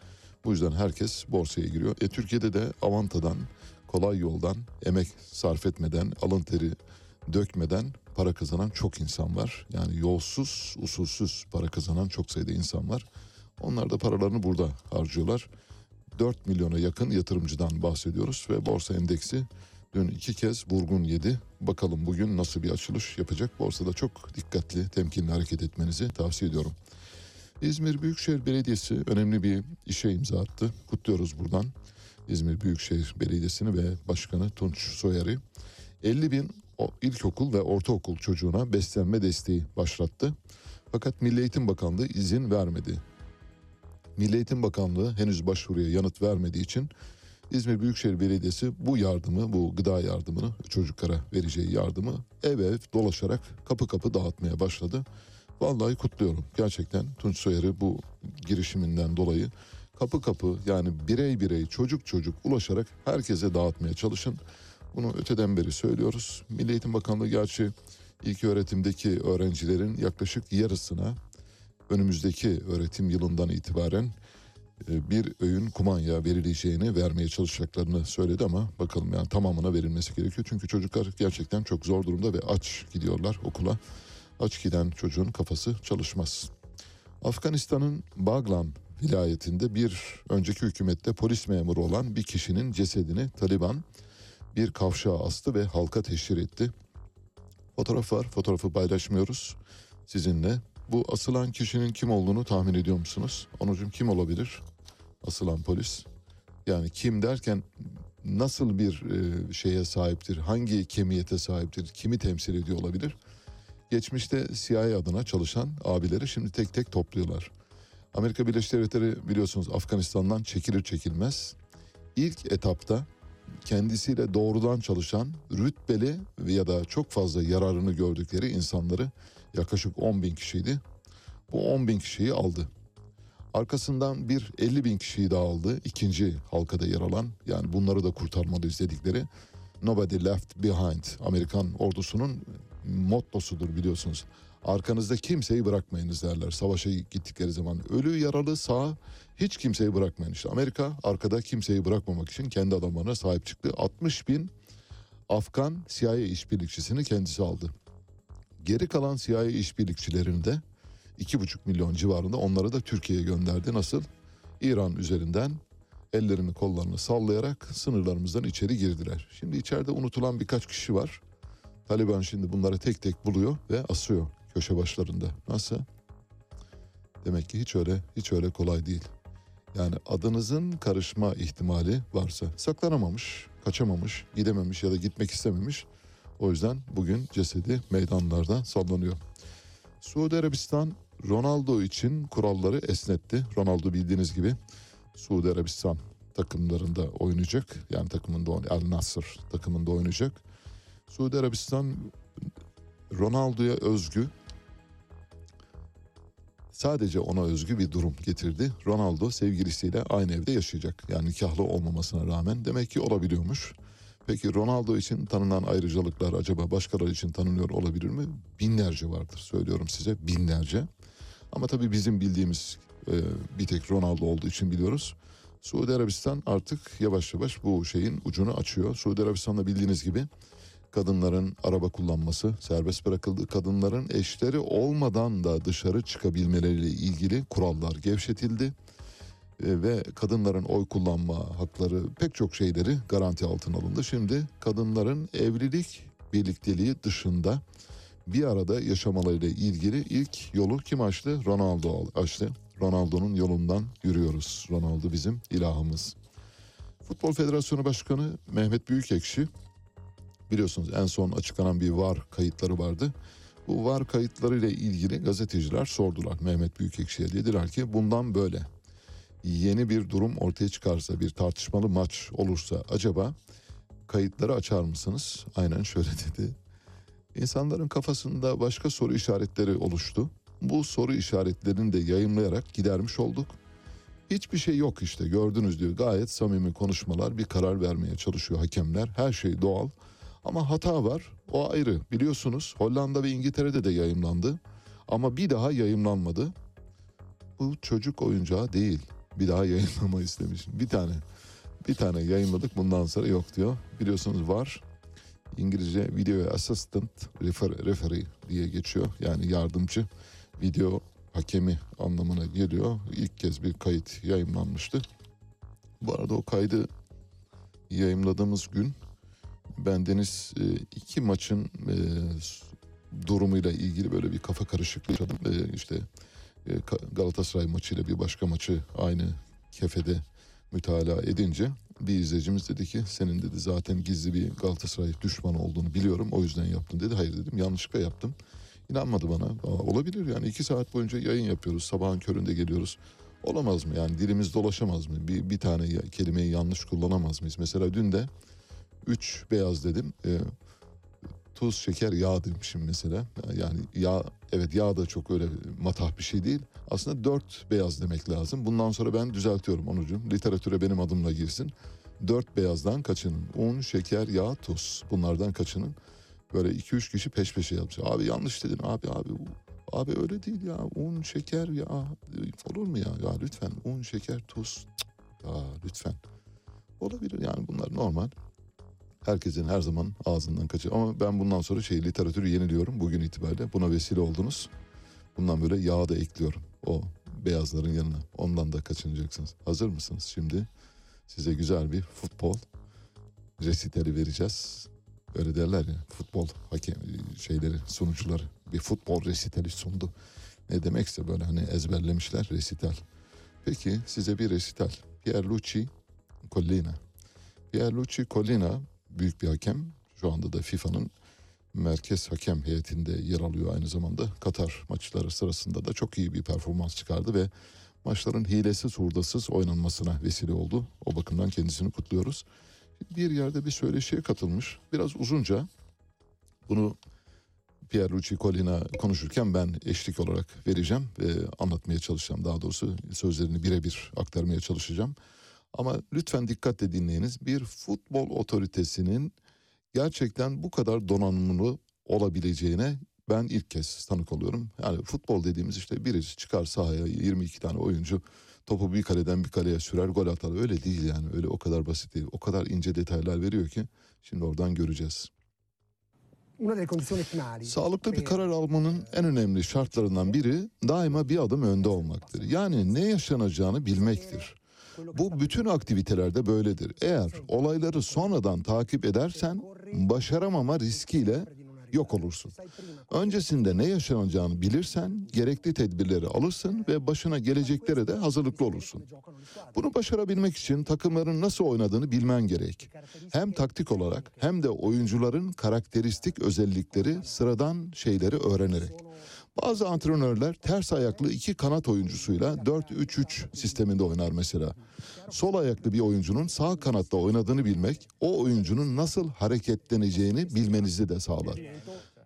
Bu yüzden herkes borsaya giriyor. E Türkiye'de de avantadan, kolay yoldan, emek sarf etmeden, alın teri dökmeden para kazanan çok insan var. Yani yolsuz, usulsüz para kazanan çok sayıda insan var. Onlar da paralarını burada harcıyorlar. 4 milyona yakın yatırımcıdan bahsediyoruz ve borsa endeksi dün iki kez vurgun yedi. Bakalım bugün nasıl bir açılış yapacak. Borsada çok dikkatli, temkinli hareket etmenizi tavsiye ediyorum. İzmir Büyükşehir Belediyesi önemli bir işe imza attı. Kutluyoruz buradan İzmir Büyükşehir Belediyesi'ni ve Başkanı Tunç Soyer'i. 50 bin ilkokul ve ortaokul çocuğuna beslenme desteği başlattı. Fakat Milli Eğitim Bakanlığı izin vermedi. Milli Eğitim Bakanlığı henüz başvuruya yanıt vermediği için İzmir Büyükşehir Belediyesi bu yardımı, bu gıda yardımını, çocuklara vereceği yardımı ev ev dolaşarak kapı kapı dağıtmaya başladı. Vallahi kutluyorum. Gerçekten Tunç Soyer'i bu girişiminden dolayı kapı kapı yani birey birey çocuk çocuk ulaşarak herkese dağıtmaya çalışın. Bunu öteden beri söylüyoruz. Milli Eğitim Bakanlığı gerçi ilk öğretimdeki öğrencilerin yaklaşık yarısına önümüzdeki öğretim yılından itibaren e, bir öğün kumanya verileceğini vermeye çalışacaklarını söyledi ama bakalım yani tamamına verilmesi gerekiyor. Çünkü çocuklar gerçekten çok zor durumda ve aç gidiyorlar okula. Aç giden çocuğun kafası çalışmaz. Afganistan'ın Baglan vilayetinde bir önceki hükümette polis memuru olan bir kişinin cesedini Taliban bir kavşağa astı ve halka teşhir etti. Fotoğraf var, fotoğrafı paylaşmıyoruz sizinle. Bu asılan kişinin kim olduğunu tahmin ediyor musunuz? Onucum kim olabilir? Asılan polis. Yani kim derken nasıl bir e, şeye sahiptir, hangi kemiyete sahiptir, kimi temsil ediyor olabilir? Geçmişte CIA adına çalışan abileri şimdi tek tek topluyorlar. Amerika Birleşik Devletleri biliyorsunuz Afganistan'dan çekilir çekilmez. İlk etapta kendisiyle doğrudan çalışan rütbeli ya da çok fazla yararını gördükleri insanları yaklaşık 10 bin kişiydi. Bu 10 bin kişiyi aldı. Arkasından bir 50 bin kişiyi daha aldı. İkinci halkada yer alan yani bunları da kurtarmalıyız dedikleri Nobody Left Behind Amerikan ordusunun mottosudur biliyorsunuz. Arkanızda kimseyi bırakmayınız derler savaşa gittikleri zaman. Ölü yaralı sağ hiç kimseyi bırakmayın. İşte Amerika arkada kimseyi bırakmamak için kendi adamlarına sahip çıktı. 60 bin Afgan CIA işbirlikçisini kendisi aldı. Geri kalan CIA işbirlikçilerini de 2,5 milyon civarında onları da Türkiye'ye gönderdi. Nasıl? İran üzerinden ellerini kollarını sallayarak sınırlarımızdan içeri girdiler. Şimdi içeride unutulan birkaç kişi var. Taliban şimdi bunları tek tek buluyor ve asıyor köşe başlarında. Nasıl? Demek ki hiç öyle hiç öyle kolay değil. Yani adınızın karışma ihtimali varsa saklanamamış, kaçamamış, gidememiş ya da gitmek istememiş. O yüzden bugün cesedi meydanlarda sallanıyor. Suudi Arabistan Ronaldo için kuralları esnetti. Ronaldo bildiğiniz gibi Suudi Arabistan takımlarında oynayacak. Yani takımında El Nasr takımında oynayacak. Suudi Arabistan Ronaldo'ya özgü sadece ona özgü bir durum getirdi. Ronaldo sevgilisiyle aynı evde yaşayacak. Yani nikahlı olmamasına rağmen demek ki olabiliyormuş. Peki Ronaldo için tanınan ayrıcalıklar acaba başkaları için tanınıyor olabilir mi? Binlerce vardır söylüyorum size binlerce. Ama tabii bizim bildiğimiz e, bir tek Ronaldo olduğu için biliyoruz. Suudi Arabistan artık yavaş yavaş bu şeyin ucunu açıyor. Suudi Arabistan'da bildiğiniz gibi kadınların araba kullanması serbest bırakıldı. Kadınların eşleri olmadan da dışarı çıkabilmeleriyle ilgili kurallar gevşetildi. E, ve kadınların oy kullanma hakları pek çok şeyleri garanti altına alındı. Şimdi kadınların evlilik birlikteliği dışında bir arada yaşamalarıyla ilgili ilk yolu kim açtı? Ronaldo açtı. Ronaldo'nun yolundan yürüyoruz. Ronaldo bizim ilahımız. Futbol Federasyonu Başkanı Mehmet Büyükekşi biliyorsunuz en son açıklanan bir VAR kayıtları vardı. Bu VAR kayıtlarıyla ilgili gazeteciler sordular Mehmet Büyükekşi'ye. Dediler ki bundan böyle yeni bir durum ortaya çıkarsa bir tartışmalı maç olursa acaba kayıtları açar mısınız? Aynen şöyle dedi. İnsanların kafasında başka soru işaretleri oluştu. Bu soru işaretlerini de yayınlayarak gidermiş olduk. Hiçbir şey yok işte gördünüz diyor. Gayet samimi konuşmalar bir karar vermeye çalışıyor hakemler. Her şey doğal ama hata var o ayrı. Biliyorsunuz Hollanda ve İngiltere'de de yayınlandı. Ama bir daha yayınlanmadı. Bu çocuk oyuncağı değil. Bir daha yayınlama istemişim. Bir tane. Bir tane yayınladık bundan sonra yok diyor. Biliyorsunuz var. İngilizce Video Assistant refer, Referee diye geçiyor. Yani yardımcı video hakemi anlamına geliyor. İlk kez bir kayıt yayınlanmıştı. Bu arada o kaydı yayınladığımız gün ben Deniz e, iki maçın e, durumuyla ilgili böyle bir kafa karışıklığı yaşadım. E, işte e, Galatasaray maçıyla bir başka maçı aynı kefede mütalaa edince bir izleyicimiz dedi ki senin dedi zaten gizli bir Galatasaray düşmanı olduğunu biliyorum o yüzden yaptın dedi. Hayır dedim yanlışlıkla yaptım. İnanmadı bana. Aa, olabilir yani iki saat boyunca yayın yapıyoruz. Sabahın köründe geliyoruz. Olamaz mı yani dilimiz dolaşamaz mı? Bir, bir tane kelimeyi yanlış kullanamaz mıyız? Mesela dün de üç beyaz dedim. E, tuz, şeker, yağ demişim mesela. Yani yağ, evet yağ da çok öyle matah bir şey değil. Aslında dört beyaz demek lazım. Bundan sonra ben düzeltiyorum Onurcuğum. Literatüre benim adımla girsin. Dört beyazdan kaçının. Un, şeker, yağ, tuz. Bunlardan kaçının. Böyle iki üç kişi peş peşe yapmış. Abi yanlış dedin abi abi. Abi öyle değil ya. Un, şeker, yağ. Olur mu ya? Ya lütfen un, şeker, tuz. Ya lütfen. Olabilir yani bunlar normal. Herkesin her zaman ağzından kaçıyor. Ama ben bundan sonra şey literatürü yeniliyorum bugün itibariyle. Buna vesile oldunuz. Bundan böyle yağ da ekliyorum o beyazların yanına. Ondan da kaçınacaksınız. Hazır mısınız? Şimdi size güzel bir futbol resitali vereceğiz. Öyle derler ya futbol hakem şeyleri sunucuları bir futbol resitali sundu. Ne demekse böyle hani ezberlemişler resital. Peki size bir resital. Pierluigi Collina. Pierluigi Collina büyük bir hakem. Şu anda da FIFA'nın merkez hakem heyetinde yer alıyor aynı zamanda. Katar maçları sırasında da çok iyi bir performans çıkardı ve maçların hilesiz hurdasız oynanmasına vesile oldu. O bakımdan kendisini kutluyoruz. Bir yerde bir söyleşiye katılmış. Biraz uzunca. Bunu Pierluigi Collina konuşurken ben eşlik olarak vereceğim ve anlatmaya çalışacağım. Daha doğrusu sözlerini birebir aktarmaya çalışacağım. Ama lütfen dikkatle dinleyiniz. Bir futbol otoritesinin gerçekten bu kadar donanımlı olabileceğine ben ilk kez tanık oluyorum. Yani futbol dediğimiz işte birisi çıkar sahaya 22 tane oyuncu topu bir kaleden bir kaleye sürer gol atar. Öyle değil yani öyle o kadar basit değil. O kadar ince detaylar veriyor ki şimdi oradan göreceğiz. Sağlıklı bir karar almanın en önemli şartlarından biri daima bir adım önde olmaktır. Yani ne yaşanacağını bilmektir. Bu bütün aktivitelerde böyledir. Eğer olayları sonradan takip edersen başaramama riskiyle yok olursun. Öncesinde ne yaşanacağını bilirsen gerekli tedbirleri alırsın ve başına geleceklere de hazırlıklı olursun. Bunu başarabilmek için takımların nasıl oynadığını bilmen gerek. Hem taktik olarak hem de oyuncuların karakteristik özellikleri sıradan şeyleri öğrenerek. Bazı antrenörler ters ayaklı iki kanat oyuncusuyla 4-3-3 sisteminde oynar mesela. Sol ayaklı bir oyuncunun sağ kanatta oynadığını bilmek, o oyuncunun nasıl hareketleneceğini bilmenizi de sağlar.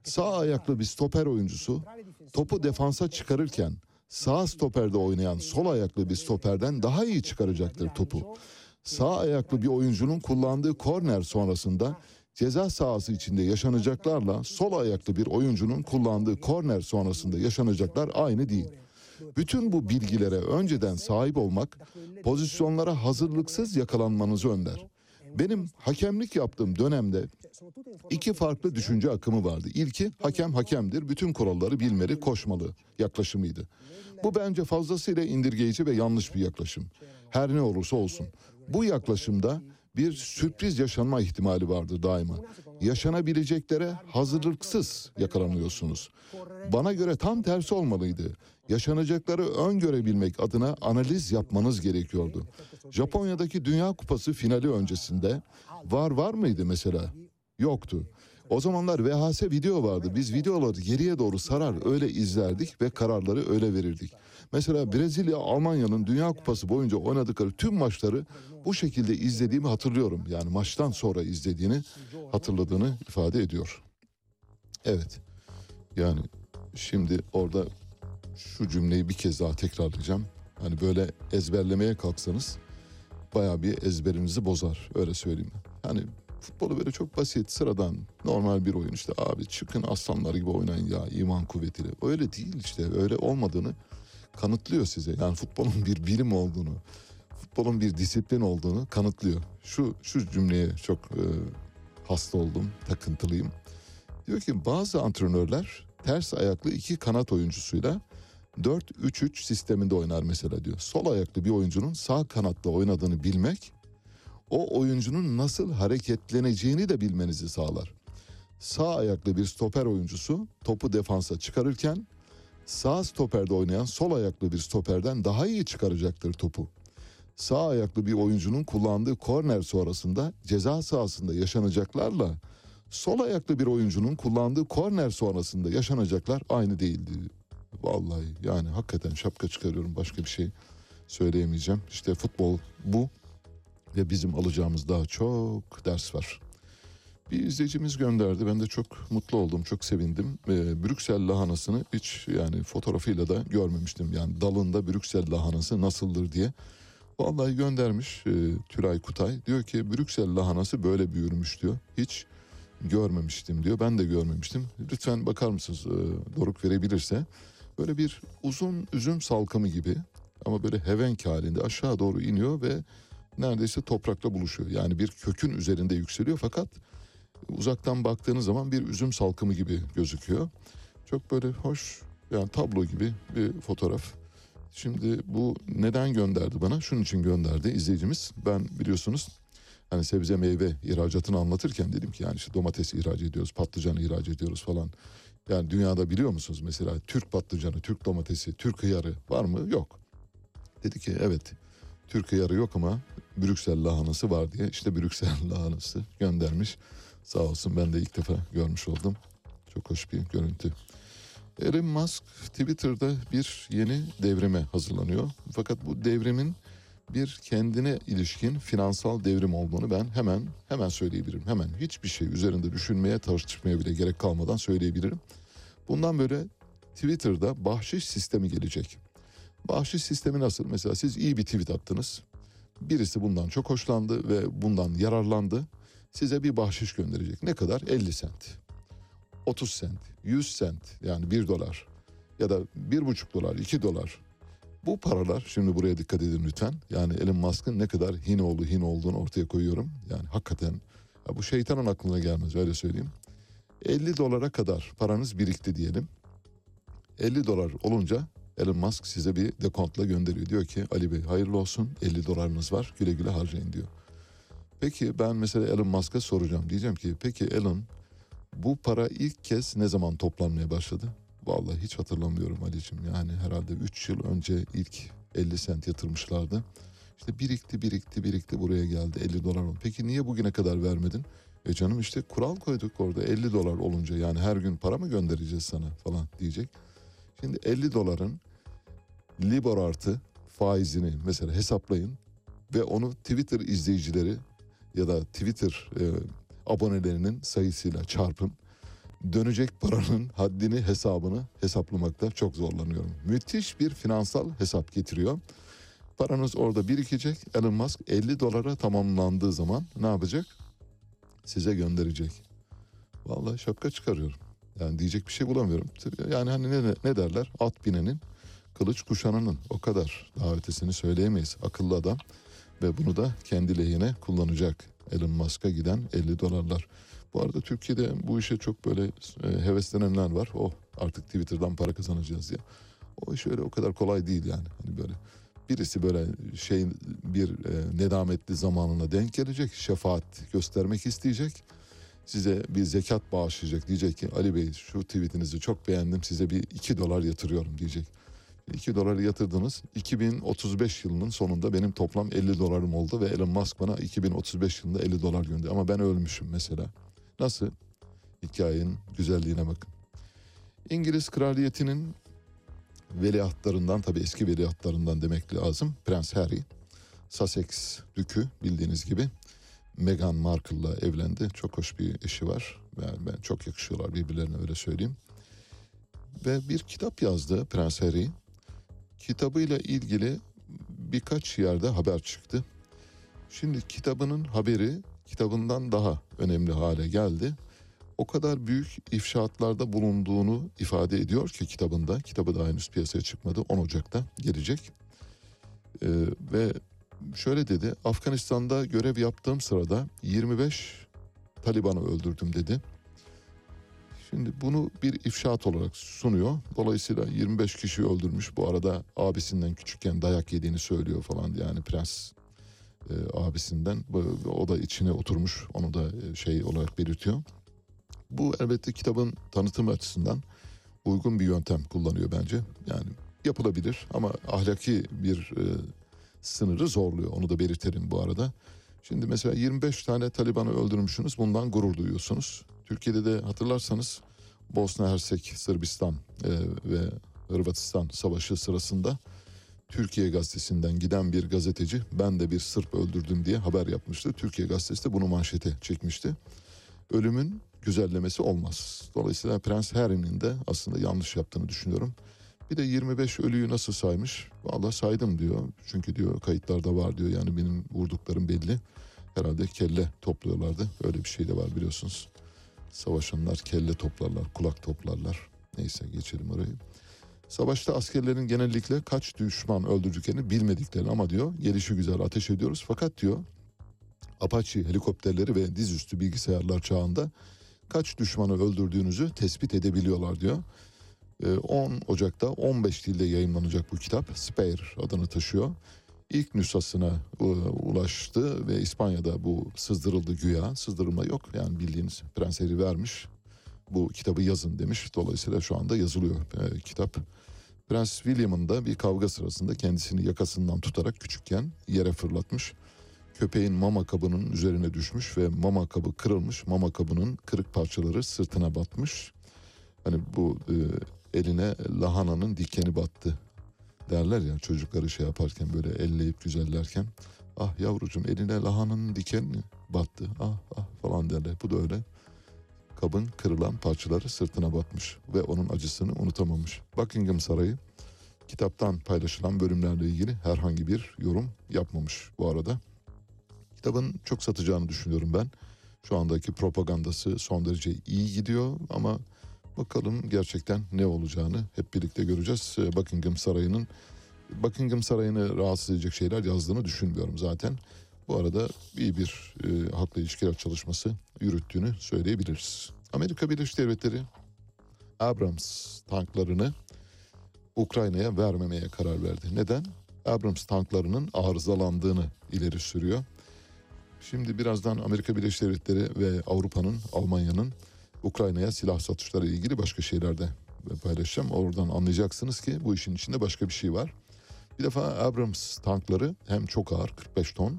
Sağ ayaklı bir stoper oyuncusu topu defansa çıkarırken sağ stoperde oynayan sol ayaklı bir stoperden daha iyi çıkaracaktır topu. Sağ ayaklı bir oyuncunun kullandığı korner sonrasında ceza sahası içinde yaşanacaklarla sol ayaklı bir oyuncunun kullandığı korner sonrasında yaşanacaklar aynı değil. Bütün bu bilgilere önceden sahip olmak pozisyonlara hazırlıksız yakalanmanızı önler. Benim hakemlik yaptığım dönemde iki farklı düşünce akımı vardı. İlki hakem hakemdir, bütün kuralları bilmeli, koşmalı yaklaşımıydı. Bu bence fazlasıyla indirgeyici ve yanlış bir yaklaşım. Her ne olursa olsun. Bu yaklaşımda bir sürpriz yaşanma ihtimali vardır daima. Yaşanabileceklere hazırlıksız yakalanıyorsunuz. Bana göre tam tersi olmalıydı. Yaşanacakları öngörebilmek adına analiz yapmanız gerekiyordu. Japonya'daki Dünya Kupası finali öncesinde var var mıydı mesela? Yoktu. O zamanlar VHS video vardı. Biz videoları geriye doğru sarar öyle izlerdik ve kararları öyle verirdik. Mesela Brezilya Almanya'nın Dünya Kupası boyunca oynadıkları tüm maçları bu şekilde izlediğimi hatırlıyorum. Yani maçtan sonra izlediğini hatırladığını ifade ediyor. Evet. Yani şimdi orada şu cümleyi bir kez daha tekrarlayacağım. Hani böyle ezberlemeye kalksanız bayağı bir ezberinizi bozar öyle söyleyeyim. Hani futbolu böyle çok basit, sıradan, normal bir oyun işte abi çıkın aslanlar gibi oynayın ya iman kuvvetiyle. Öyle değil işte öyle olmadığını kanıtlıyor size. Yani futbolun bir bilim olduğunu, futbolun bir disiplin olduğunu kanıtlıyor. Şu şu cümleye çok e, hasta oldum, takıntılıyım. Diyor ki bazı antrenörler ters ayaklı iki kanat oyuncusuyla 4-3-3 sisteminde oynar mesela diyor. Sol ayaklı bir oyuncunun sağ kanatta oynadığını bilmek o oyuncunun nasıl hareketleneceğini de bilmenizi sağlar. Sağ ayaklı bir stoper oyuncusu topu defansa çıkarırken sağ stoperde oynayan sol ayaklı bir stoperden daha iyi çıkaracaktır topu. Sağ ayaklı bir oyuncunun kullandığı korner sonrasında ceza sahasında yaşanacaklarla sol ayaklı bir oyuncunun kullandığı korner sonrasında yaşanacaklar aynı değildi. Vallahi yani hakikaten şapka çıkarıyorum başka bir şey söyleyemeyeceğim. İşte futbol bu ve bizim alacağımız daha çok ders var. Bir izleyicimiz gönderdi. Ben de çok mutlu oldum, çok sevindim. Ee, Brüksel lahanasını hiç yani fotoğrafıyla da görmemiştim. Yani dalında Brüksel lahanası nasıldır diye. Vallahi göndermiş e, Tülay Kutay. Diyor ki Brüksel lahanası böyle büyürmüş diyor. Hiç görmemiştim diyor. Ben de görmemiştim. Lütfen bakar mısınız e, Doruk verebilirse. Böyle bir uzun üzüm salkımı gibi ama böyle hevenk halinde aşağı doğru iniyor ve neredeyse toprakla buluşuyor. Yani bir kökün üzerinde yükseliyor fakat uzaktan baktığınız zaman bir üzüm salkımı gibi gözüküyor. Çok böyle hoş yani tablo gibi bir fotoğraf. Şimdi bu neden gönderdi bana? Şunun için gönderdi izleyicimiz. Ben biliyorsunuz hani sebze meyve ihracatını anlatırken dedim ki yani işte domates ihraç ediyoruz, patlıcan ihraç ediyoruz falan. Yani dünyada biliyor musunuz mesela Türk patlıcanı, Türk domatesi, Türk hıyarı var mı? Yok. Dedi ki evet Türk hıyarı yok ama Brüksel lahanası var diye işte Brüksel lahanası göndermiş. Sağ olsun ben de ilk defa görmüş oldum. Çok hoş bir görüntü. Elon Musk Twitter'da bir yeni devrime hazırlanıyor. Fakat bu devrimin bir kendine ilişkin finansal devrim olduğunu ben hemen hemen söyleyebilirim. Hemen hiçbir şey üzerinde düşünmeye, tartışmaya bile gerek kalmadan söyleyebilirim. Bundan böyle Twitter'da bahşiş sistemi gelecek. Bahşiş sistemi nasıl? Mesela siz iyi bir tweet attınız. Birisi bundan çok hoşlandı ve bundan yararlandı. Size bir bahşiş gönderecek. Ne kadar? 50 sent. 30 sent, 100 sent yani 1 dolar ya da 1,5 dolar, 2 dolar. Bu paralar şimdi buraya dikkat edin lütfen. Yani Elon Musk'ın ne kadar hin oldu hin olduğunu ortaya koyuyorum. Yani hakikaten ya bu şeytanın aklına gelmez öyle söyleyeyim. 50 dolara kadar paranız birikti diyelim. 50 dolar olunca Elon Musk size bir dekontla gönderiyor. Diyor ki Ali Bey hayırlı olsun 50 dolarınız var güle güle harcayın diyor. Peki ben mesela Elon Musk'a soracağım. Diyeceğim ki peki Elon bu para ilk kez ne zaman toplanmaya başladı? Vallahi hiç hatırlamıyorum Ali'ciğim. Yani herhalde 3 yıl önce ilk 50 sent yatırmışlardı. İşte birikti birikti birikti buraya geldi 50 dolar oldu. Peki niye bugüne kadar vermedin? E canım işte kural koyduk orada 50 dolar olunca yani her gün para mı göndereceğiz sana falan diyecek. Şimdi 50 doların Libor artı faizini mesela hesaplayın ve onu Twitter izleyicileri ya da Twitter e, abonelerinin sayısıyla çarpın. dönecek paranın haddini hesabını hesaplamakta çok zorlanıyorum. Müthiş bir finansal hesap getiriyor. Paranız orada birikecek. Elon Musk 50 dolara tamamlandığı zaman ne yapacak? Size gönderecek. Vallahi şapka çıkarıyorum. Yani diyecek bir şey bulamıyorum. Yani hani ne, ne derler? At binenin, kılıç kuşananın. O kadar. Daha ötesini söyleyemeyiz. Akıllı adam. Ve bunu da kendi lehine kullanacak. Elon Musk'a giden 50 dolarlar. Bu arada Türkiye'de bu işe çok böyle e, heveslenenler var. O artık Twitter'dan para kazanacağız diye. O iş öyle o kadar kolay değil yani. Hani böyle birisi böyle şey bir e, nedametli zamanına denk gelecek. Şefaat göstermek isteyecek. Size bir zekat bağışlayacak. Diyecek ki Ali Bey şu tweetinizi çok beğendim size bir 2 dolar yatırıyorum diyecek. 2 doları yatırdınız. 2035 yılının sonunda benim toplam 50 dolarım oldu ve Elon Musk bana 2035 yılında 50 dolar gönderdi. Ama ben ölmüşüm mesela. Nasıl? Hikayenin güzelliğine bakın. İngiliz kraliyetinin veliahtlarından tabii eski veliahtlarından demek lazım. Prens Harry, Sussex dükü bildiğiniz gibi Meghan Markle'la evlendi. Çok hoş bir eşi var. Yani ben çok yakışıyorlar birbirlerine öyle söyleyeyim. Ve bir kitap yazdı Prens Harry. Kitabıyla ilgili birkaç yerde haber çıktı. Şimdi kitabının haberi kitabından daha önemli hale geldi. O kadar büyük ifşaatlarda bulunduğunu ifade ediyor ki kitabında. Kitabı da henüz piyasaya çıkmadı. 10 Ocak'ta gelecek. Ee, ve şöyle dedi. Afganistan'da görev yaptığım sırada 25 Taliban'ı öldürdüm dedi. Şimdi bunu bir ifşaat olarak sunuyor. Dolayısıyla 25 kişi öldürmüş. Bu arada abisinden küçükken dayak yediğini söylüyor falan. Yani prens e, abisinden. O da içine oturmuş. Onu da e, şey olarak belirtiyor. Bu elbette kitabın tanıtım açısından uygun bir yöntem kullanıyor bence. Yani yapılabilir ama ahlaki bir e, sınırı zorluyor. Onu da belirtelim bu arada. Şimdi mesela 25 tane Taliban'ı öldürmüşsünüz. Bundan gurur duyuyorsunuz. Türkiye'de de hatırlarsanız Bosna Hersek, Sırbistan e, ve Hırvatistan savaşı sırasında Türkiye gazetesinden giden bir gazeteci ben de bir Sırp öldürdüm diye haber yapmıştı. Türkiye gazetesi de bunu manşete çekmişti. Ölümün güzellemesi olmaz. Dolayısıyla Prens Harry'nin de aslında yanlış yaptığını düşünüyorum. Bir de 25 ölüyü nasıl saymış? Vallahi saydım diyor. Çünkü diyor kayıtlarda var diyor. Yani benim vurduklarım belli. Herhalde kelle topluyorlardı. Öyle bir şey de var biliyorsunuz. Savaşanlar kelle toplarlar, kulak toplarlar. Neyse geçelim orayı. Savaşta askerlerin genellikle kaç düşman öldürdüklerini bilmediklerini ama diyor gelişi güzel ateş ediyoruz. Fakat diyor Apache helikopterleri ve dizüstü bilgisayarlar çağında kaç düşmanı öldürdüğünüzü tespit edebiliyorlar diyor. 10 Ocak'ta 15 dilde yayınlanacak bu kitap Spare adını taşıyor. İlk nüshasına ulaştı ve İspanya'da bu sızdırıldı güya. Sızdırılma yok yani bildiğiniz Prens vermiş. Bu kitabı yazın demiş. Dolayısıyla şu anda yazılıyor e, kitap. Prens William'ın da bir kavga sırasında kendisini yakasından tutarak küçükken yere fırlatmış. Köpeğin mama kabının üzerine düşmüş ve mama kabı kırılmış. Mama kabının kırık parçaları sırtına batmış. Hani bu e, eline lahananın dikeni battı derler ya çocukları şey yaparken böyle elleyip güzellerken. Ah yavrucuğum eline lahananın dikeni battı ah ah falan derler. Bu da öyle kabın kırılan parçaları sırtına batmış ve onun acısını unutamamış. Buckingham Sarayı kitaptan paylaşılan bölümlerle ilgili herhangi bir yorum yapmamış bu arada. Kitabın çok satacağını düşünüyorum ben. Şu andaki propagandası son derece iyi gidiyor ama bakalım gerçekten ne olacağını hep birlikte göreceğiz. Buckingham Sarayı'nın Buckingham Sarayı'nı rahatsız edecek şeyler yazdığını düşünmüyorum zaten. Bu arada iyi bir e, halkla ilişkiler çalışması yürüttüğünü söyleyebiliriz. Amerika Birleşik Devletleri Abrams tanklarını Ukrayna'ya vermemeye karar verdi. Neden? Abrams tanklarının arızalandığını ileri sürüyor. Şimdi birazdan Amerika Birleşik Devletleri ve Avrupa'nın, Almanya'nın Ukrayna'ya silah satışları ile ilgili başka şeyler de paylaşacağım. Oradan anlayacaksınız ki bu işin içinde başka bir şey var. Bir defa Abrams tankları hem çok ağır 45 ton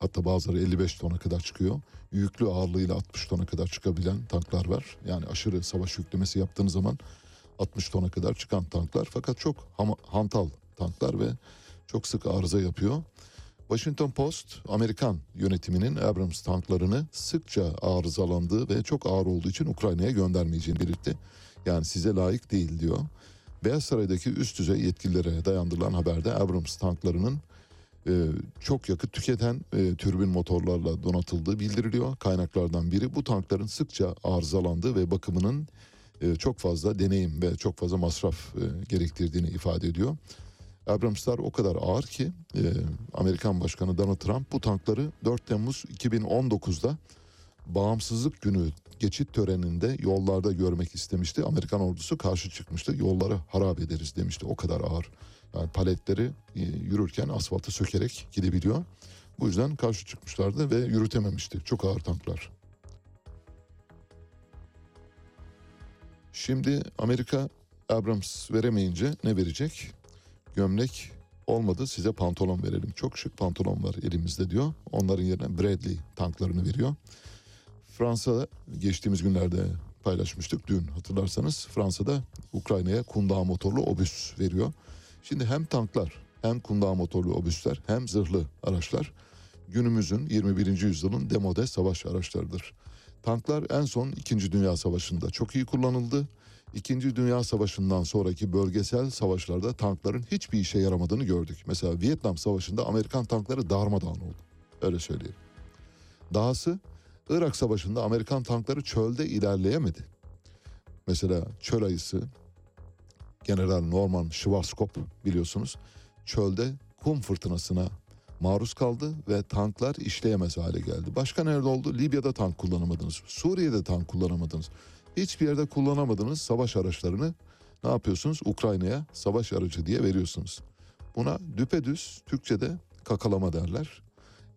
hatta bazıları 55 tona kadar çıkıyor. Yüklü ağırlığıyla 60 tona kadar çıkabilen tanklar var. Yani aşırı savaş yüklemesi yaptığınız zaman 60 tona kadar çıkan tanklar fakat çok hantal tanklar ve çok sık arıza yapıyor. Washington Post, Amerikan yönetiminin Abrams tanklarını sıkça arızalandığı ve çok ağır olduğu için Ukrayna'ya göndermeyeceğini belirtti. Yani size layık değil diyor. Beyaz Saray'daki üst düzey yetkililere dayandırılan haberde Abrams tanklarının e, çok yakıt tüketen e, türbin motorlarla donatıldığı bildiriliyor. Kaynaklardan biri bu tankların sıkça arızalandığı ve bakımının e, çok fazla deneyim ve çok fazla masraf e, gerektirdiğini ifade ediyor. Abrams'lar o kadar ağır ki e, Amerikan Başkanı Donald Trump bu tankları 4 Temmuz 2019'da bağımsızlık günü geçit töreninde yollarda görmek istemişti. Amerikan ordusu karşı çıkmıştı. Yolları harap ederiz demişti. O kadar ağır. Yani paletleri e, yürürken asfaltı sökerek gidebiliyor. Bu yüzden karşı çıkmışlardı ve yürütememişti. Çok ağır tanklar. Şimdi Amerika Abrams veremeyince ne verecek? Gömlek olmadı size pantolon verelim. Çok şık pantolon var elimizde diyor. Onların yerine Bradley tanklarını veriyor. Fransa geçtiğimiz günlerde paylaşmıştık dün hatırlarsanız Fransa'da Ukrayna'ya kundağı motorlu obüs veriyor. Şimdi hem tanklar hem kundağı motorlu obüsler hem zırhlı araçlar günümüzün 21. yüzyılın demode savaş araçlarıdır. Tanklar en son 2. Dünya Savaşı'nda çok iyi kullanıldı. İkinci Dünya Savaşı'ndan sonraki bölgesel savaşlarda tankların hiçbir işe yaramadığını gördük. Mesela Vietnam Savaşı'nda Amerikan tankları darmadağın oldu. Öyle söyleyeyim. Dahası Irak Savaşı'nda Amerikan tankları çölde ilerleyemedi. Mesela çöl ayısı General Norman Schwarzkopf biliyorsunuz çölde kum fırtınasına maruz kaldı ve tanklar işleyemez hale geldi. Başka nerede oldu? Libya'da tank kullanamadınız. Suriye'de tank kullanamadınız. Hiçbir yerde kullanamadığınız savaş araçlarını ne yapıyorsunuz? Ukrayna'ya savaş aracı diye veriyorsunuz. Buna düpedüz Türkçe'de kakalama derler.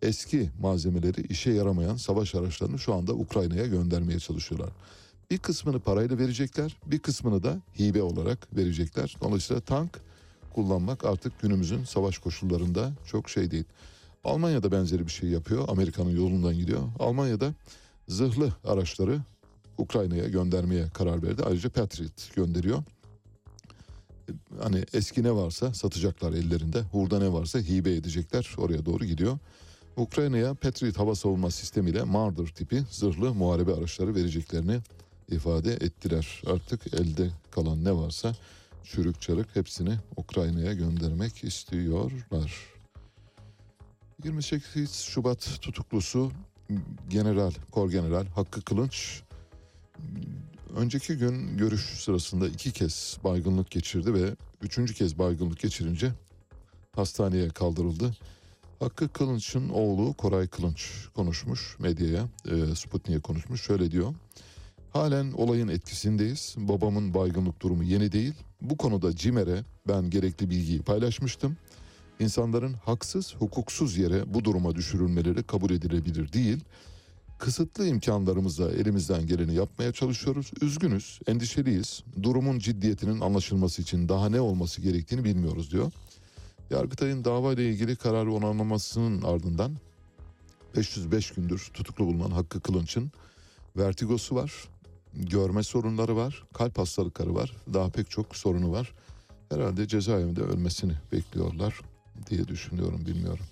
Eski malzemeleri işe yaramayan savaş araçlarını şu anda Ukrayna'ya göndermeye çalışıyorlar. Bir kısmını parayla verecekler, bir kısmını da hibe olarak verecekler. Dolayısıyla tank kullanmak artık günümüzün savaş koşullarında çok şey değil. Almanya'da benzeri bir şey yapıyor. Amerika'nın yolundan gidiyor. Almanya'da zırhlı araçları Ukrayna'ya göndermeye karar verdi. Ayrıca Patriot gönderiyor. Hani eski ne varsa satacaklar ellerinde. Hurda ne varsa hibe edecekler. Oraya doğru gidiyor. Ukrayna'ya Patriot hava savunma sistemiyle Marder tipi zırhlı muharebe araçları vereceklerini ifade ettiler. Artık elde kalan ne varsa çürük çarık hepsini Ukrayna'ya göndermek istiyorlar. 28 Şubat tutuklusu General, Kor General Hakkı Kılınç önceki gün görüş sırasında iki kez baygınlık geçirdi ve üçüncü kez baygınlık geçirince hastaneye kaldırıldı. Hakkı Kılınç'ın oğlu Koray Kılınç konuşmuş medyaya, e, Sputnik'e konuşmuş. Şöyle diyor. Halen olayın etkisindeyiz. Babamın baygınlık durumu yeni değil. Bu konuda CİMER'e ben gerekli bilgiyi paylaşmıştım. İnsanların haksız, hukuksuz yere bu duruma düşürülmeleri kabul edilebilir değil. Kısıtlı imkanlarımızla elimizden geleni yapmaya çalışıyoruz. Üzgünüz, endişeliyiz. Durumun ciddiyetinin anlaşılması için daha ne olması gerektiğini bilmiyoruz diyor. Yargıtay'ın davayla ilgili kararı onanlamasının ardından 505 gündür tutuklu bulunan Hakkı Kılınç'ın vertigosu var, görme sorunları var, kalp hastalıkları var, daha pek çok sorunu var. Herhalde cezaevinde ölmesini bekliyorlar diye düşünüyorum bilmiyorum.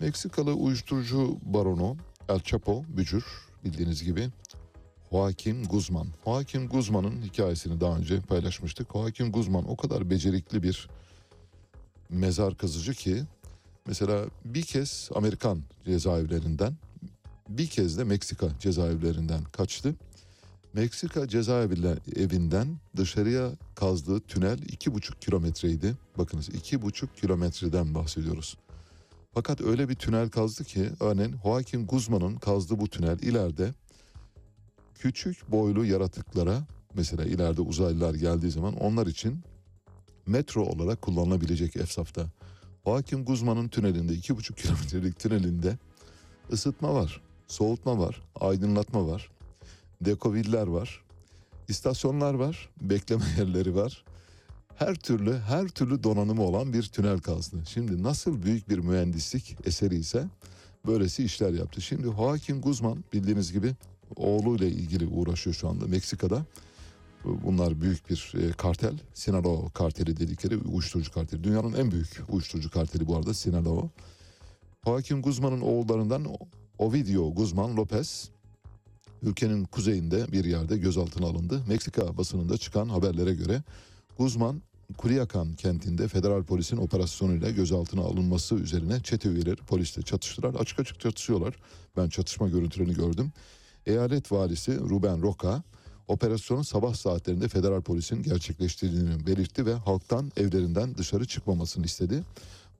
Meksikalı uyuşturucu baronu El Chapo bücür bildiğiniz gibi Joaquin Guzman. Joaquin Guzman'ın hikayesini daha önce paylaşmıştık. Joaquin Guzman o kadar becerikli bir mezar kazıcı ki mesela bir kez Amerikan cezaevlerinden bir kez de Meksika cezaevlerinden kaçtı. Meksika cezaevinden dışarıya kazdığı tünel iki buçuk kilometreydi. Bakınız iki buçuk kilometreden bahsediyoruz. Fakat öyle bir tünel kazdı ki örneğin Joaquin Guzman'ın kazdığı bu tünel ileride küçük boylu yaratıklara mesela ileride uzaylılar geldiği zaman onlar için metro olarak kullanılabilecek efsafta. Joaquin Guzman'ın tünelinde iki buçuk kilometrelik tünelinde ısıtma var, soğutma var, aydınlatma var, dekoviller var, istasyonlar var, bekleme yerleri var. Her türlü her türlü donanımı olan bir tünel kazdı. Şimdi nasıl büyük bir mühendislik eseri ise böylesi işler yaptı. Şimdi Joaquin Guzman bildiğiniz gibi oğluyla ilgili uğraşıyor şu anda Meksika'da. Bunlar büyük bir e, kartel. Sinaloa karteli dedikleri uyuşturucu karteli. Dünyanın en büyük uyuşturucu karteli bu arada Sinaloa. Joaquin Guzman'ın oğullarından Ovidio Guzman Lopez ülkenin kuzeyinde bir yerde gözaltına alındı. Meksika basınında çıkan haberlere göre Guzman Culiacan kentinde federal polisin operasyonuyla gözaltına alınması üzerine çete üyeleri polisle çatıştılar. Açık açık çatışıyorlar. Ben çatışma görüntülerini gördüm. Eyalet valisi Ruben Roca operasyonun sabah saatlerinde federal polisin gerçekleştirdiğini belirtti ve halktan evlerinden dışarı çıkmamasını istedi.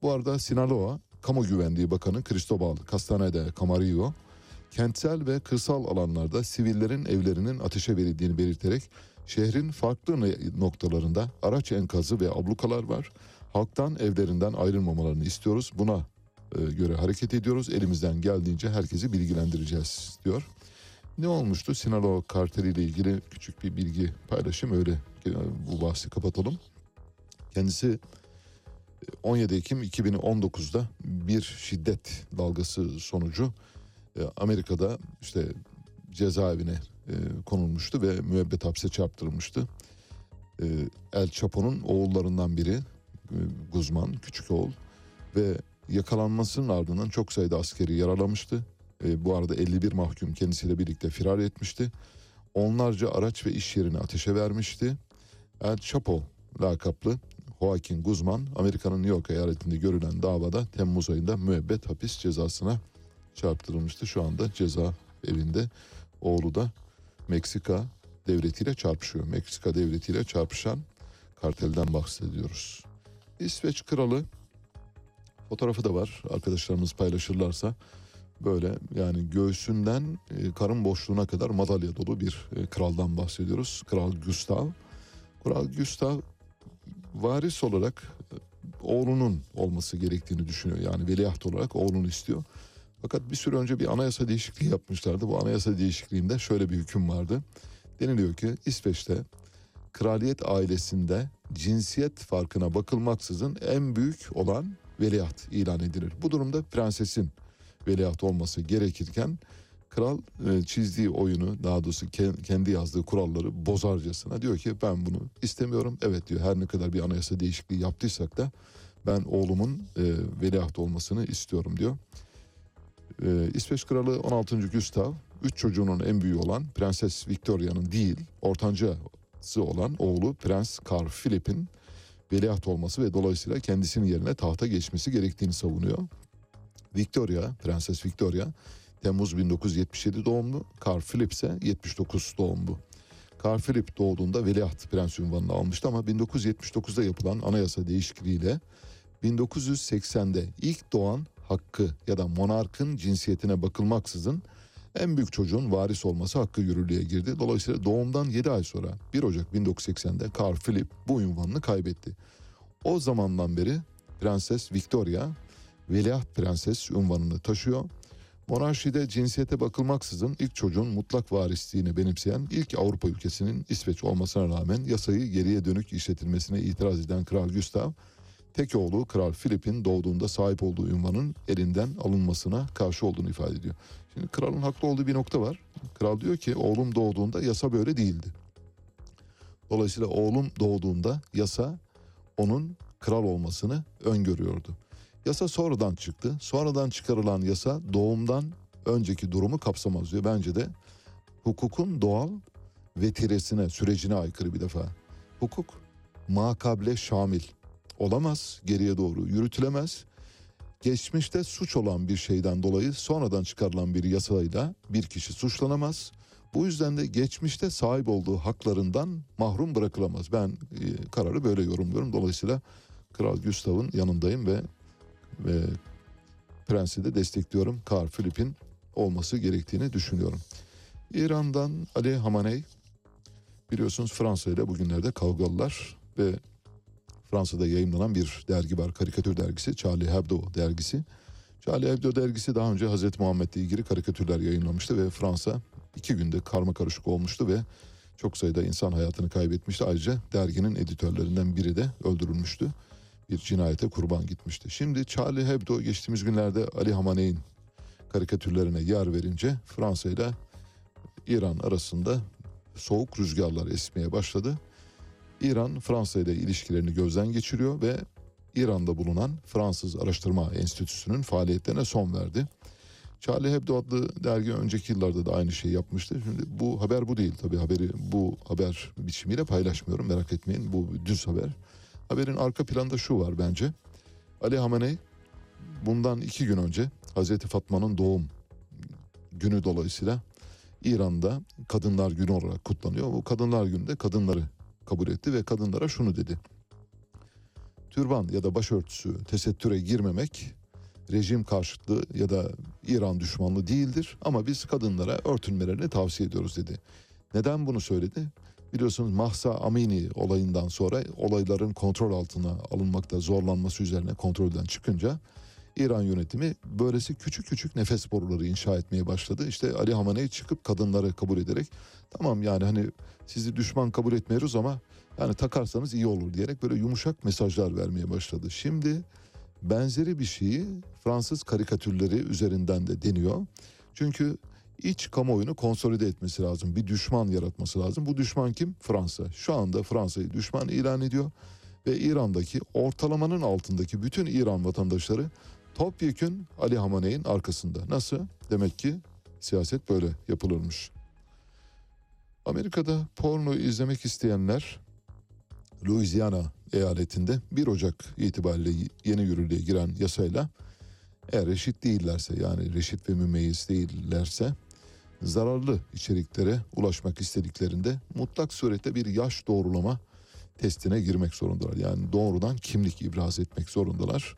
Bu arada Sinaloa Kamu Güvenliği Bakanı Cristobal Castaneda Camarillo kentsel ve kırsal alanlarda sivillerin evlerinin ateşe verildiğini belirterek şehrin farklı noktalarında araç enkazı ve ablukalar var. Halktan evlerinden ayrılmamalarını istiyoruz. Buna e, göre hareket ediyoruz. Elimizden geldiğince herkesi bilgilendireceğiz diyor. Ne olmuştu? Sinaloa karteliyle ilgili küçük bir bilgi paylaşım öyle e, bu bahsi kapatalım. Kendisi 17 e, Ekim 2019'da bir şiddet dalgası sonucu Amerika'da işte cezaevine e, konulmuştu ve müebbet hapse çarptırılmıştı. E, El Chapo'nun oğullarından biri e, Guzman, küçük oğul ve yakalanmasının ardından çok sayıda askeri yaralamıştı. Bu arada 51 mahkum kendisiyle birlikte firar etmişti. Onlarca araç ve iş yerini ateşe vermişti. El Chapo lakaplı Joaquin Guzman Amerika'nın New York eyaletinde görülen davada Temmuz ayında müebbet hapis cezasına çarptırılmıştı. Şu anda ceza evinde oğlu da Meksika devletiyle çarpışıyor. Meksika devletiyle çarpışan kartelden bahsediyoruz. İsveç kralı fotoğrafı da var. Arkadaşlarımız paylaşırlarsa böyle yani göğsünden e, karın boşluğuna kadar madalya dolu bir e, kraldan bahsediyoruz. Kral Gustav. Kral Gustav varis olarak e, oğlunun olması gerektiğini düşünüyor. Yani veliaht olarak oğlunu istiyor. Fakat bir süre önce bir anayasa değişikliği yapmışlardı. Bu anayasa değişikliğinde şöyle bir hüküm vardı. Deniliyor ki İsveç'te kraliyet ailesinde cinsiyet farkına bakılmaksızın en büyük olan veliaht ilan edilir. Bu durumda prensesin veliaht olması gerekirken kral e, çizdiği oyunu daha doğrusu kendi yazdığı kuralları bozarcasına diyor ki ben bunu istemiyorum. Evet diyor her ne kadar bir anayasa değişikliği yaptıysak da ben oğlumun e, veliaht olmasını istiyorum diyor. Ee, İsveç Kralı 16. Gustav, üç çocuğunun en büyüğü olan Prenses Victoria'nın değil, ortancası olan oğlu Prens Carl Philip'in veliaht olması ve dolayısıyla kendisinin yerine tahta geçmesi gerektiğini savunuyor. Victoria, Prenses Victoria, Temmuz 1977 doğumlu, Carl Philip ise 79 doğumlu. Carl Philip doğduğunda veliaht prens unvanını almıştı ama 1979'da yapılan anayasa değişikliğiyle 1980'de ilk doğan hakkı ya da monarkın cinsiyetine bakılmaksızın en büyük çocuğun varis olması hakkı yürürlüğe girdi. Dolayısıyla doğumdan 7 ay sonra 1 Ocak 1980'de Carl Philip bu ünvanını kaybetti. O zamandan beri Prenses Victoria veliaht prenses unvanını taşıyor. Monarşide cinsiyete bakılmaksızın ilk çocuğun mutlak varisliğini benimseyen ilk Avrupa ülkesinin İsveç olmasına rağmen yasayı geriye dönük işletilmesine itiraz eden Kral Gustav tek oğlu Kral Filip'in doğduğunda sahip olduğu ünvanın elinden alınmasına karşı olduğunu ifade ediyor. Şimdi kralın haklı olduğu bir nokta var. Kral diyor ki oğlum doğduğunda yasa böyle değildi. Dolayısıyla oğlum doğduğunda yasa onun kral olmasını öngörüyordu. Yasa sonradan çıktı. Sonradan çıkarılan yasa doğumdan önceki durumu kapsamaz diyor. Bence de hukukun doğal vetiresine, sürecine aykırı bir defa. Hukuk makable şamil olamaz, geriye doğru yürütülemez. Geçmişte suç olan bir şeyden dolayı sonradan çıkarılan bir yasayla bir kişi suçlanamaz. Bu yüzden de geçmişte sahip olduğu haklarından mahrum bırakılamaz. Ben e, kararı böyle yorumluyorum. Dolayısıyla Kral Gustav'ın yanındayım ve ve prensi de destekliyorum. Karl Philip'in olması gerektiğini düşünüyorum. İran'dan Ali Hamaney biliyorsunuz Fransa ile bugünlerde kavgalılar ve Fransa'da yayınlanan bir dergi var. Karikatür dergisi. Charlie Hebdo dergisi. Charlie Hebdo dergisi daha önce Hazreti Muhammed'le ilgili karikatürler yayınlamıştı ve Fransa iki günde karma karışık olmuştu ve çok sayıda insan hayatını kaybetmişti. Ayrıca derginin editörlerinden biri de öldürülmüştü. Bir cinayete kurban gitmişti. Şimdi Charlie Hebdo geçtiğimiz günlerde Ali Hamaney'in karikatürlerine yer verince Fransa ile İran arasında soğuk rüzgarlar esmeye başladı. İran Fransa ile ilişkilerini gözden geçiriyor ve İran'da bulunan Fransız Araştırma Enstitüsü'nün faaliyetlerine son verdi. Charlie Hebdo adlı dergi önceki yıllarda da aynı şeyi yapmıştı. Şimdi bu haber bu değil tabii haberi bu haber biçimiyle paylaşmıyorum merak etmeyin bu düz haber. Haberin arka planında şu var bence. Ali Hamenei bundan iki gün önce Hazreti Fatma'nın doğum günü dolayısıyla İran'da Kadınlar Günü olarak kutlanıyor. Bu Kadınlar Günü'nde kadınları kabul etti ve kadınlara şunu dedi. Türban ya da başörtüsü tesettüre girmemek rejim karşıtlığı ya da İran düşmanlığı değildir ama biz kadınlara örtünmelerini tavsiye ediyoruz dedi. Neden bunu söyledi? Biliyorsunuz Mahsa Amini olayından sonra olayların kontrol altına alınmakta zorlanması üzerine kontrolden çıkınca İran yönetimi böylesi küçük küçük nefes boruları inşa etmeye başladı. İşte Ali Hamaney çıkıp kadınları kabul ederek tamam yani hani sizi düşman kabul etmiyoruz ama yani takarsanız iyi olur diyerek böyle yumuşak mesajlar vermeye başladı. Şimdi benzeri bir şeyi Fransız karikatürleri üzerinden de deniyor. Çünkü iç kamuoyunu konsolide etmesi lazım. Bir düşman yaratması lazım. Bu düşman kim? Fransa. Şu anda Fransa'yı düşman ilan ediyor ve İran'daki ortalamanın altındaki bütün İran vatandaşları topyekün Ali Hamaney'in arkasında. Nasıl? Demek ki siyaset böyle yapılırmış. Amerika'da porno izlemek isteyenler Louisiana eyaletinde 1 Ocak itibariyle yeni yürürlüğe giren yasayla eğer reşit değillerse yani reşit ve mümeyyiz değillerse zararlı içeriklere ulaşmak istediklerinde mutlak surette bir yaş doğrulama testine girmek zorundalar. Yani doğrudan kimlik ibraz etmek zorundalar.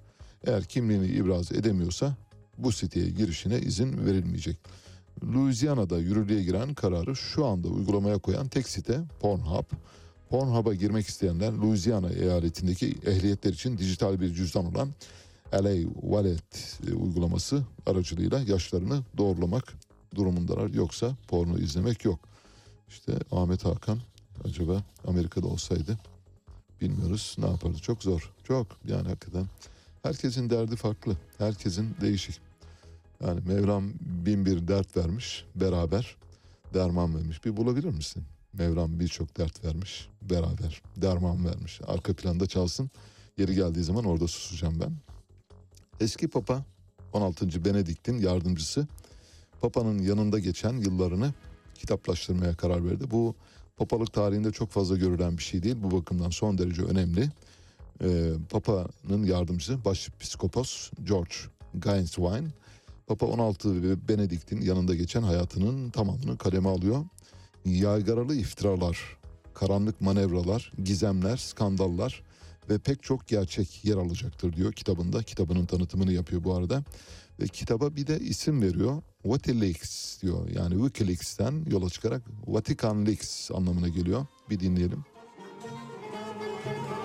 Eğer kimliğini ibraz edemiyorsa bu siteye girişine izin verilmeyecek. Louisiana'da yürürlüğe giren kararı şu anda uygulamaya koyan tek site Pornhub. Pornhub'a girmek isteyenler Louisiana eyaletindeki ehliyetler için dijital bir cüzdan olan LA Wallet e, uygulaması aracılığıyla yaşlarını doğrulamak durumundalar. Yoksa porno izlemek yok. İşte Ahmet Hakan acaba Amerika'da olsaydı bilmiyoruz ne yapardı. Çok zor. Çok yani hakikaten. Herkesin derdi farklı. Herkesin değişik. Yani Mevlam bin bir dert vermiş beraber derman vermiş. Bir bulabilir misin? Mevlam birçok dert vermiş beraber derman vermiş. Arka planda çalsın. Yeri geldiği zaman orada susacağım ben. Eski Papa 16. Benedikt'in yardımcısı Papa'nın yanında geçen yıllarını kitaplaştırmaya karar verdi. Bu papalık tarihinde çok fazla görülen bir şey değil. Bu bakımdan son derece önemli. Ee, Papa'nın yardımcısı Başpiskopos George Gainswine Papa 16 ve Benedikt'in yanında geçen hayatının tamamını kaleme alıyor. Yaygaralı iftiralar, karanlık manevralar, gizemler, skandallar ve pek çok gerçek yer alacaktır diyor kitabında. Kitabının tanıtımını yapıyor bu arada. Ve kitaba bir de isim veriyor. Wikileaks diyor. Yani Wikileaks'ten yola çıkarak Vatican Leaks anlamına geliyor. Bir dinleyelim. Mevlam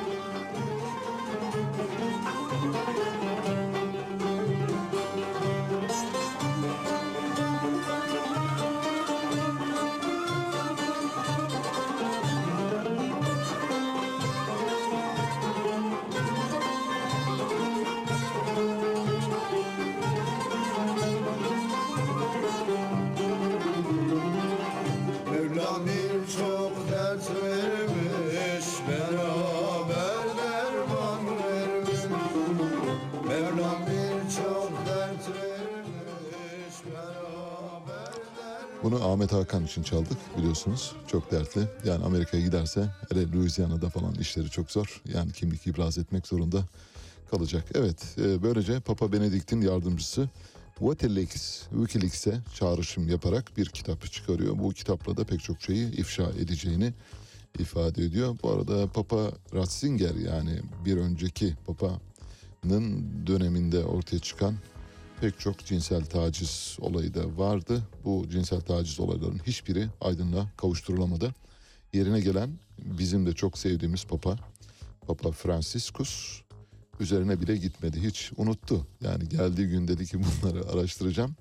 Ahmet Hakan için çaldık biliyorsunuz. Çok dertli. Yani Amerika'ya giderse hele Louisiana'da falan işleri çok zor. Yani kimlik ibraz etmek zorunda kalacak. Evet e, böylece Papa Benedikt'in yardımcısı Wikileaks, Wikileaks'e çağrışım yaparak bir kitap çıkarıyor. Bu kitapla da pek çok şeyi ifşa edeceğini ifade ediyor. Bu arada Papa Ratzinger yani bir önceki Papa'nın döneminde ortaya çıkan pek çok cinsel taciz olayı da vardı. Bu cinsel taciz olaylarının hiçbiri aydınlığa kavuşturulamadı. Yerine gelen bizim de çok sevdiğimiz Papa, Papa Franciscus üzerine bile gitmedi. Hiç unuttu. Yani geldiği gün dedi ki bunları araştıracağım.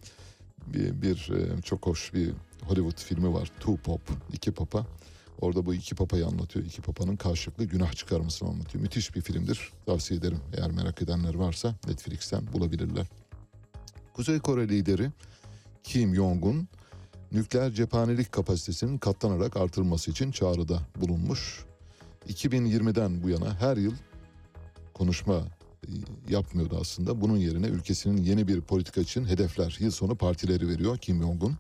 Bir, bir e, çok hoş bir Hollywood filmi var. Two Pop, iki papa. Orada bu iki papayı anlatıyor. İki papanın karşılıklı günah çıkarmasını anlatıyor. Müthiş bir filmdir. Tavsiye ederim. Eğer merak edenler varsa Netflix'ten bulabilirler. Kuzey Kore lideri Kim Jong-un nükleer cephanelik kapasitesinin katlanarak artırılması için çağrıda bulunmuş. 2020'den bu yana her yıl konuşma e, yapmıyordu aslında. Bunun yerine ülkesinin yeni bir politika için hedefler, yıl sonu partileri veriyor Kim Jong-un.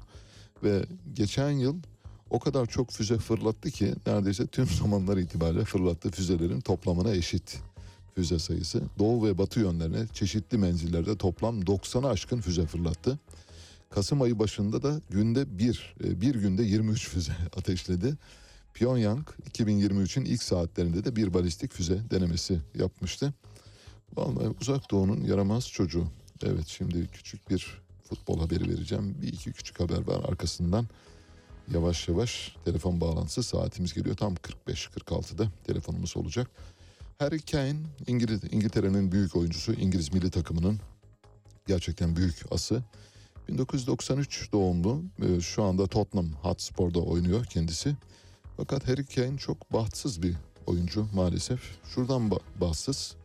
Ve geçen yıl o kadar çok füze fırlattı ki neredeyse tüm zamanlar itibariyle fırlattığı füzelerin toplamına eşit füze sayısı. Doğu ve batı yönlerine çeşitli menzillerde toplam 90'a aşkın füze fırlattı. Kasım ayı başında da günde bir, e, bir günde 23 füze ateşledi. Pyongyang 2023'ün ilk saatlerinde de bir balistik füze denemesi yapmıştı. Vallahi uzak doğunun yaramaz çocuğu. Evet şimdi küçük bir futbol haberi vereceğim. Bir iki küçük haber var arkasından. Yavaş yavaş telefon bağlantısı saatimiz geliyor. Tam 45-46'da telefonumuz olacak. Harry Kane İngiliz, İngiltere'nin büyük oyuncusu İngiliz milli takımının gerçekten büyük ası. 1993 doğumlu e, şu anda Tottenham Hotspur'da oynuyor kendisi. Fakat Harry Kane çok bahtsız bir oyuncu maalesef. Şuradan ba- bahtsız.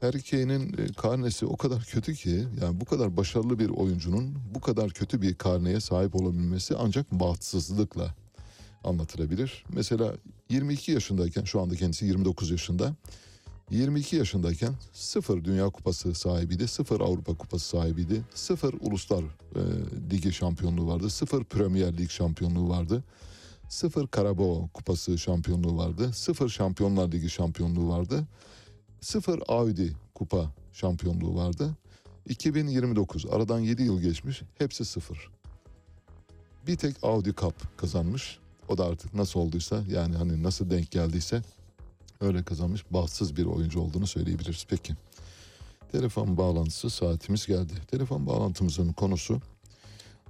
Harry Kane'in e, karnesi o kadar kötü ki yani bu kadar başarılı bir oyuncunun bu kadar kötü bir karneye sahip olabilmesi ancak bahtsızlıkla anlatılabilir. Mesela 22 yaşındayken şu anda kendisi 29 yaşında. 22 yaşındayken sıfır Dünya Kupası sahibiydi, sıfır Avrupa Kupası sahibiydi, sıfır Uluslar e, Ligi şampiyonluğu vardı, sıfır Premier Lig şampiyonluğu vardı, sıfır Karabağ Kupası şampiyonluğu vardı, sıfır Şampiyonlar Ligi şampiyonluğu vardı, sıfır Audi Kupa şampiyonluğu vardı. 2029 aradan 7 yıl geçmiş hepsi sıfır. Bir tek Audi Cup kazanmış. O da artık nasıl olduysa yani hani nasıl denk geldiyse öyle kazanmış. Bahtsız bir oyuncu olduğunu söyleyebiliriz. Peki. Telefon bağlantısı saatimiz geldi. Telefon bağlantımızın konusu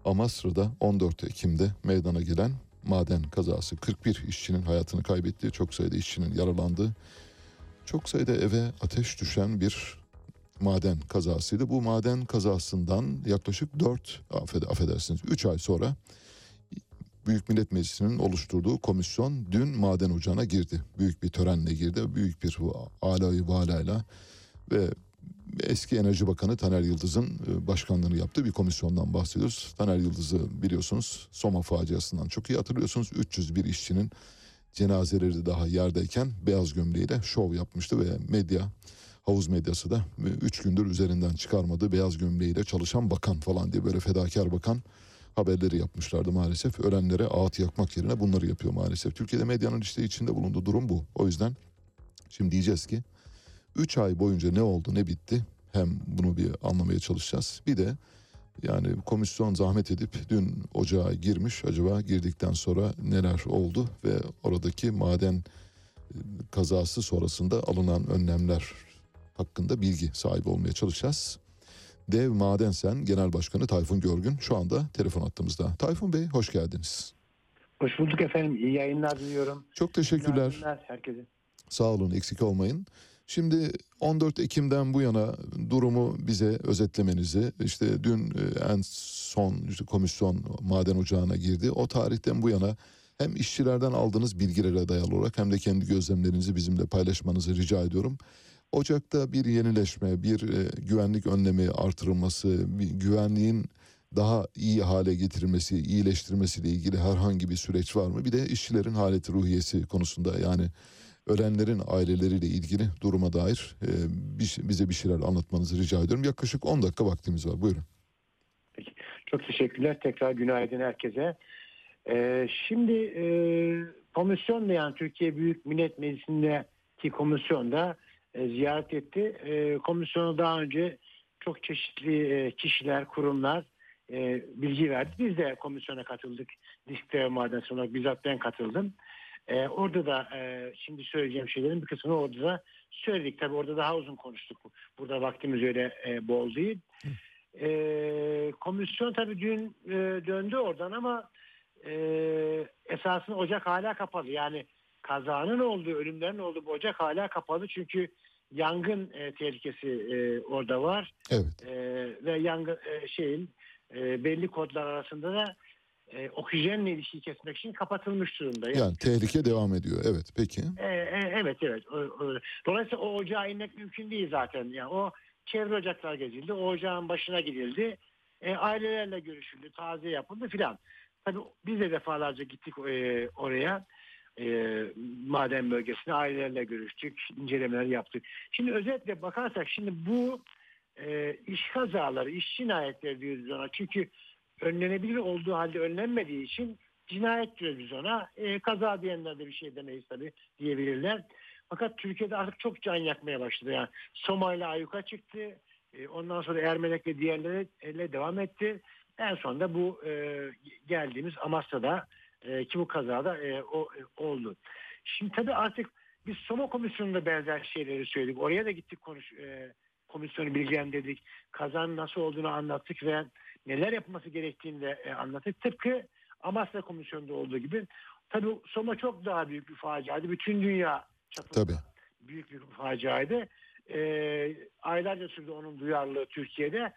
Amasra'da 14 Ekim'de meydana gelen maden kazası. 41 işçinin hayatını kaybettiği, çok sayıda işçinin yaralandığı, çok sayıda eve ateş düşen bir maden kazasıydı. Bu maden kazasından yaklaşık 4 affed affedersiniz 3 ay sonra Büyük Millet Meclisi'nin oluşturduğu komisyon dün maden ocağına girdi. Büyük bir törenle girdi. Büyük bir alayı valayla ve eski Enerji Bakanı Taner Yıldız'ın e, başkanlığını yaptığı bir komisyondan bahsediyoruz. Taner Yıldız'ı biliyorsunuz Soma faciasından çok iyi hatırlıyorsunuz. 301 işçinin cenazeleri daha yerdeyken beyaz gömleğiyle şov yapmıştı ve medya havuz medyası da 3 gündür üzerinden çıkarmadığı beyaz gömleğiyle çalışan bakan falan diye böyle fedakar bakan haberleri yapmışlardı maalesef. Ölenlere ağıt yakmak yerine bunları yapıyor maalesef. Türkiye'de medyanın işte içinde bulunduğu durum bu. O yüzden şimdi diyeceğiz ki 3 ay boyunca ne oldu ne bitti hem bunu bir anlamaya çalışacağız. Bir de yani komisyon zahmet edip dün ocağa girmiş acaba girdikten sonra neler oldu ve oradaki maden e, kazası sonrasında alınan önlemler hakkında bilgi sahibi olmaya çalışacağız. Dev Madensen Genel Başkanı Tayfun Görgün şu anda telefon attığımızda. Tayfun Bey hoş geldiniz. Hoş bulduk efendim. İyi yayınlar diliyorum. Çok teşekkürler. Günaydınlar herkese. Sağ olun eksik olmayın. Şimdi 14 Ekim'den bu yana durumu bize özetlemenizi işte dün e, en son işte komisyon maden ocağına girdi. O tarihten bu yana hem işçilerden aldığınız bilgilere dayalı olarak hem de kendi gözlemlerinizi bizimle paylaşmanızı rica ediyorum. Ocak'ta bir yenileşme, bir e, güvenlik önlemi artırılması, bir güvenliğin daha iyi hale getirilmesi, iyileştirmesiyle ilgili herhangi bir süreç var mı? Bir de işçilerin haleti ruhiyesi konusunda yani ölenlerin aileleriyle ilgili duruma dair e, bir, bize bir şeyler anlatmanızı rica ediyorum. Yaklaşık 10 dakika vaktimiz var. Buyurun. Peki. Çok teşekkürler. Tekrar günaydın herkese. Ee, şimdi e, komisyon yani Türkiye Büyük Millet Meclisi'ndeki komisyon da e, ziyaret etti. E, komisyona daha önce çok çeşitli e, kişiler, kurumlar bilgi verdi. Biz de komisyona katıldık. Diskte ve maden olarak bizzat ben katıldım. Orada da şimdi söyleyeceğim şeylerin bir kısmını orada da söyledik. Tabii orada daha uzun konuştuk. Burada vaktimiz öyle bol değil. E, komisyon tabii dün döndü oradan ama e, esasında ocak hala kapalı. Yani kazanın olduğu, ölümlerin olduğu bu ocak hala kapalı. Çünkü yangın e, tehlikesi e, orada var. Evet. E, ve yangın e, şeyin e, belli kodlar arasında da e, oksijenle ilişkiyi kesmek için kapatılmış durumda. Yani tehlike devam ediyor. Evet peki. E, e, evet evet. O- o- Dolayısıyla o ocağa inmek mümkün değil zaten. Yani o çevre ocaklar gezildi. O ocağın başına gidildi. E, ailelerle görüşüldü. Taziye yapıldı filan. Tabii biz de defalarca gittik e, oraya. E, maden bölgesine ailelerle görüştük, incelemeler yaptık. Şimdi özetle bakarsak şimdi bu e, iş kazaları, iş cinayetleri diyoruz ona. Çünkü önlenebilir olduğu halde önlenmediği için cinayet diyoruz ona. E, kaza diyenler de bir şey demeyiz tabii diyebilirler. Fakat Türkiye'de artık çok can yakmaya başladı. Yani Somali ayyuka çıktı. E, ondan sonra Ermenek ve diğerleriyle devam etti. En sonunda bu e, geldiğimiz Amasya'da e, ki bu kazada e, o, e, oldu. Şimdi tabii artık biz Soma Komisyonu'nda benzer şeyleri söyledik. Oraya da gittik konuş, e, komisyonu bilgilendirdik. Kazanın nasıl olduğunu anlattık ve neler yapılması gerektiğini de e, anlattık. Tıpkı Amasya Komisyonu'nda olduğu gibi. Tabii Soma çok daha büyük bir faciaydı. Bütün dünya çapında Tabii. büyük bir faciaydı. E, aylarca sürdü onun duyarlılığı Türkiye'de.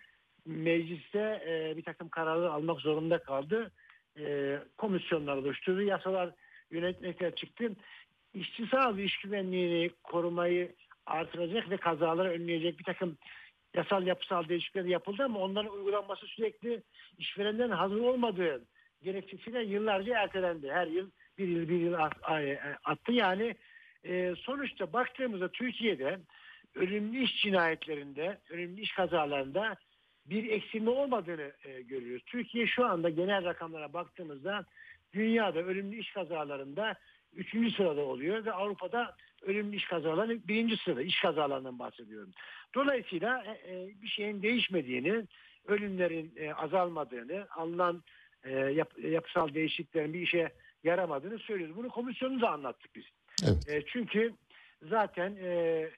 Mecliste e, bir takım kararlar almak zorunda kaldı. E, komisyonlar oluşturdu. Yasalar yönetmekler çıktı. İşçi sağlığı, iş güvenliğini korumayı artıracak ve kazaları önleyecek bir takım yasal yapısal değişiklikler yapıldı ama onların uygulanması sürekli işverenlerin hazır olmadığı gerekçesiyle yıllarca ertelendi. Her yıl bir yıl bir yıl ay- attı. Yani e, sonuçta baktığımızda Türkiye'de ölümlü iş cinayetlerinde, ölümlü iş kazalarında bir eksilme olmadığını e, görüyoruz. Türkiye şu anda genel rakamlara baktığımızda dünyada ölümlü iş kazalarında üçüncü sırada oluyor ve Avrupa'da ölümlü iş kazaları birinci sırada iş kazalarından bahsediyorum. Dolayısıyla e, e, bir şeyin değişmediğini, ölümlerin e, azalmadığını, alınan e, yap- yapısal değişikliklerin bir işe yaramadığını söylüyoruz. Bunu komisyonu da anlattık biz. Evet. E, çünkü zaten e,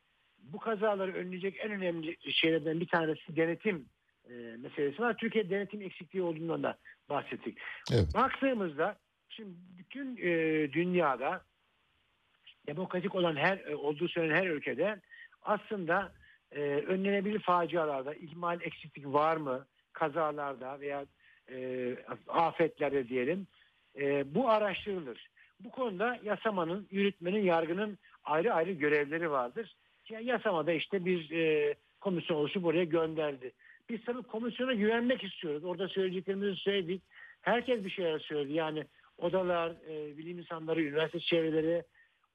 bu kazaları önleyecek en önemli şeylerden bir tanesi denetim e, meselesi var. Türkiye denetim eksikliği olduğundan da bahsettik. Evet. Baktığımızda şimdi bütün e, dünyada demokratik olan her e, olduğu söylenen her ülkede aslında e, önlenebilir facialarda ihmal eksiklik var mı kazalarda veya e, afetlerde diyelim e, bu araştırılır. Bu konuda yasamanın, yürütmenin, yargının ayrı ayrı görevleri vardır. Yani yasamada işte bir e, komisyon oluşup oraya gönderdi. Biz tabii komisyona güvenmek istiyoruz. Orada söyleyeceklerimizi söyledik. Herkes bir şeyler söyledi. Yani odalar, e, bilim insanları, üniversite çevreleri,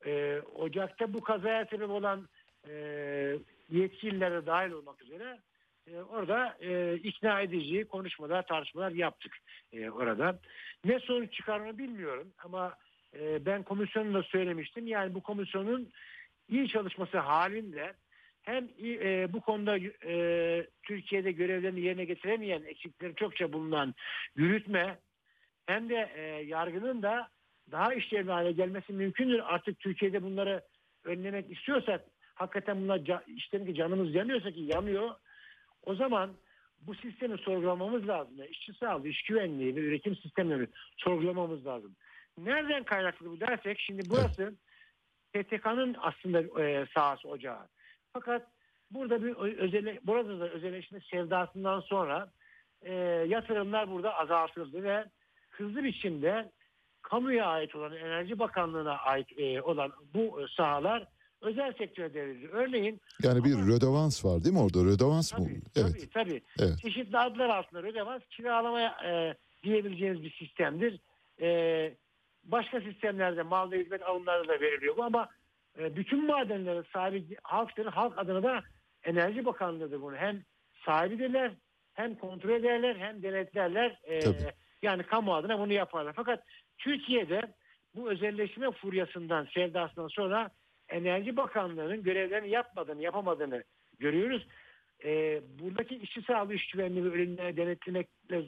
e, Ocak'ta bu kazaya sebep olan e, yetkililere dahil olmak üzere e, orada e, ikna edici konuşmalar, tartışmalar yaptık e, orada. Ne sonuç çıkar onu bilmiyorum ama e, ben komisyonun da söylemiştim. Yani bu komisyonun iyi çalışması halinde hem e, bu konuda e, Türkiye'de görevlerini yerine getiremeyen eksikleri çokça bulunan yürütme hem de e, yargının da daha işlevli hale gelmesi mümkündür. Artık Türkiye'de bunları önlemek istiyorsak hakikaten bunlar ca- işte ki canımız yanıyorsa ki yanıyor. O zaman bu sistemi sorgulamamız lazım. Yani işçi sağlığı, iş güvenliği ve üretim sistemlerini sorgulamamız lazım. Nereden kaynaklı bu dersek şimdi burası PTK'nın aslında e, sahası ocağı. Fakat burada bir ö- özel, burada da özelleşme sevdasından sonra e, yatırımlar burada azaltıldı ve hızlı biçimde kamuya ait olan Enerji Bakanlığı'na ait e, olan bu e, sahalar özel sektöre devrildi. Örneğin Yani bir rödevans var değil mi orada? Rödevans mı? tabii, Evet. tabii, tabii. Evet. çeşitli adlar altında ödemez kiralamaya e, diyebileceğiniz bir sistemdir. E, başka sistemlerde mal ve hizmet alımları da veriliyor bu ama bütün madenlerin sahibi halktır. Halk adına da Enerji Bakanlığı'dır bunu. Hem sahibidirler hem kontrol ederler hem denetlerler. E, Tabii. yani kamu adına bunu yaparlar. Fakat Türkiye'de bu özelleşme furyasından, sevdasından sonra Enerji Bakanlığı'nın görevlerini yapmadığını, yapamadığını görüyoruz. Ee, buradaki işçi sağlığı, iş güvenliği ve ölümleri denetlemekle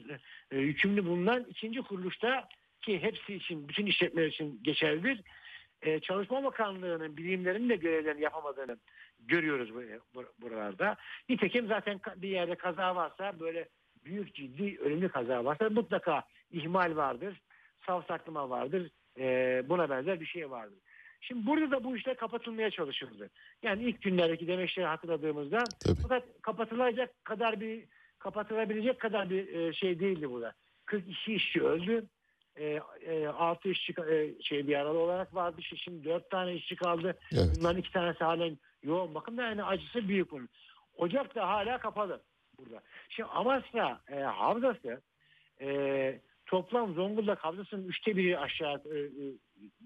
e, yükümlü bulunan ikinci kuruluşta ki hepsi için, bütün işletmeler için geçerlidir. Ee, Çalışma Bakanlığı'nın bilimlerinin de görevlerini yapamadığını görüyoruz bu- bu- buralarda. Nitekim zaten bir yerde kaza varsa böyle büyük ciddi ölümlü kaza varsa mutlaka ihmal vardır, savsaklama vardır, e, buna benzer bir şey vardır. Şimdi burada da bu işler kapatılmaya çalışıldı. Yani ilk günlerdeki demeçleri hatırladığımızda Tabii. fakat kapatılacak kadar bir kapatılabilecek kadar bir e, şey değildi burada. 42 işçi öldü. E, e, 6 işçi e, şey bir yaralı olarak vardı. Şimdi 4 tane işçi kaldı. Evet. Bunların iki tanesi halen yoğun bakımda. Yani acısı büyük bunun. Ocak da hala kapalı burada. Şimdi Amasya e, havzası e, toplam Zonguldak havzasının üçte biri aşağı e, e,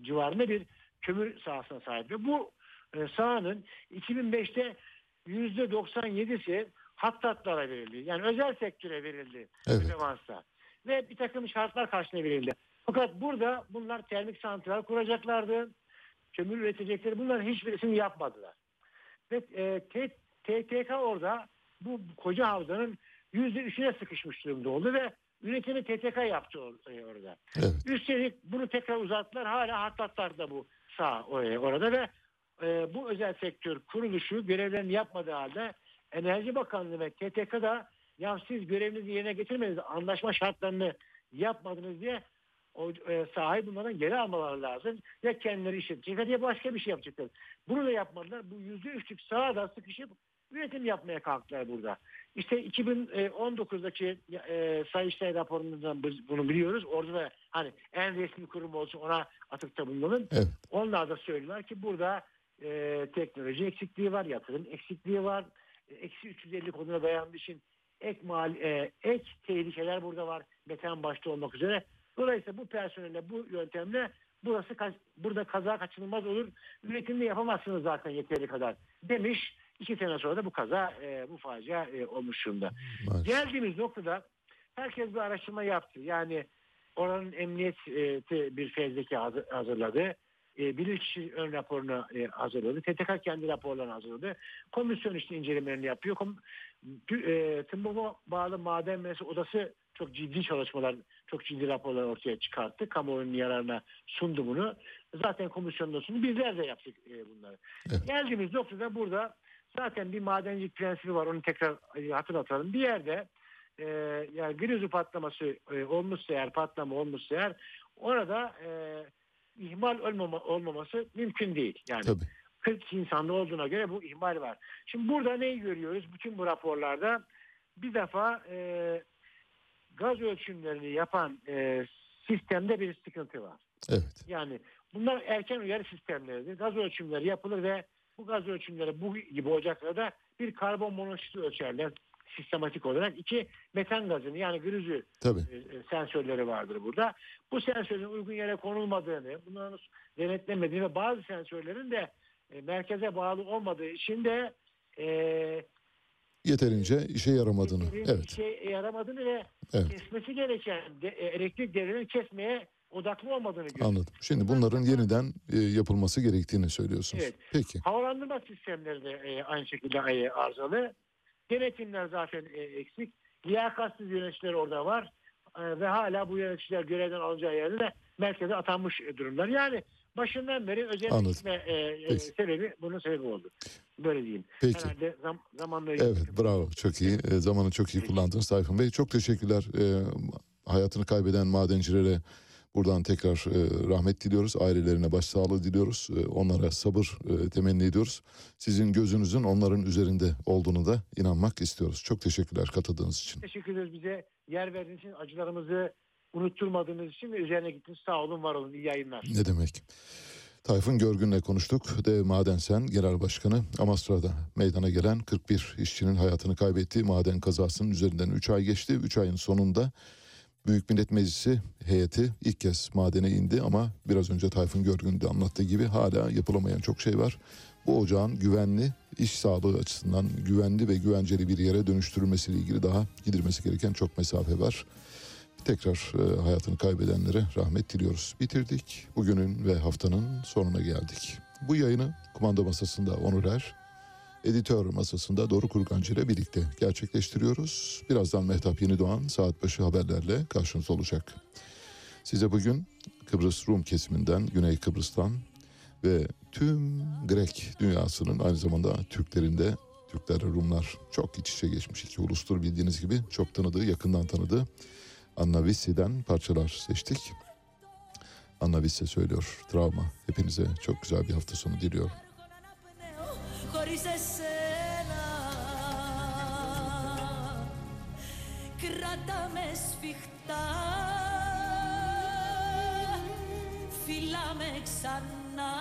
civarında bir kömür sahasına sahip. Ve bu e, sahanın 2005'te %97'si hattatlara verildi. Yani özel sektöre verildi Evet. Ve bir takım şartlar karşılığında verildi. Fakat burada bunlar termik santral kuracaklardı. Kömür üretecekleri bunların hiçbirisini yapmadılar. Ve e, TTK orada bu koca havzanın yüzde üçüne sıkışmış durumda oldu ve üretimi TTK yaptı e, orada. Evet. Üstelik bunu tekrar uzattılar. Hala hattatlarda bu sağ oraya, orada ve e, bu özel sektör kuruluşu görevlerini yapmadığı halde Enerji Bakanlığı ve TTK da ya siz görevinizi yerine getirmediniz, anlaşma şartlarını yapmadınız diye o e, sahayı bunların geri almaları lazım. Ya kendileri işletecekler ya başka bir şey yapacaklar. Bunu da yapmadılar. Bu yüzde üçlük sahada sıkışıp üretim yapmaya kalktılar burada. İşte 2019'daki e, Sayıştay raporundan biz bunu biliyoruz. Orada da hani en resmi kurum olsun ona atıkta bulunalım. Evet. Onlar da söylüyorlar ki burada e, teknoloji eksikliği var, yatırım eksikliği var. E, Eksi 350 koduna dayandığı için ek, mal, e, ek tehlikeler burada var. Metan başta olmak üzere. Dolayısıyla bu personelle, bu yöntemle burası burada kaza kaçınılmaz olur. Üretimde yapamazsınız zaten yeteri kadar demiş. İki sene sonra da bu kaza, e, bu facia e, olmuş durumda. Maalesef. Geldiğimiz noktada herkes bir araştırma yaptı. Yani oranın emniyeti bir fezleke hazır- hazırladı. E, bilirkişi ön raporunu e, hazırladı. TTK kendi raporlarını hazırladı. Komisyon işte incelemelerini yapıyor. Kom, e, TMOB'a bağlı maden mühendisi odası çok ciddi çalışmalar, çok ciddi raporlar ortaya çıkarttı. Kamuoyunun yararına sundu bunu. Zaten komisyonda sundu. Bizler de yaptık e, bunları. Evet. Geldiğimiz noktada burada zaten bir madencilik prensibi var. Onu tekrar e, hatırlatalım. Bir yerde e, yani grizu patlaması e, olmuşsa eğer patlama olmuşsa eğer orada e, ihmal olmama, olmaması mümkün değil. Yani Tabii. 40 insanda olduğuna göre bu ihmal var. Şimdi burada neyi görüyoruz? Bütün bu raporlarda bir defa e, gaz ölçümlerini yapan e, sistemde bir sıkıntı var. Evet. Yani bunlar erken uyarı sistemleridir. Gaz ölçümleri yapılır ve bu gaz ölçümleri bu gibi ocaklarda bir karbon monoksiti ölçerler sistematik olarak. iki metan gazını yani grüzü Tabii. e, e, sensörleri vardır burada. Bu sensörün uygun yere konulmadığını, bunların denetlemediğini ve bazı sensörlerin de e, merkeze bağlı olmadığı için de e, Yeterince işe yaramadığını. elektrik Evet. işe yaramadığını ve Evet. kesmesi gereken de, e, elektrik devrini kesmeye odaklı olmadığını görüyoruz. Anladım. Şimdi bunların yeniden e, yapılması gerektiğini söylüyorsunuz. Evet. Peki. Havalandırma sistemleri de e, aynı şekilde e, arızalı. Denetimler zaten e, eksik. Liyakatsiz yöneticiler orada var. E, ve hala bu yöneticiler görevden alacağı yerde de merkeze atanmış e, durumlar. Yani başından beri özel Anladım. gitme e, e, sebebi bunun sebebi oldu. Böyle diyeyim. Peki. Herhalde zam, zamanla Evet bravo çok iyi. E, zamanı çok iyi kullandınız Tayfun Bey. Çok teşekkürler. E, hayatını kaybeden madencilere buradan tekrar e, rahmet diliyoruz. Ailelerine başsağlığı diliyoruz. E, onlara sabır e, temenni ediyoruz. Sizin gözünüzün onların üzerinde olduğunu da inanmak istiyoruz. Çok teşekkürler katıldığınız için. Teşekkür ederiz bize yer verdiğiniz için, acılarımızı unutturmadığınız için ve üzerine gittiniz. Sağ olun, var olun. İyi yayınlar. Ne demek? Tayfun Görgün'le konuştuk. Dev Madensen Genel Başkanı Amasra'da meydana gelen 41 işçinin hayatını kaybettiği maden kazasının üzerinden 3 ay geçti. 3 ayın sonunda Büyük Millet Meclisi heyeti ilk kez madene indi ama biraz önce Tayfun Görgün de anlattığı gibi hala yapılamayan çok şey var. Bu ocağın güvenli, iş sağlığı açısından güvenli ve güvenceli bir yere dönüştürülmesiyle ilgili daha gidilmesi gereken çok mesafe var. Tekrar e, hayatını kaybedenlere rahmet diliyoruz. Bitirdik. Bugünün ve haftanın sonuna geldik. Bu yayını kumanda masasında Onur Er, editör masasında Doruk Kurgancı ile birlikte gerçekleştiriyoruz. Birazdan Mehtap Yeni Doğan saat başı haberlerle karşınızda olacak. Size bugün Kıbrıs Rum kesiminden, Güney Kıbrıs'tan ve tüm Grek dünyasının aynı zamanda Türklerin de Türkler ve Rumlar çok iç içe geçmiş iki ulustur bildiğiniz gibi çok tanıdığı, yakından tanıdığı Anna Vissi'den parçalar seçtik. Anna Vissi söylüyor. Travma. Hepinize çok güzel bir hafta sonu diliyorum. χωρίς εσένα Κράτα με σφιχτά Φιλά με ξανά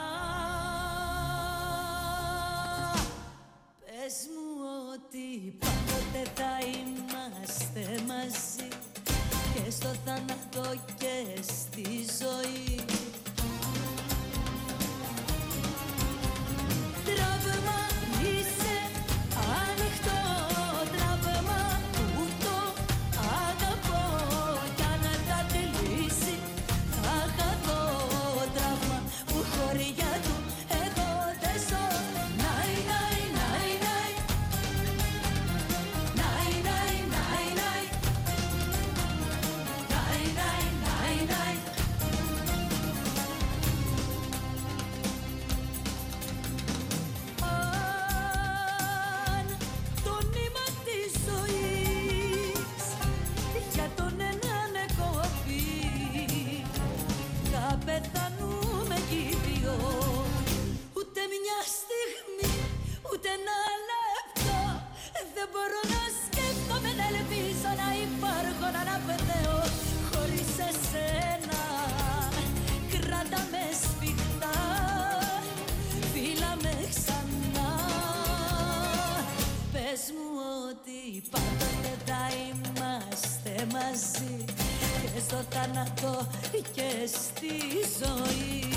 Πες μου ότι πάντοτε θα είμαστε μαζί Και στο θάνατο και στη ζωή είμαστε μαζί Και στο θάνατο και στη ζωή